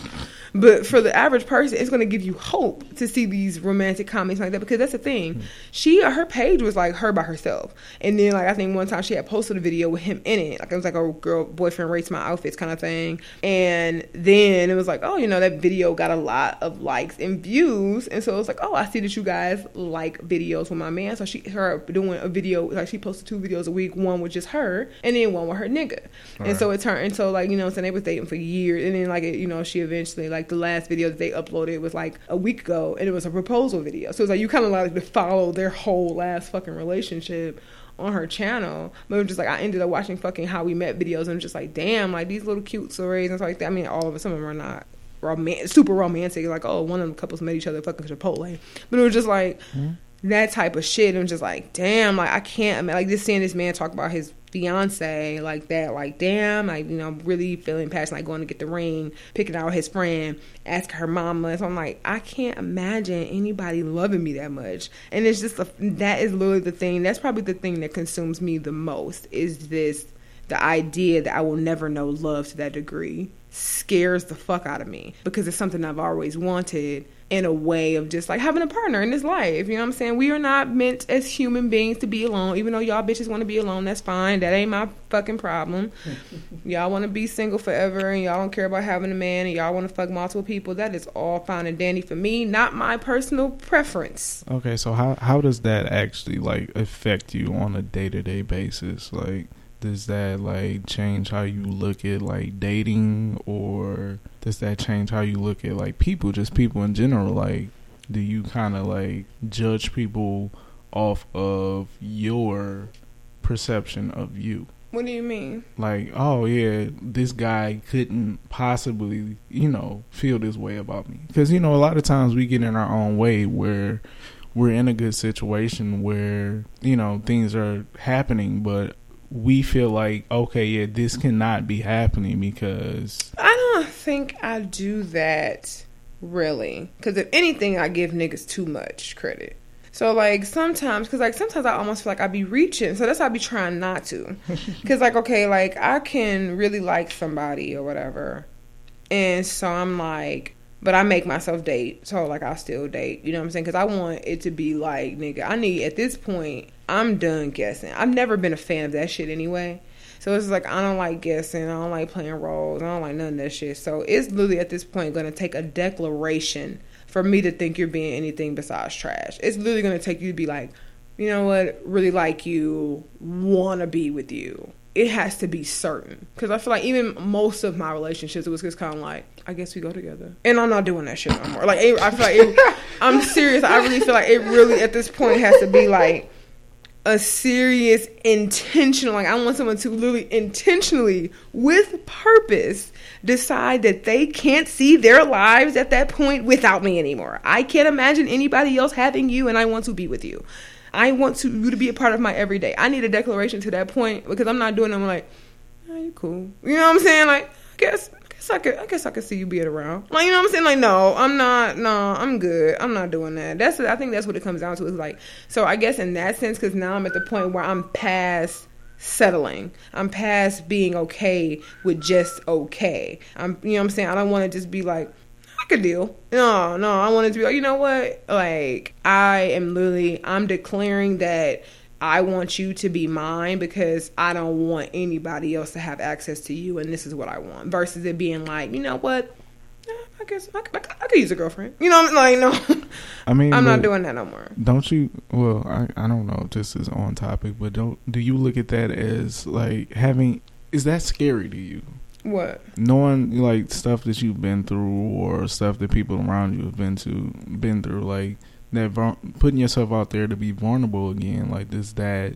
But for the average person, it's going to give you hope to see these romantic comedies like that because that's the thing. Hmm. She her page was like her by herself, and then like I think one time she had posted a video with him in it, like it was like a girl boyfriend rates my outfits kind of thing, and then it was like oh you know that video got a lot of likes and views, and so it was like oh I see that you guys like videos with my man, so she her doing a video like she posted two videos a week, one with just her, and then one with her nigga, and Right. so it turned into like you know so they was dating for years, and then like it, you know she eventually like the last video that they uploaded was like a week ago, and it was a proposal video, so it's like you kind of like to follow their whole last fucking relationship on her channel. But it was just like I ended up watching fucking how we met videos, and I'm just like damn, like these little cute stories and stuff like that. I mean, all of them, some of them are not. Roman- super romantic, like oh, one of the couples met each other fucking Chipotle, but it was just like hmm? That type of shit. I'm just like, damn, like I can't like just seeing this man talk about his fiance like that, like damn, like you know, I'm really feeling passionate, like going to get the ring, picking out his friend, asking her mama. So I'm like, I can't imagine anybody loving me that much. And it's just a, that is literally the thing. That's probably the thing that consumes me the most. Is this the idea that I will never know love to that degree scares the fuck out of me because it's something I've always wanted in a way of just like having a partner in this life. You know what I'm saying? We are not meant as human beings to be alone. Even though y'all bitches want to be alone, that's fine. That ain't my fucking problem. y'all want to be single forever and y'all don't care about having a man and y'all want to fuck multiple people. That is all fine and dandy for me. Not my personal preference. Okay, so how how does that actually like affect you on a day to day basis? Like, does that like change how you look at like dating, or does that change how you look at like people, just people in general? Like, do you kind of like judge people off of your perception of you. What do you mean? Like, oh yeah, this guy couldn't possibly, you know, feel this way about me. Because you know, a lot of times we get in our own way where we're in a good situation where you know things are happening, but we feel like okay, yeah, this cannot be happening because I don't think I do that really. Because if anything, I give niggas too much credit. So like sometimes, cause like sometimes I almost feel like I be reaching. So that's why I be trying not to. Cause like okay, like I can really like somebody or whatever, and so I'm like, but I make myself date. So like I still date. You know what I'm saying? Cause I want it to be like nigga. I need at this point. I'm done guessing. I've never been a fan of that shit anyway. So it's like I don't like guessing. I don't like playing roles. I don't like none of that shit. So it's literally at this point going to take a declaration for me to think you're being anything besides trash. It's literally going to take you to be like, you know what, really like you, want to be with you. It has to be certain. Because I feel like even most of my relationships, it was just kind of like, I guess we go together. And I'm not doing that shit no more. Like, I feel like, it, I'm serious. I really feel like it really, at this point, has to be like, a serious intentional like i want someone to literally intentionally with purpose decide that they can't see their lives at that point without me anymore. I can't imagine anybody else having you and i want to be with you. I want to you to be a part of my everyday. I need a declaration to that point because i'm not doing them like oh, you cool. You know what i'm saying? Like i guess guess I could I guess I could see you being around. Like you know what I'm saying? Like no, I'm not. No, I'm good. I'm not doing that. That's I think that's what it comes down to. Is like so I guess in that sense because now I'm at the point where I'm past settling. I'm past being okay with just okay. I'm you know what I'm saying? I don't want to just be like I could deal. No, no, I want it to be like, you know what? Like I am literally I'm declaring that I want you to be mine because I don't want anybody else to have access to you, and this is what I want. Versus it being like, you know what? I guess I, I, I could use a girlfriend. You know, I'm like, no. I mean, I'm not doing that no more. Don't you? Well, I I don't know if this is on topic, but don't do you look at that as like having? Is that scary to you? What? Knowing like stuff that you've been through or stuff that people around you have been to been through, like that putting yourself out there to be vulnerable again, like does that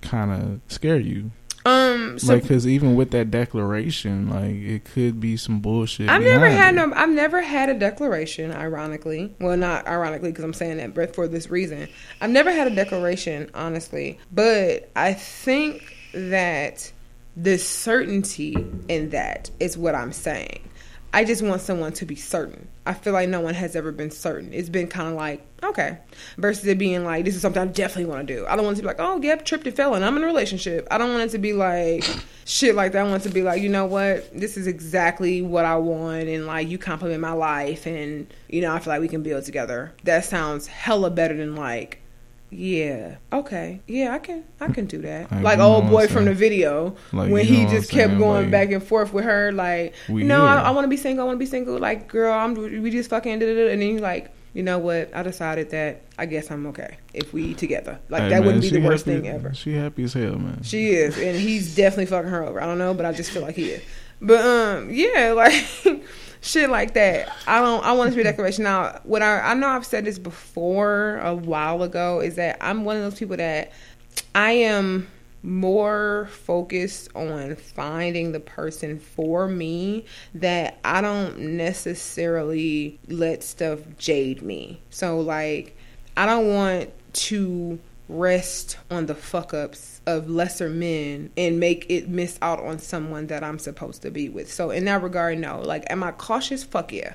kind of scare you? Um, so like because even with that declaration, like it could be some bullshit. I've never had it. no. I've never had a declaration. Ironically, well, not ironically because I'm saying that, but for this reason, I've never had a declaration, honestly. But I think that the certainty in that is what I'm saying. I just want someone to be certain. I feel like no one has ever been certain. It's been kind of like, okay. Versus it being like, this is something I definitely want to do. I don't want it to be like, oh, yep, tripped and fell and I'm in a relationship. I don't want it to be like shit like that. I want it to be like, you know what? This is exactly what I want. And like, you compliment my life. And, you know, I feel like we can build together. That sounds hella better than like, yeah. Okay. Yeah, I can. I can do that. Like, like old boy from the video like, when he just kept going like, back and forth with her. Like, no, I, I want to be single. I want to be single. Like, girl, I'm. We just fucking. And then he's like, you know what? I decided that I guess I'm okay if we together. Like hey, that man, wouldn't be the worst happy, thing ever. She happy as hell, man. She is, and he's definitely fucking her over. I don't know, but I just feel like he is. But um, yeah, like shit like that. I don't. I want to be a declaration. Now, what I I know I've said this before a while ago is that I'm one of those people that I am more focused on finding the person for me that I don't necessarily let stuff jade me. So like I don't want to rest on the fuck ups of lesser men and make it miss out on someone that I'm supposed to be with. So in that regard, no. Like, am I cautious? Fuck yeah.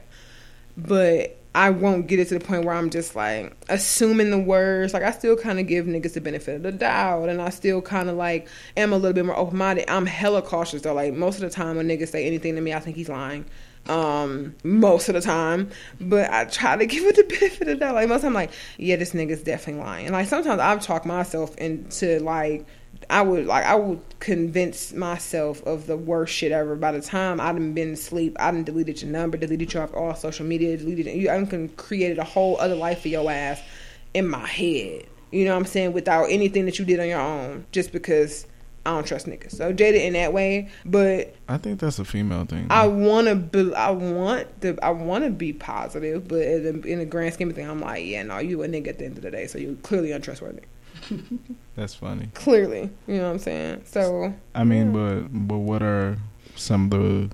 But I won't get it to the point where I'm just like assuming the words. Like I still kind of give niggas the benefit of the doubt, and I still kind of like am a little bit more open minded. I'm hella cautious though. Like most of the time when niggas say anything to me, I think he's lying um most of the time but i try to give it the benefit of the doubt. like most of the time like yeah this nigga's definitely lying like sometimes i've talked myself into like i would like i would convince myself of the worst shit ever by the time i have been asleep i done deleted your number deleted you off all social media deleted you i done created a whole other life for your ass in my head you know what i'm saying without anything that you did on your own just because I don't trust niggas. So jaded in that way, but I think that's a female thing. I want to be, I want to, I want to be positive, but in the, in the grand scheme of things, I'm like, yeah, no, you a nigga at the end of the day, so you're clearly untrustworthy. That's funny. Clearly, you know what I'm saying. So I mean, Yeah. but but what are some of the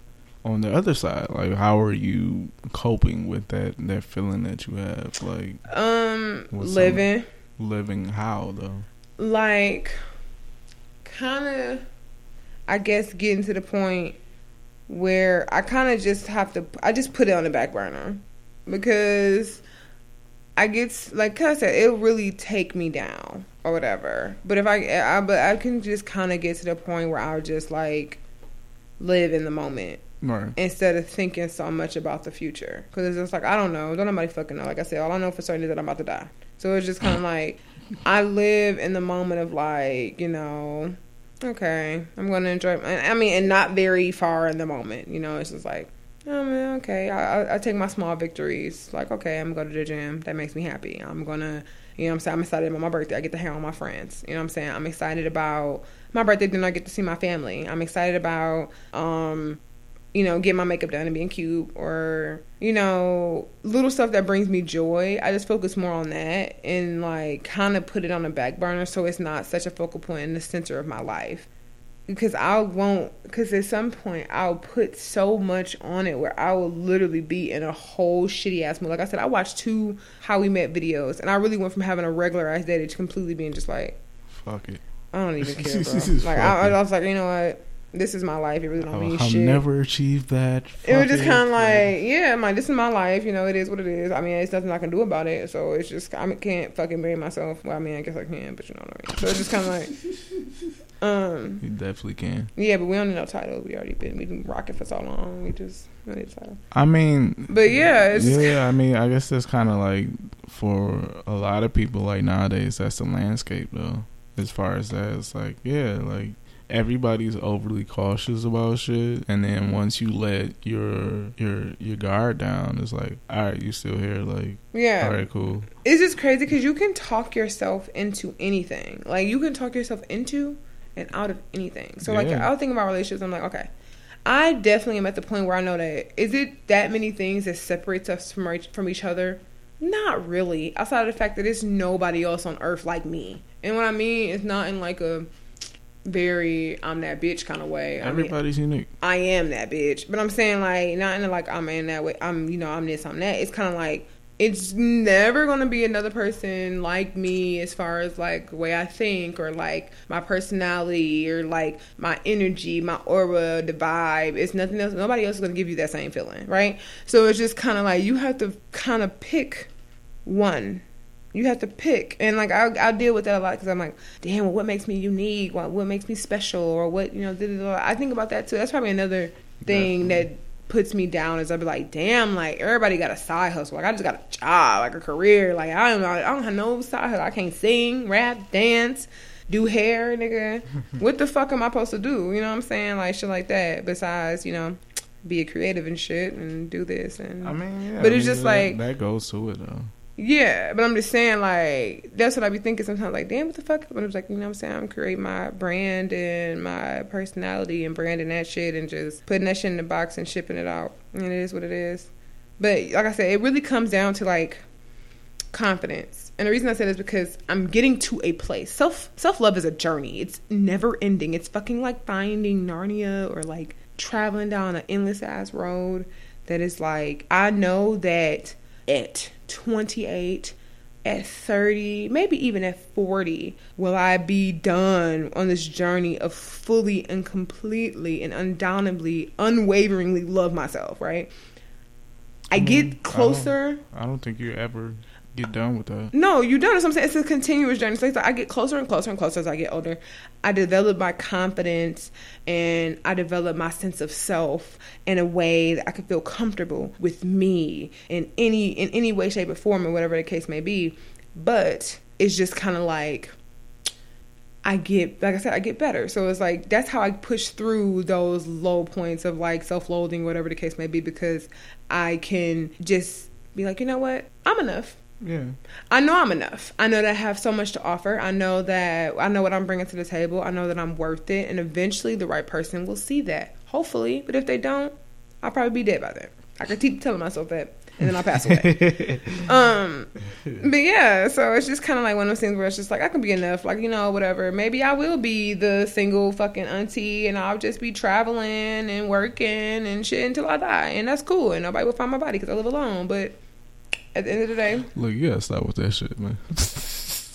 on the other side? Like, how are you coping with that that feeling that you have? Like um, living living how though? like kind of, I guess, getting to the point where I kind of just have to. I just put it on the back burner because I get like I said it'll really take me down or whatever. But if I, I but I can just kind of get to the point where I'll just like live in the moment Right. instead of thinking so much about the future. Because it's just like I don't know, don't nobody fucking know. Like I said, all I know for certain is that I'm about to die. So it's just kind of like I live in the moment of like you know, okay, I'm gonna enjoy. I mean, and not very far in the moment. You know, it's just like. I mean, okay, I, I, take my small victories. Like, okay, I'm going to the gym. That makes me happy. I'm going to, you know I'm saying? I'm excited about my birthday. I get to hang out with my friends. You know what I'm saying? I'm excited about my birthday, then I get to see my family. I'm excited about, um, you know, getting my makeup done and being cute or, you know, little stuff that brings me joy. I just focus more on that and like kind of put it on the back burner so it's not such a focal point in the center of my life. Because I won't, because at some point I'll put so much on it where I will literally be in a whole shitty ass mood. Like I said, I watched two How We Met videos and I really went from having a regular ass day to completely being just like, Fuck it. I don't even care, bro. Like I. I was like, you know what? This is my life. It really don't I'll, mean I'll shit. never achieve that. it was just kind of like, yeah, I'm like, this is my life. You know, it is what it is. I mean, it's nothing I can do about it. So it's just, I can't fucking blame myself. Well, I mean, I guess I can, but you know what I mean. So it's just kind of like, um, You definitely can. yeah, but we don't need no titles. We already been, we been rocking for so long. We just, we need a title. I mean, But yeah, it's yeah. I mean, I guess that's kind of like for a lot of people. Like nowadays, that's the landscape, though. As far as that, it's like yeah, like everybody's overly cautious about shit, and then once you let your your your guard down, it's like all right, you still here, like yeah. all right, cool. It's just crazy because you can talk yourself into anything. Like you can talk yourself into and out of anything. So like I was thinking about relationships. I'm like, okay, I definitely am at the point where I know that is it that many things that separates us from each, from each other? Not really. Outside of the fact that there's nobody else on earth like me. And what I mean is not in like a very I'm that bitch kind of way. I mean, Everybody's unique. I am that bitch. But I'm saying like not in a, like I'm in that way. I'm you know I'm this I'm that. It's kind of like it's never gonna be another person like me as far as like the way I think or like my personality or like my energy, my aura, the vibe. It's nothing else. Nobody else is gonna give you that same feeling, right? So it's just kind of like you have to kind of pick one you have to pick, and like I I deal with that a lot because I'm like, damn, well, what makes me unique? What what makes me special? Or what you know? da, da, da. I think about that too. That's probably another thing that puts me down. Is I'd be like, damn, like everybody got a side hustle. Like I just got a job, like a career. Like I don't I don't have no side hustle. I can't sing, rap, dance. Do hair, nigga. what the fuck am I supposed to do? You know what I'm saying? Like shit like that. Besides, you know, be a creative and shit and do this and I mean, yeah. But I it's mean, just that- like- that goes to it though. Yeah, but I'm just saying, like, that's what I be thinking sometimes. Like, damn, what the fuck? But I'm just like, you know what I'm saying? I'm creating my brand and my personality and branding that shit and just putting that shit in the box and shipping it out. And it is what it is. But like I said, it really comes down to like confidence. And the reason I said is because I'm getting to a place. Self self love is a journey. It's never ending. It's fucking like finding Narnia or like traveling down an endless ass road that is like I know that at 28 at 30 maybe even at 40 will i be done on this journey of fully and completely and undoubtedly unwaveringly love myself right? I I get don't- closer. I don't think you ever get done with that. no, you don't. I'm saying. It's a continuous journey. So it's like I get closer and closer and closer as I get older. I develop my confidence and I develop my sense of self in a way that I can feel comfortable with me in any in any way, shape, or form, or whatever the case may be. But it's just kind of like I get, like I said, I get better. So it's like that's how I push through those low points of like self loathing, whatever the case may be, because I can just be like, you know what, I'm enough. Yeah. I know I'm enough. I know that I have so much to offer. I know that I know what I'm bringing to the table. I know that I'm worth it. And eventually the right person will see that. Hopefully. But if they don't, I'll probably be dead by then. I can keep telling myself that. and then I'll pass away. um, but yeah, so it's just kind of like one of those things where it's just like I can be enough, like you know, whatever. Maybe I will be the single fucking auntie, and I'll just be traveling and working and shit until I die, and that's cool, and nobody will find my body because I live alone. But at the end of the day, Look, you gotta stop with that shit, man.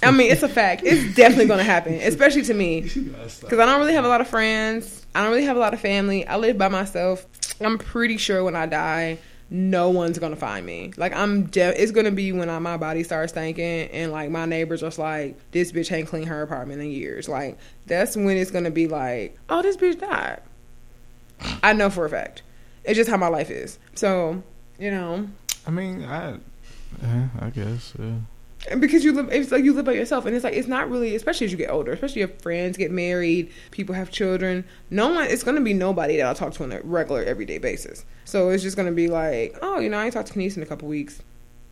I mean, it's a fact. It's definitely gonna happen, especially to me. Because I don't really have a lot of friends. I don't really have a lot of family. I live by myself. I'm pretty sure when I die, no one's gonna find me. Like I'm, de- it's gonna be when I, my body starts stinking and like my neighbors just like, this bitch ain't cleaned her apartment in years. Like that's when it's gonna be like, oh, this bitch died. I know for a fact. It's just how my life is. So you know, I mean, I, yeah, I guess, yeah. and because you live, it's like you live by yourself, and it's like it's not really, especially as you get older, especially if friends get married, people have children. No one, it's gonna be nobody that I'll talk to on a regular, everyday basis. So it's just gonna be like, oh, you know, I ain't talked to Kenise in a couple weeks.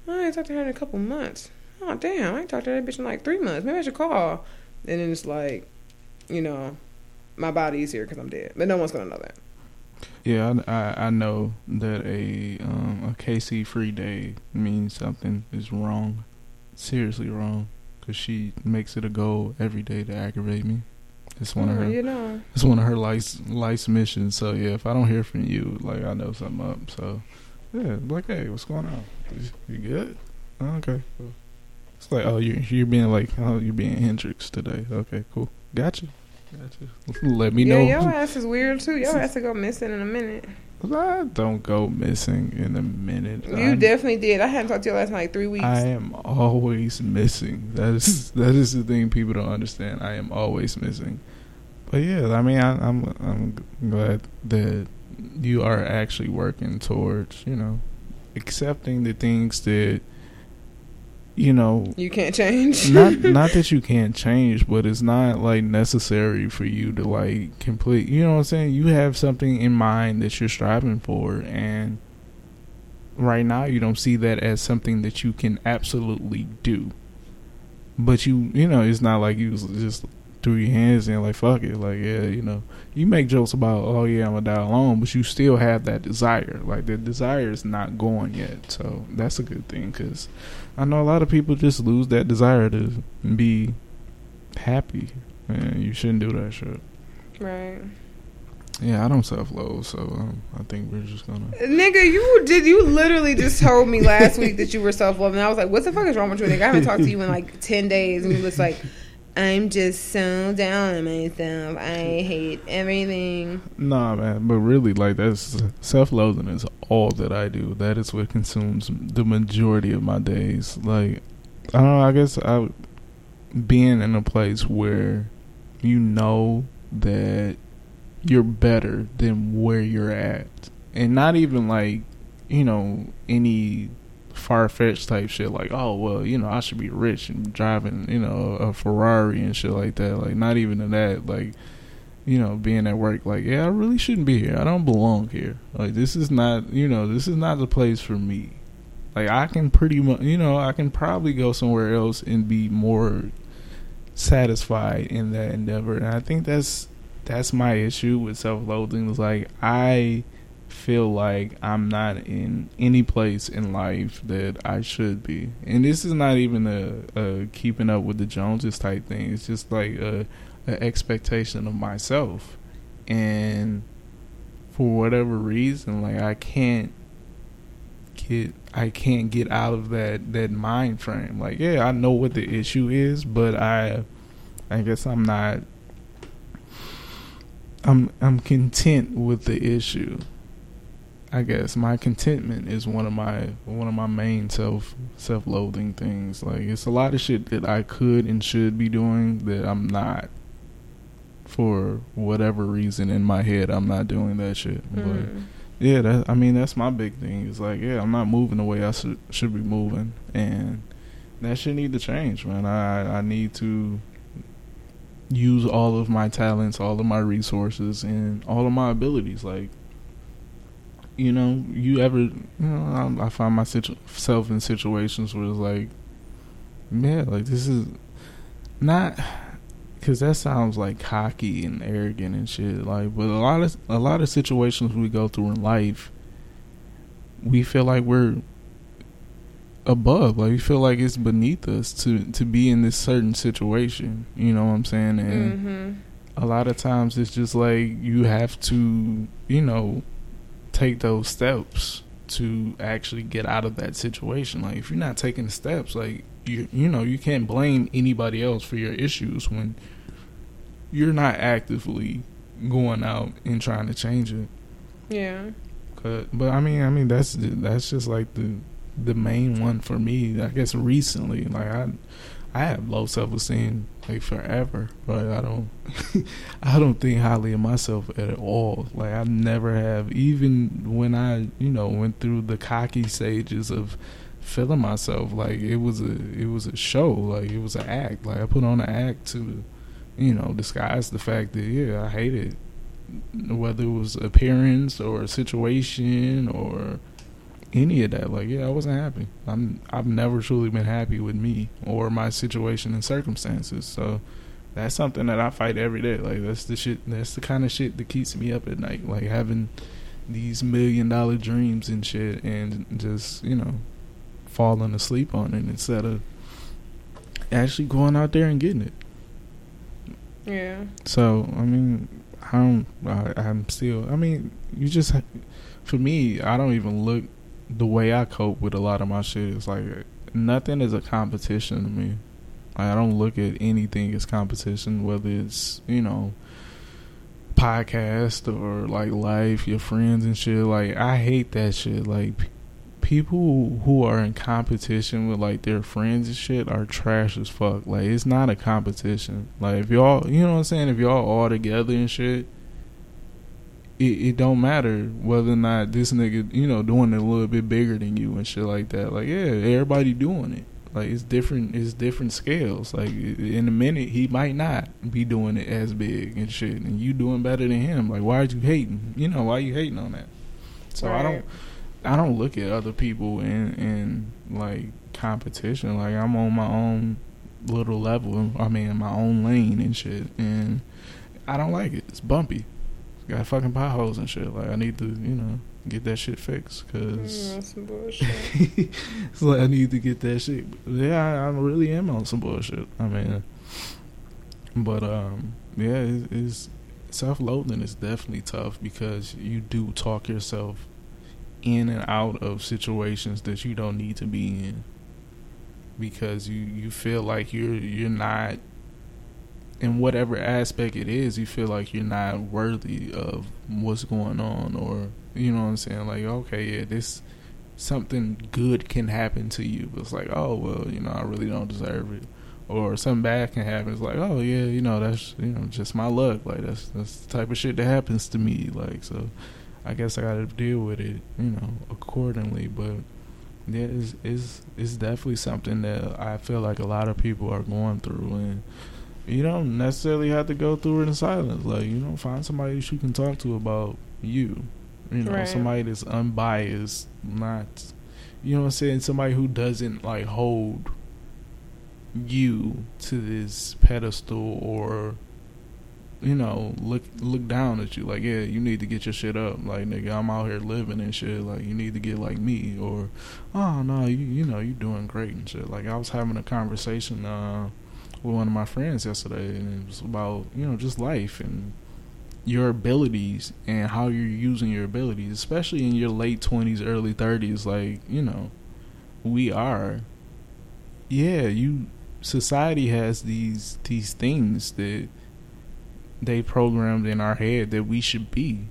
I ain't talked to her in a couple months. Oh damn, I ain't talked to that bitch in like three months. Maybe I should call. And then it's like, you know, my body's here because I'm dead, but no one's gonna know that. Yeah, I, I, I know that a um, a KC free day means something is wrong, seriously wrong, because she makes it a goal every day to aggravate me. It's one of Oh, her. you know, It's one of her life's life's missions. So yeah, if I don't hear from you, like I know something up. So yeah, like hey, what's going on? You good? Oh, okay. Cool. It's like oh you're you're being like oh you're being Hendrix today. Okay, cool. Gotcha. Gotcha. Let me yeah, know. your ass is weird too. Your ass to go missing in a minute. I don't go missing in a minute. You I'm- definitely did. I hadn't talked to you last night like three weeks. I am always missing. That is that is the thing people don't understand. I am always missing. But yeah, I mean, I, I'm I'm glad that you are actually working towards you know accepting the things that you know you can't change. not not that you can't change, but it's not like necessary for you to like complete. You know what I'm saying? You have something in mind that you're striving for, and right now you don't see that as something that you can absolutely do. But you, you know, it's not like you just threw your hands in like fuck it, like yeah, you know. You make jokes about oh yeah I'm gonna die alone, but you still have that desire. Like the desire is not going yet, so that's a good thing because I know a lot of people just lose that desire to be happy, and you shouldn't do that shit. right. Yeah, I don't self-loathe, so um, I think we're just gonna. Nigga, you did. You literally just told me last week that you were self loving. And I was like, "What the fuck is wrong with you, nigga?" I haven't talked to you in like ten days, and you was like, "I'm just so down on myself. I hate everything." Nah, man, but really, like that's self-loathing is all that I do. That is what consumes the majority of my days. Like, I don't know. I guess I being in a place where you know that you're better than where you're at, and not even like you know any far-fetched type shit like oh well you know i should be rich and driving you know a ferrari and shit like that like not even that like you know, being at work, like, yeah, I really shouldn't be here. I don't belong here. Like, this is not, you know, this is not the place for me. Like, I can pretty much, you know, I can probably go somewhere else and be more satisfied in that endeavor. And I think that's that's my issue with self-loathing. Is like I feel like I'm not in any place in life that I should be. And this is not even a, a keeping up with the Joneses type thing. It's just like a an expectation of myself and for whatever reason like i can't get i can't get out of that that mind frame like yeah i know what the issue is but i i guess i'm not i'm i'm content with the issue i guess my contentment is one of my one of my main self self-loathing things like it's a lot of shit that i could and should be doing that i'm not for whatever reason in my head I'm not doing that shit. But Mm. yeah, that I mean that's my big thing. It's like yeah, I'm not moving the way I should should be moving, and that shit need to change, man. I I need to use all of my talents, all of my resources, and all of my abilities. Like you know, you ever you know I, I find myself in situations where it's like yeah, like this is not because that sounds like cocky and arrogant and shit. Like, but a lot of a lot of situations we go through in life, we feel like we're above. Like we feel like it's beneath us to to be in this certain situation. You know what I'm saying? And Mm-hmm. a lot of times it's just like you have to, you know, take those steps to actually get out of that situation. Like if you're not taking the steps, like you you know, you can't blame anybody else for your issues when you're not actively going out and trying to change it. Yeah. but I mean, I mean that's that's just like the the main one for me. I guess recently, like I I have low self esteem like forever, but I don't I don't think highly of myself at all. Like I never have. Even when I you know went through the cocky stages of feeling myself, like it was a it was a show. Like it was an act. Like I put on an act to you know disguise the fact that yeah I hated whether it was appearance or situation or any of that. Like, yeah, I wasn't happy. I'm I've never truly been happy with me or my situation and circumstances. So that's something that I fight every day. Like that's the shit that's the kind of shit that keeps me up at night. Like having these million dollar dreams and shit and just, you know, falling asleep on it instead of actually going out there and getting it. Yeah. So I mean, I don't. I, I'm still. I mean, you just. For me, I don't even look the way I cope with a lot of my shit. is like nothing is a competition to me. Like, I don't look at anything as competition, whether it's you know podcast or like life, your friends and shit. Like I hate that shit. Like p- people who are in competition with like their friends and shit are trash as fuck. Like it's not a competition. Like if y'all, you know what I'm saying, if y'all all together and shit, it, it don't matter whether or not this nigga, you know, doing it a little bit bigger than you and shit like that. Like yeah, everybody doing it. Like it's different. It's different scales. Like in a minute, he might not be doing it as big and shit, and you doing better than him. Like why are you hating? You know why you hating on that? So I don't. I don't look at other people in in like competition. Like I'm on my own little level. I mean, my own lane and shit, and I don't like it. It's bumpy. Got fucking potholes and shit. Like I need to, you know, get that shit fixed because Mm, some bullshit. it's like I need to get that shit. Yeah, I, I really am on some bullshit. I mean, but um, yeah, it, it's self-loathing is definitely tough because you do talk yourself in and out of situations that you don't need to be in because you you feel like you're you're not in whatever aspect it is you feel like you're not worthy of what's going on or you know what I'm saying? Like okay yeah this something good can happen to you. But it's like oh well you know I really don't deserve it. Or something bad can happen. It's like oh yeah you know that's you know just my luck. Like that's that's the type of shit that happens to me. Like so I guess I got to deal with it, you know, accordingly. But yeah, it's, it's it's definitely something that I feel like a lot of people are going through, and you don't necessarily have to go through it in silence. Like you know, find somebody that you can talk to about you. You know, Right. somebody that's unbiased, not you know what I'm saying. Somebody who doesn't like hold you to this pedestal or you know, look look down at you like, yeah, you need to get your shit up. Like, nigga, I'm out here living and shit. Like, you need to get like me. Or, oh no, you you know, you doing great and shit. Like, I was having a conversation uh, with one of my friends yesterday, and it was about you know just life and your abilities and how you're using your abilities, especially in your late twenties, early thirties. Like, you know, we are. Yeah, you. Society has these these things that they programmed in our head that we should be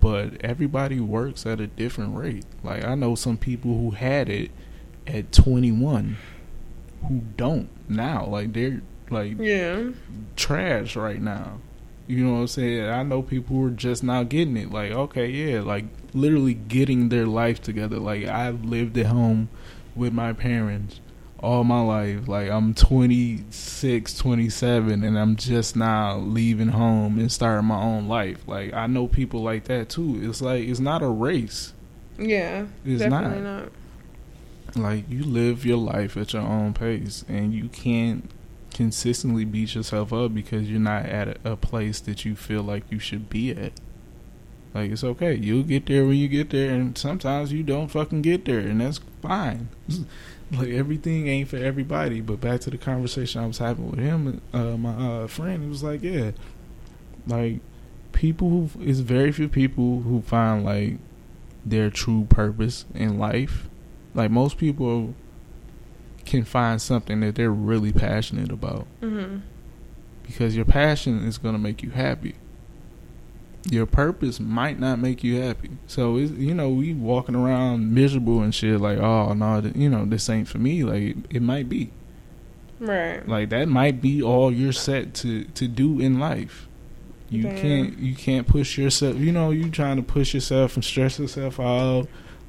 but everybody works at a different rate like i know some people who had it at 21 who don't now. Like they're like yeah. trash right now. You know what i'm saying? I know people who are just now getting it. Like okay yeah like literally getting their life together. Like i've lived at home with my parents all my life. Like i'm 26 27 and i'm just now leaving home and starting my own life. Like i know people like that too. It's like it's not a race. Yeah. it's definitely not not. Like you live your life at your own pace and you can't consistently beat yourself up because you're not at a, place that you feel like you should be at Like it's okay. You'll get there when you get there, and sometimes you don't fucking get there, and that's fine. like everything ain't for everybody. But back to the conversation I was having with him, uh, my uh, friend, he was like, yeah, like people who it's very few people who find like their true purpose in life. Like most people can find something that they're really passionate about. Mm-hmm. Because your passion is going to make you happy your purpose might not make you happy. So it's you know we walking around miserable and shit like oh no you know this ain't for me like it, it might be right like that might be all you're set to to do in life. You Damn. can't you can't push yourself. You know you trying to push yourself and stress yourself out.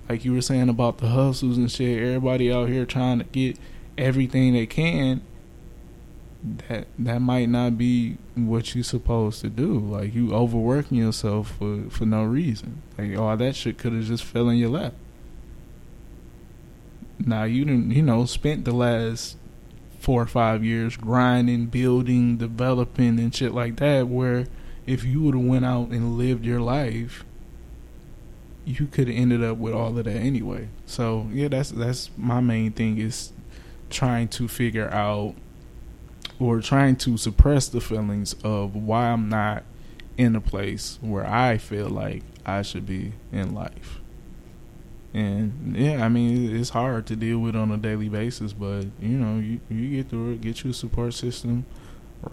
Like you were saying about the hustles and shit. Everybody out here trying to get everything they can that that might not be what you're supposed to do. Like you overworking yourself for for no reason. Like all that shit could have just fell in your lap. Now you didn't you know spent the last four or five years grinding, building, developing, and shit like that. Where if you would have went out and lived your life, you could have ended up with all of that anyway. So yeah, that's that's my main thing is trying to figure out or trying to suppress the feelings of why I'm not in a place where I feel like I should be in life. And yeah, I mean it's hard to deal with on a daily basis, but you know, you you get through it, get you a support system,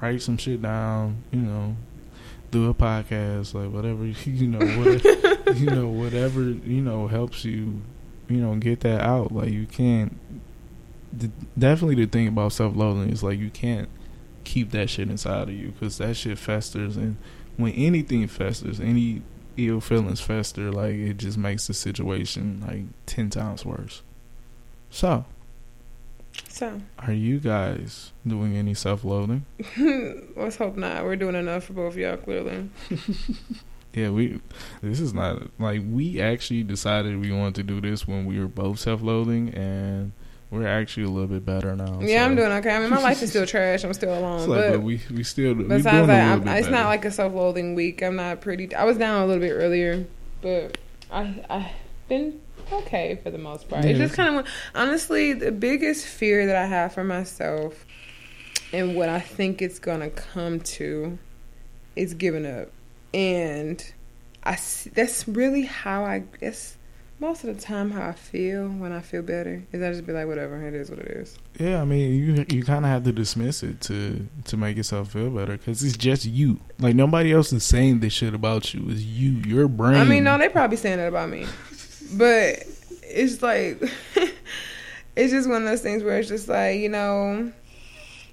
write some shit down, you know, do a podcast, like whatever you know, whatever, you know, whatever you know helps you, you know, get that out. Like you can't. The, definitely, the thing about self-loathing is like you can't keep that shit inside of you because that shit festers, and when anything festers, any ill feelings fester, like it just makes the situation like ten times worse. So, so are you guys doing any self-loathing? let's hope not we're doing enough for both of y'all clearly Yeah, we. This is not like we actually decided we wanted to do this when we were both self-loathing, and we're actually a little bit better now. yeah so. i'm doing okay i mean my life is still trash i'm still alone like, but, but we we still besides that I'm, bit it's not like a self-loathing week i'm not pretty i was down a little bit earlier but i i've been okay for the most part it's just kind of honestly the biggest fear that i have for myself and what i think it's gonna come to is giving up and i that's really how i guess most of the time how i feel when i feel better is i just be like whatever it is what it is Yeah, I mean, you you kind of have to dismiss it to to make yourself feel better because it's just you. Like nobody else is saying this shit about you. It's you, your brain. I mean, no, they probably saying that about me, but it's like it's just one of those things where it's just like you know,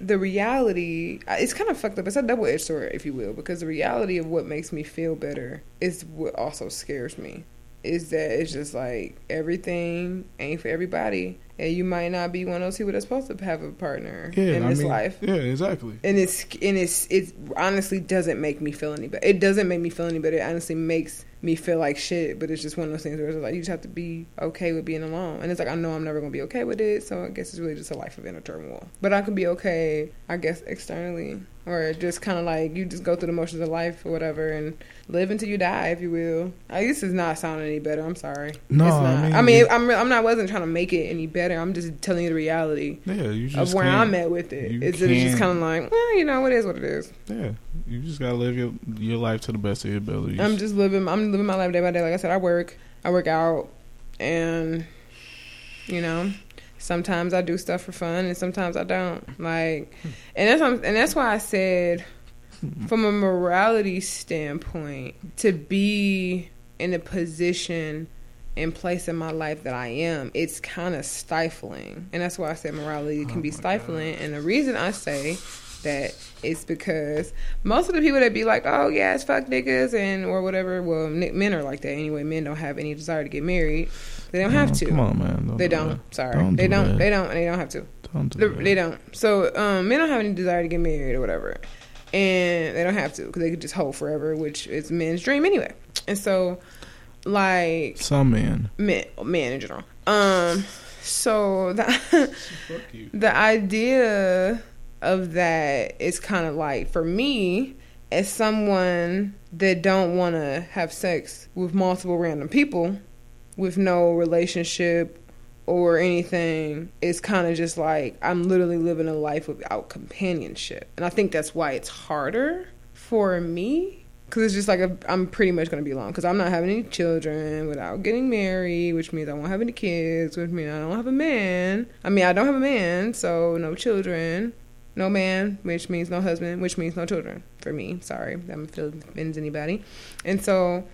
the reality. It's kind of fucked up. It's a double edged sword, if you will, because the reality of what makes me feel better is what also scares me. Is that it's just like everything ain't for everybody, and you might not be one of those people that's supposed to have a partner yeah, in I this mean, life Yeah, exactly. and it's and it's it honestly doesn't make me feel any better. It doesn't make me feel any better. It honestly makes me feel like shit. But it's just one of those things where it's like you just have to be okay with being alone. And it's like I know I'm never gonna be okay with it. So I guess it's really just a life of inner turmoil. But I can be okay, I guess externally, or just kind of like you just go through the motions of life or whatever and live until you die, if you will. I guess it's not sounding any better. I'm sorry. No, it's I mean, I mean, I'm I'm not wasn't trying to make it any better. I'm just telling you the reality Yeah, you just of where I'm at with it. it's just kind of like, well, you know, it is what it is. Yeah, you just gotta live your your life to the best of your abilities. I'm just living. I'm living my life day by day. Like I said, I work. I work out, and you know, sometimes I do stuff for fun, and sometimes I don't. Like, hmm. and that's and that's why I said, hmm. from a morality standpoint, to be in a position and place in my life that I am, it's kind of stifling, and that's why I said morality can Oh be stifling. And the reason I say that is because most of the people that be like, "Oh yeah, it's fuck niggas" and or whatever. Well, ni- men are like that anyway. Men don't have any desire to get married. They don't have Oh, to. Come on, man. They do don't. that. Sorry, Don't they do don't. that. They don't. They don't have to. Don't do They, they don't. So um, men don't have any desire to get married or whatever, and they don't have to because they could just hold forever, which is men's dream anyway. And so, like Some men. men, men in general. Um, so the the idea of that is kind of like for me as someone that don't want to have sex with multiple random people with no relationship or anything it's kind of just like i'm literally living a life without companionship. And i think that's why it's harder for me because it's just like i am pretty much going to be alone. Because i'm not having any children without getting married which means i won't have any kids which means i don't have a man. I mean i don't have a man so no children no man, which means no husband, which means no children for me. Sorry, that offends anybody. And so,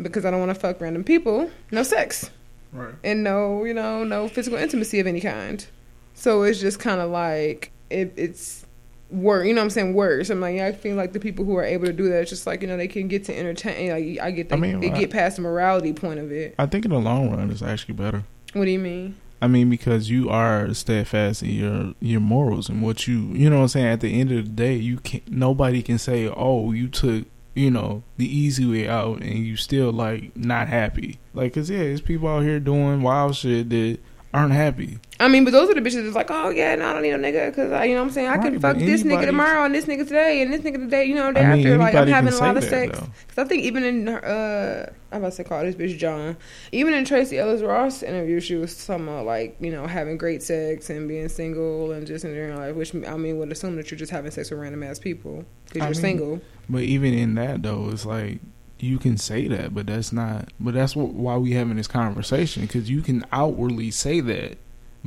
because I don't want to fuck random people, no sex. Right. And no, you know, no physical intimacy of any kind. So it's just kind of like it, it's worse. You know what I'm saying? Worse. I'm like, yeah, I feel like the people who are able to do that, it's just like you know, they can get to entertain. Like I get, the, I mean, they I, get past the morality point of it. I think in the long run, it's actually better. What do you mean? I mean, because you are steadfast in your your morals and what you you know what I'm saying. At the end of the day, you can't. nobody can say, "Oh, you took you know the easy way out and you still like not happy." Like, cause yeah, there's people out here doing wild shit that aren't happy. I mean, but those are the bitches that's like, oh yeah, no, I don't need a nigga because I you know what I'm saying. I right, can fuck this nigga tomorrow and this nigga today and this nigga today. You know, day I mean, after. Like I'm having a lot of sex. Because I think even in her, uh, I'm about to say call this bitch Joan. Even in Tracee Ellis Ross interview, she was talking about like you know having great sex and being single and just in enjoying life. Which I mean would assume that you're just having sex with random ass people because you're mean, single. But even in that though, it's like you can say that, but that's not. But that's what, why we having this conversation because you can outwardly say that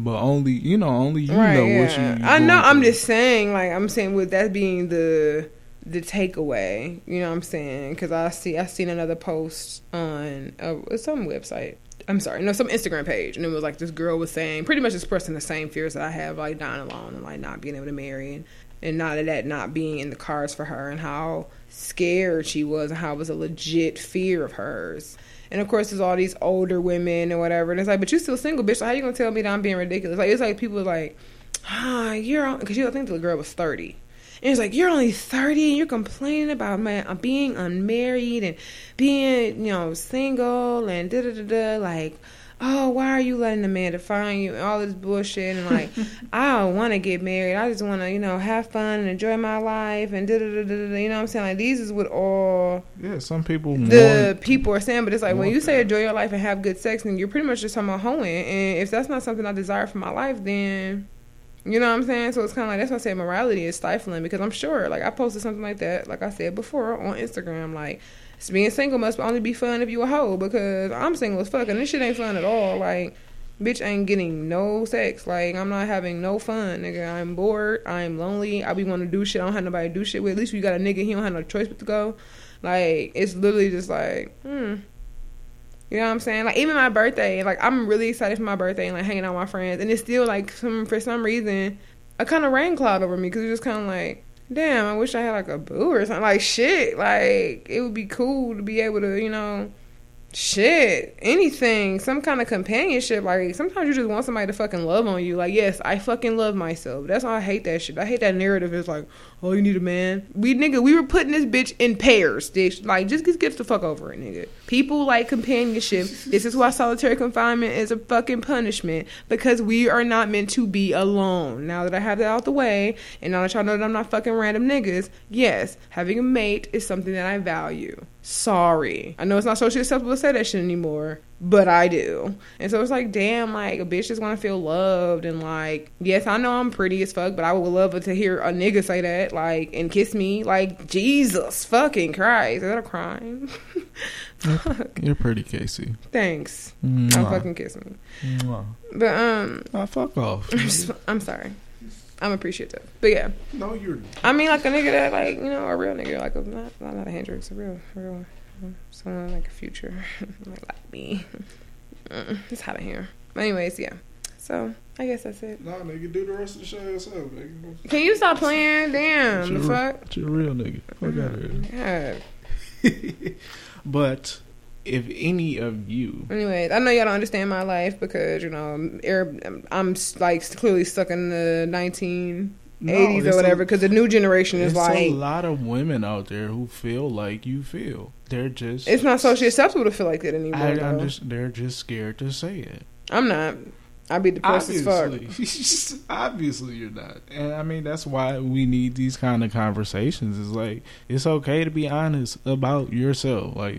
but only you know, only you right, know yeah. what you. I know. I'm just saying, like I'm saying, with that being the the takeaway, you know, what I'm saying, because I see I seen another post on uh, some website. I'm sorry, no, some Instagram page, and it was like this girl was saying, pretty much expressing the same fears that I have, like dying alone and like not being able to marry, and and not that not being in the cards for her, and how scared she was, and how it was a legit fear of hers and of course, there's all these older women and whatever. And it's like, but you're still single, bitch. So how you gonna tell me that I'm being ridiculous? Like it's like people like, ah, you're because you think the girl was thirty. And it's like you're only thirty and you're complaining about man uh, being unmarried and being you know single and da da da da like oh, why are you letting a man define you and all this bullshit and like I don't want to get married. I just want to you know have fun and enjoy my life and da da da da. You know what I'm saying? Like these is what all yeah. Some people the people are saying, but it's like when you say enjoy your life and have good sex, then you're pretty much just talking about hoeing. And if that's not something I desire for my life, then. You know what I'm saying? So it's kind of like that's why I say morality is stifling because I'm sure, like I posted something like that, like I said before on Instagram, like being single must only be fun if you a hoe because I'm single as fuck and this shit ain't fun at all. Like, bitch ain't getting no sex. Like, I'm not having no fun, nigga. I'm bored. I'm lonely. I be want to do shit. I don't have nobody to do shit with. At least you got a nigga. He don't have no choice but to go. Like, it's literally just like, hmm. You know what I'm saying? Like even my birthday, like I'm really excited for my birthday and like hanging out with my friends, and it's still like some for some reason a kind of rain cloud over me because it's just kind of like damn, I wish I had like a boo or something. Like shit, like it would be cool to be able to, you know, shit, anything, some kind of companionship. Like sometimes you just want somebody to fucking love on you. Like yes, I fucking love myself. That's why I hate that shit. I hate that narrative. It's like, oh, you need a man. We nigga, we were putting this bitch in pairs. Bitch. Like just get, get the fuck over it, nigga. People like companionship. this is why solitary confinement is a fucking punishment because we are not meant to be alone. Now that I have that out the way, and now that y'all know that I'm not fucking random niggas, yes, having a mate is something that I value. Sorry. I know it's not socially acceptable to say that shit anymore, but I do. And so it's like, damn, like a bitch just want to feel loved and like, yes, I know I'm pretty as fuck, but I would love to hear a nigga say that, like, and kiss me, like, Jesus fucking Christ, is that a crime? You're pretty, Casey. Thanks. Mwah. Don't fucking kiss me. Mwah. But um, I fuck off. I'm sorry. I'm appreciative. But yeah. No, you're. I mean, like a nigga that, like, you know, a real nigga, like a not, not a Hendrix, a real, real, someone like a future, like, like me. Mm, it's hot in here. But anyways, yeah. So I guess that's it. Nah, nigga, do the rest of the show yourself, nigga. Can you stop playing? Damn, the fuck. You're a real nigga. Fuck out of here. but if any of you. Anyways, I know y'all don't understand my life because you know I'm like clearly stuck in the 1980s no, or whatever. Because the new generation is like a lot of women out there who feel like you feel. They're just it's not socially acceptable to feel like that anymore. I understand. They're just scared to say it. I'm not. I'd be depressed as fuck. Obviously, obviously you're not, and I mean that's why we need these kind of conversations. It's like it's okay to be honest about yourself. Like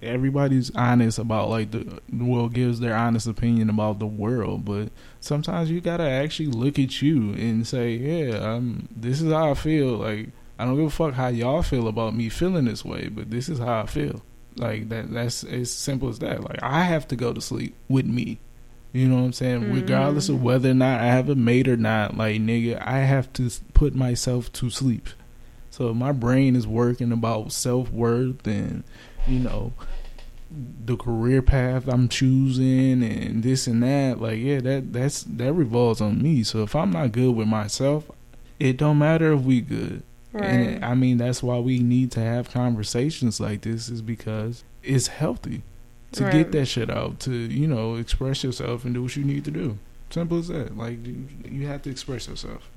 everybody's honest about like the world gives their honest opinion about the world, but sometimes you gotta actually look at you and say, yeah, um, this is how I feel. Like I don't give a fuck how y'all feel about me feeling this way, but this is how I feel. Like that. That's as simple as that. Like I have to go to sleep with me. You know what I'm saying? Mm-hmm. Regardless of whether or not I have a mate or not, like nigga, I have to put myself to sleep. So my brain is working about self worth and you know the career path I'm choosing and this and that. Like yeah, that that's that revolves on me. So if I'm not good with myself, it don't matter if we good. Right. And I mean that's why we need to have conversations like this is because it's healthy to right. get that shit out, to you know express yourself and do what you need to do. Simple as that. Like you, you have to express yourself.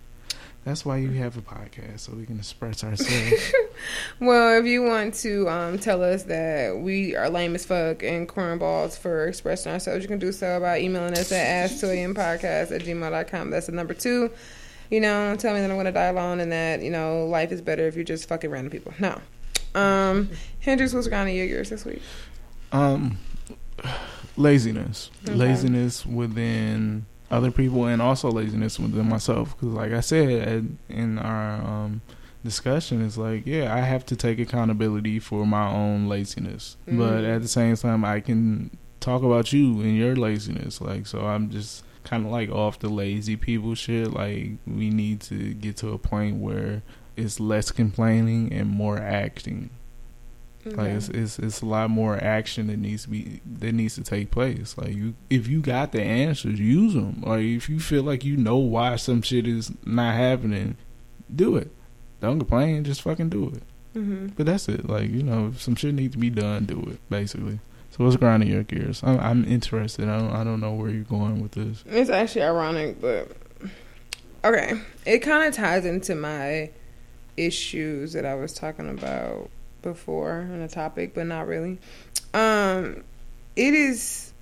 That's why you have a podcast, so we can express ourselves. well, if you want to um, tell us that we are lame as fuck and cornballs for expressing ourselves, you can do so by emailing us at ask2ampodcast at gmail.com. That's the number two. You know, tell me that I'm going to die alone and that, you know, life is better if you're just fucking random people. No. Um, Hendrix, what's going on in your years this week? Um, laziness, okay. laziness within other people, and also laziness within myself. Because, like I said in our um, discussion, it's like, yeah, I have to take accountability for my own laziness, mm-hmm. but at the same time, I can talk about you and your laziness. Like, so I'm just kind of like off the lazy people shit. Like, we need to get to a point where it's less complaining and more acting. Like it's, it's it's a lot more action that needs to be that needs to take place. Like you, if you got the answers, use them. Like if you feel like you know why some shit is not happening, do it. Don't complain. Just fucking do it. Mm-hmm. But that's it. Like you know, if some shit needs to be done, do it. Basically. So what's grinding your gears? I'm, I'm interested. I don't I don't know where you're going with this. It's actually ironic, but okay. It kind of ties into my issues that I was talking about before on a topic, but not really. Um, it is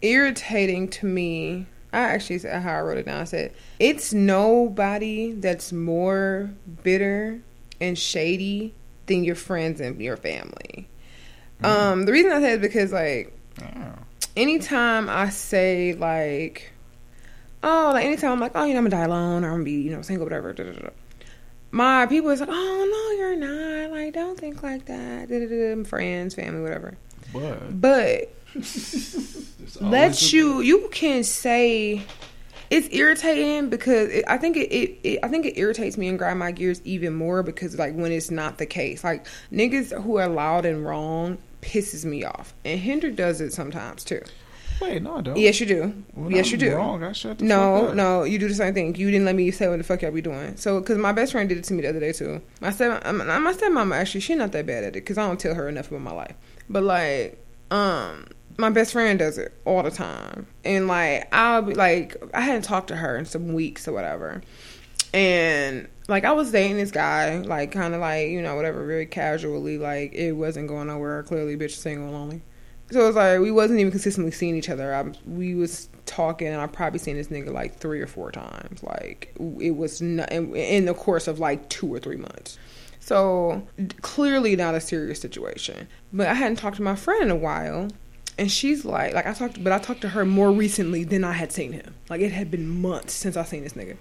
irritating to me. I actually said how I wrote it down. I said it's nobody that's more bitter and shady than your friends and your family. Mm-hmm. Um, the reason I say is because like oh. anytime I say like oh like anytime I'm like oh you know I'm gonna die alone or I'm gonna be you know single whatever da, da, da my people is like, oh no, you're not. Like, don't think like that. Da-da-da. Friends, family, whatever. But, but let you you can say it's irritating because it, I think it, it, it, I think it irritates me and grind my gears even more because like when it's not the case, like niggas who are loud and wrong pisses me off, and Hinder does it sometimes too. Wait, no, I don't. Yes, you do. When yes, you do. Wrong. I shut no, no, you do the same thing. You didn't let me say what the fuck y'all be doing. So, because my best friend did it to me the other day too. My step, my stepmama actually, she not that bad at it because I don't tell her enough about my life. But like, um, my best friend does it all the time, and like I'll be like, I hadn't talked to her in some weeks or whatever, and like I was dating this guy, like kind of like you know whatever, very casually, like it wasn't going nowhere. Clearly, bitch single and lonely. So it's like we wasn't even consistently seeing each other. I, we was talking, and I probably seen this nigga like three or four times. Like it was not, in, the course of like two or three months. So clearly not a serious situation. But I hadn't talked to my friend in a while, and she's like, like I talked, but I talked to her more recently than I had seen him. Like it had been months since I seen this nigga,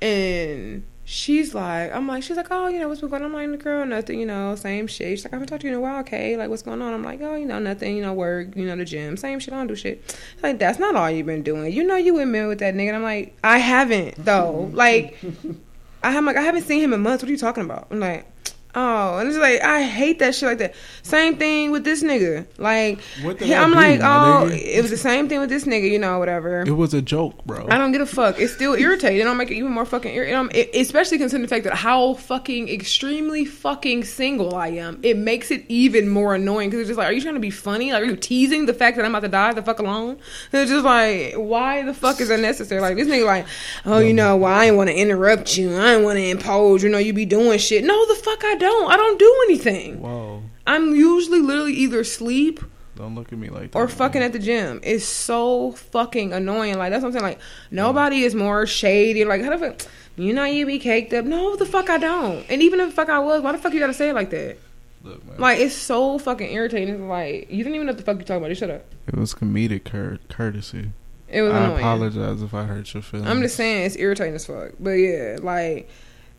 and she's like, I'm like, she's like, oh, you know, what's been going on? I'm like, the girl, nothing, you know, same shit. She's like, I haven't talked to you in a while, okay? Like, what's going on? I'm like, oh, you know, nothing, you know, work, you know, the gym, same shit. I don't do shit. She's like, that's not all you've been doing. You know, you went mad with that nigga. And I'm like, I haven't though. like, I'm like, I haven't seen him in months. What are you talking about? I'm like, Oh, and it's like I hate that shit like that. Same thing with this nigga. Like I'm like, oh, it was the same thing with this nigga. You know, whatever. It was a joke, bro. I don't give a fuck. It's still irritating. It don't make it even more fucking irritating. Especially considering the fact that how fucking extremely fucking single I am. It makes it even more annoying because it's just like, are you trying to be funny? Like, are you teasing the fact that I'm about to die the fuck alone? And it's just like, why the fuck is that necessary? Like this nigga, like, oh, you know, well, I ain't want to interrupt you. I don't want to impose. You know, you be doing shit. No, the fuck I don't. I don't do anything. Whoa. I'm usually literally either sleep Don't look at me like that. or fucking at the gym. It's so fucking annoying. Like that's what I'm saying. Like nobody is more shady. Like how the fuck you know you be caked up? No, the fuck I don't. And even if the fuck I was, why the fuck you gotta say it like that? Look, man. Like it's so fucking irritating. Like you didn't even know what the fuck you talking about. You shut up. it was comedic cur- courtesy. It was I annoying. apologize if I hurt your feelings. I'm just saying it's irritating as fuck. But yeah, like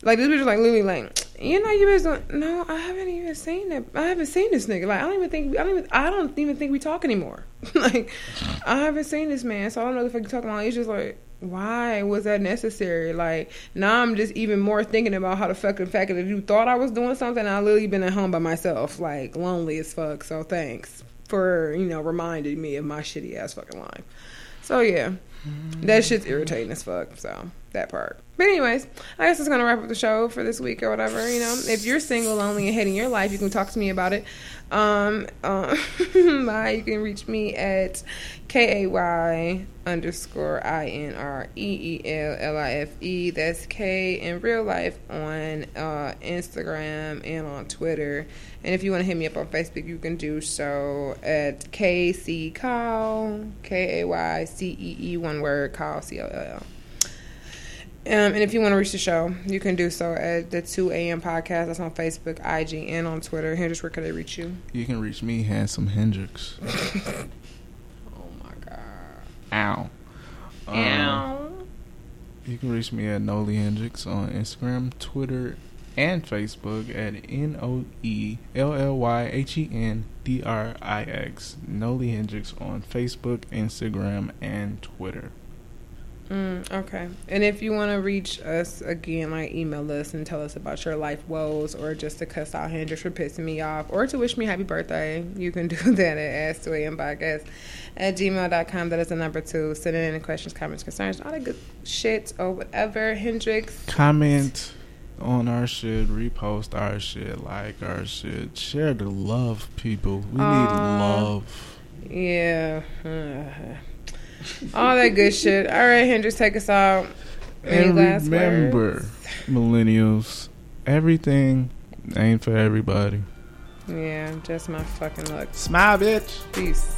like this bitch was like literally like, you know you bitch don't no, I haven't even seen it. I haven't seen this nigga. Like I don't even think I don't even I don't even think we talk anymore. like I haven't seen this man, so I don't know if I can talk about. It's just like why was that necessary? Like now I'm just even more thinking about how the fucking fact that you thought I was doing something, I literally been at home by myself, like lonely as fuck. So thanks for you know reminding me of my shitty ass fucking life. So yeah, that shit's irritating as fuck. So that part. But anyways, I guess it's gonna wrap up the show for this week or whatever. You know, if you're single, lonely, and hating your life, you can talk to me about it. Um, uh. You can reach me at k a y underscore i n r e e l l i f e. That's K in real life on uh, Instagram and on Twitter. And if you want to hit me up on Facebook, you can do so at Kaycee Coll, K A Y C E E, one word, Coll, C O L L. Um, and if you want to reach the show, you can do so at the 2 a.m. podcast. That's on Facebook, IG, and on Twitter. Hendrix, where could they reach you? You can reach me, Handsome Hendrix. Oh my God. Ow. Um, You can reach me at Noelly Hendrix on Instagram, Twitter, and Facebook at N O E L L Y H E N D R I X. Noelly Hendrix on Facebook, Instagram, and Twitter. Mm, okay. And if you want to reach us again, like email us and tell us about your life woes or just to cuss out Hendrix for pissing me off or to wish me happy birthday, you can do that at ask2am at gmail.com. That is the number two. Send in any questions, comments, concerns, all that good shit or whatever. Hendrix. Comment on our shit, repost our shit, like our shit, share the love, people. We need love. Yeah. All that good shit. All right, Hendrix, take us out. Any And last remember, words? millennials, everything ain't for everybody. Yeah, just my fucking luck. Smile, bitch. Peace.